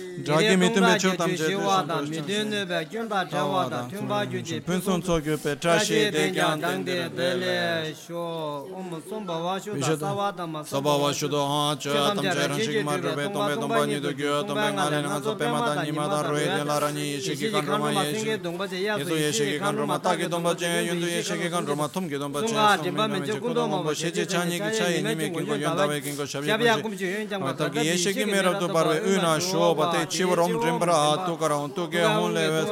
Dragi mi tume chur tam je da mi dene be gyun ba jawa da tun ba gyu ji pun sun so gyu pe tra she de gyan dang de de le sho um sun ba wa shu da sa wa da ma sa ba wa shu do ha che tam je ran shi ma be tom be tom ba ni do gyu tom be ngale na so pe ma da ni ma da ro de la ra ni shi ki kan ro ma ye shi ye do ye shi ki kan ro ma ta ki dom ba je yun do ye shi ki kan ro ma tom ki dom ba che so ma me je kun do ma ba she je cha ni ki cha ye ni me ki go yun da be ki go sha bi ya kum ji yun jang ma ta ki ye shi ki me ra do par be u na sho ba te chivarom drimbra atu karaon tuke hon leves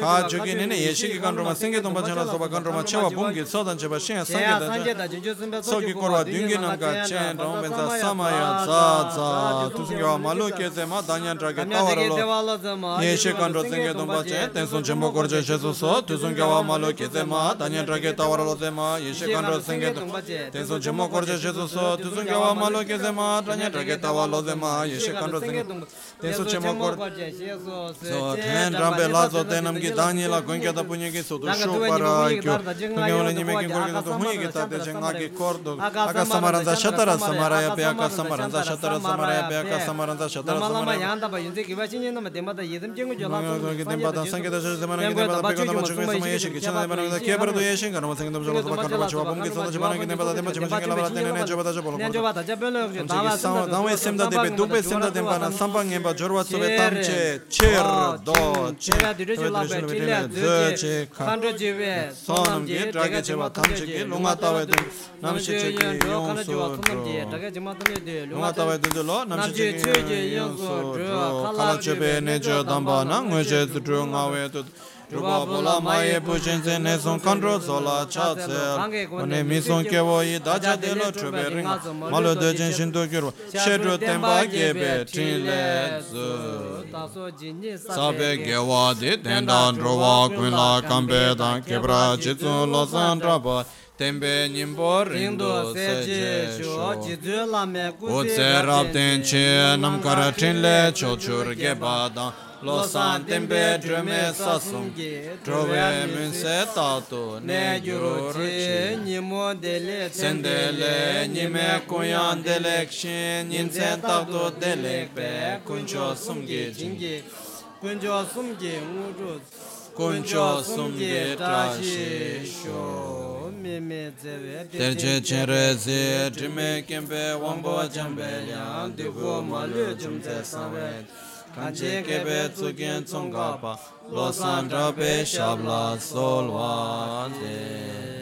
ka juki nene yeshi ki kandroma singe tumba chana soba kandroma chewa bungi sodan cheba shen sangye da chen soki korwa dungi namka chen rong benza samaya za za. Tusingi wa malu ke se ma danyan trake tawaralo yeshi kandro singe tumba chen tensun chenpo korche shesu so. Tusingi wa malu ke se ma danyan trake tawaralo se ma yeshi kandro singe tumba chen. Tensun chenpo korche shesu so. Tusingi wa malu ke se ma danyan trake tawaralo se ma yeshi kandro singe tensun sun chembo kor so ten rambe la zo tenam ki danyi la gong da punye ki so tu shu para kyo tu nge wale ni me kin kor ki to hunye ki ta te che nga ki kor do aka samaranza shatara samaraya pe aka samaranza shatara samaraya pe aka samaranza shatara samaraya yanda ba yunze ki ba shin nama demba da yedam jengu jola ki tempa da sange da shase mana ki tempa da pe ko da machu sama yeshi ki chana mana da ke bar do yeshi kana ma sange da jola soba kan ma chwa bum ki so da mana ki tempa da tempa chima chinga la tene ne joba da joba lo nyanjo ba da jabelo jo da ba Sama da we sem da de be du be sem da de pa na samba nge ba jorwa sobe tamche cher oh, do che. dure la ba chile de che khandro jeve sonam ge drage che ba tamche ge longa ta ba de nam che che ge yo khana jo thum ge drage jema de de longa ta ba de lo nam che che ge yo go khala che be ne jo damba na ngwe che tu nga we tu Rupa pola maye pushin se ne son kandro sola cha tse Kone mi son kewo i daja de lo chube ringa Malo de jen shinto kirwa Shedro tenpa gebe tin le zu Sabe gewa di tendan rowa kuila kambe dan Kebra jitsu lo san traba tenpe nyingpo rindu seje sho. Jizu lame kuse Utse rab tenche namkara tin le chochur geba dan losan tempe drume sasum druve munse tatu ne yuru chi nimo dele sendele nime kunyan delek shin ninsen tatu delek pe kuncho sumgi jingi kuncho sumgi nguru kuncho sumgi trashi sho mime zewe terche chenre ze drime kempe wangbo jambe yang divu malu jumze samwe kanche kebe tsugen tsonga pa lo san drabe shabla solwa de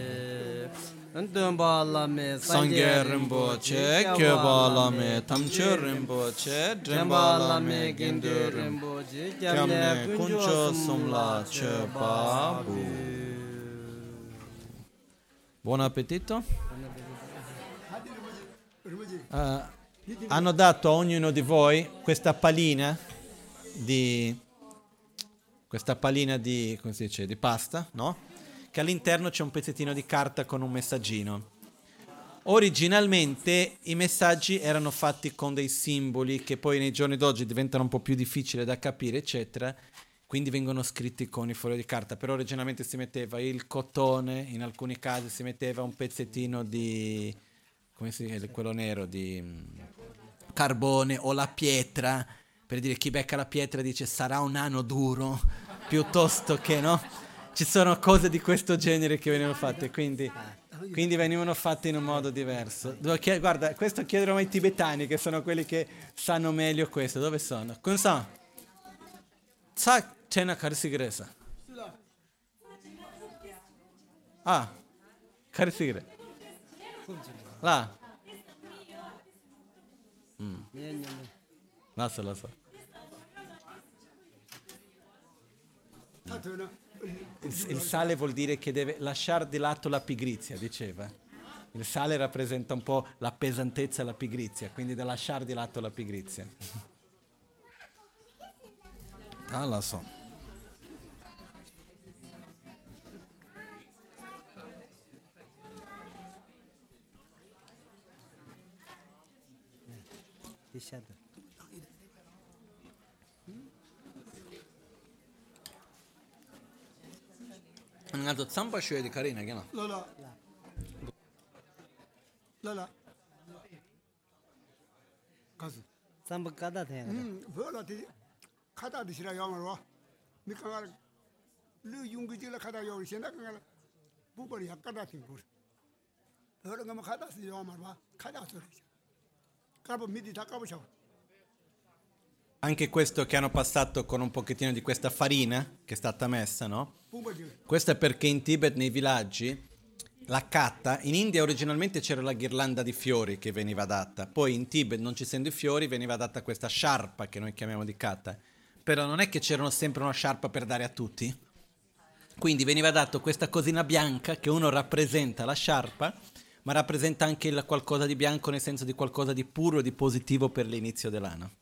Sangye Rinpoche, Kyoba Lame, Tamche Rinpoche, Drimba Lame, Gindu Rinpoche, Kyamne Kuncho Sumla Cheba Bu. Buon appetito. Uh, hanno dato a ognuno di voi questa palina di questa palina di, come si dice, di pasta, no? che all'interno c'è un pezzettino di carta con un messaggino. Originalmente i messaggi erano fatti con dei simboli che poi nei giorni d'oggi diventano un po' più difficili da capire, eccetera, quindi vengono scritti con i fogli di carta, però originalmente si metteva il cotone, in alcuni casi si metteva un pezzettino di, come si dice, quello nero, di mm, carbone o la pietra, per dire chi becca la pietra dice sarà un anno duro, piuttosto che no ci sono cose di questo genere che venivano fatte, quindi, quindi venivano fatte in un modo diverso. Chied- guarda, questo chiederò ai tibetani, che sono quelli che sanno meglio questo. Dove sono? Come sa? Sa cena karsigresa. Ah, karsigre. Là. Mm. Là so, là so. Il, sale vuol dire che deve lasciare di lato la pigrizia, diceva. Il sale rappresenta un po' la pesantezza e la pigrizia, quindi da lasciare di lato la pigrizia. Ah, la so. Shadow. Angato zampa şöyle karina gene. La la. La la. Kazı. Zamba kada te. Hmm, böyle de kada de şira yağmur var. Mi kadar lü yungıcıyla kada yağmur şena kadar bu böyle yakada tingur. Böyle gama kada si yağmur var. Kada sor. Kapı midi takabı çabuk. Anche questo che hanno passato con un pochettino di questa farina che è stata messa, no? Questo è perché in Tibet, nei villaggi, la catta, in India originalmente c'era la ghirlanda di fiori che veniva data, poi in Tibet, non ci essendo i fiori, veniva data questa sciarpa che noi chiamiamo di catta. Però non è che c'erano sempre una sciarpa per dare a tutti. Quindi veniva dato questa cosina bianca che uno rappresenta la sciarpa, ma rappresenta anche qualcosa di bianco nel senso di qualcosa di puro di positivo per l'inizio dell'anno.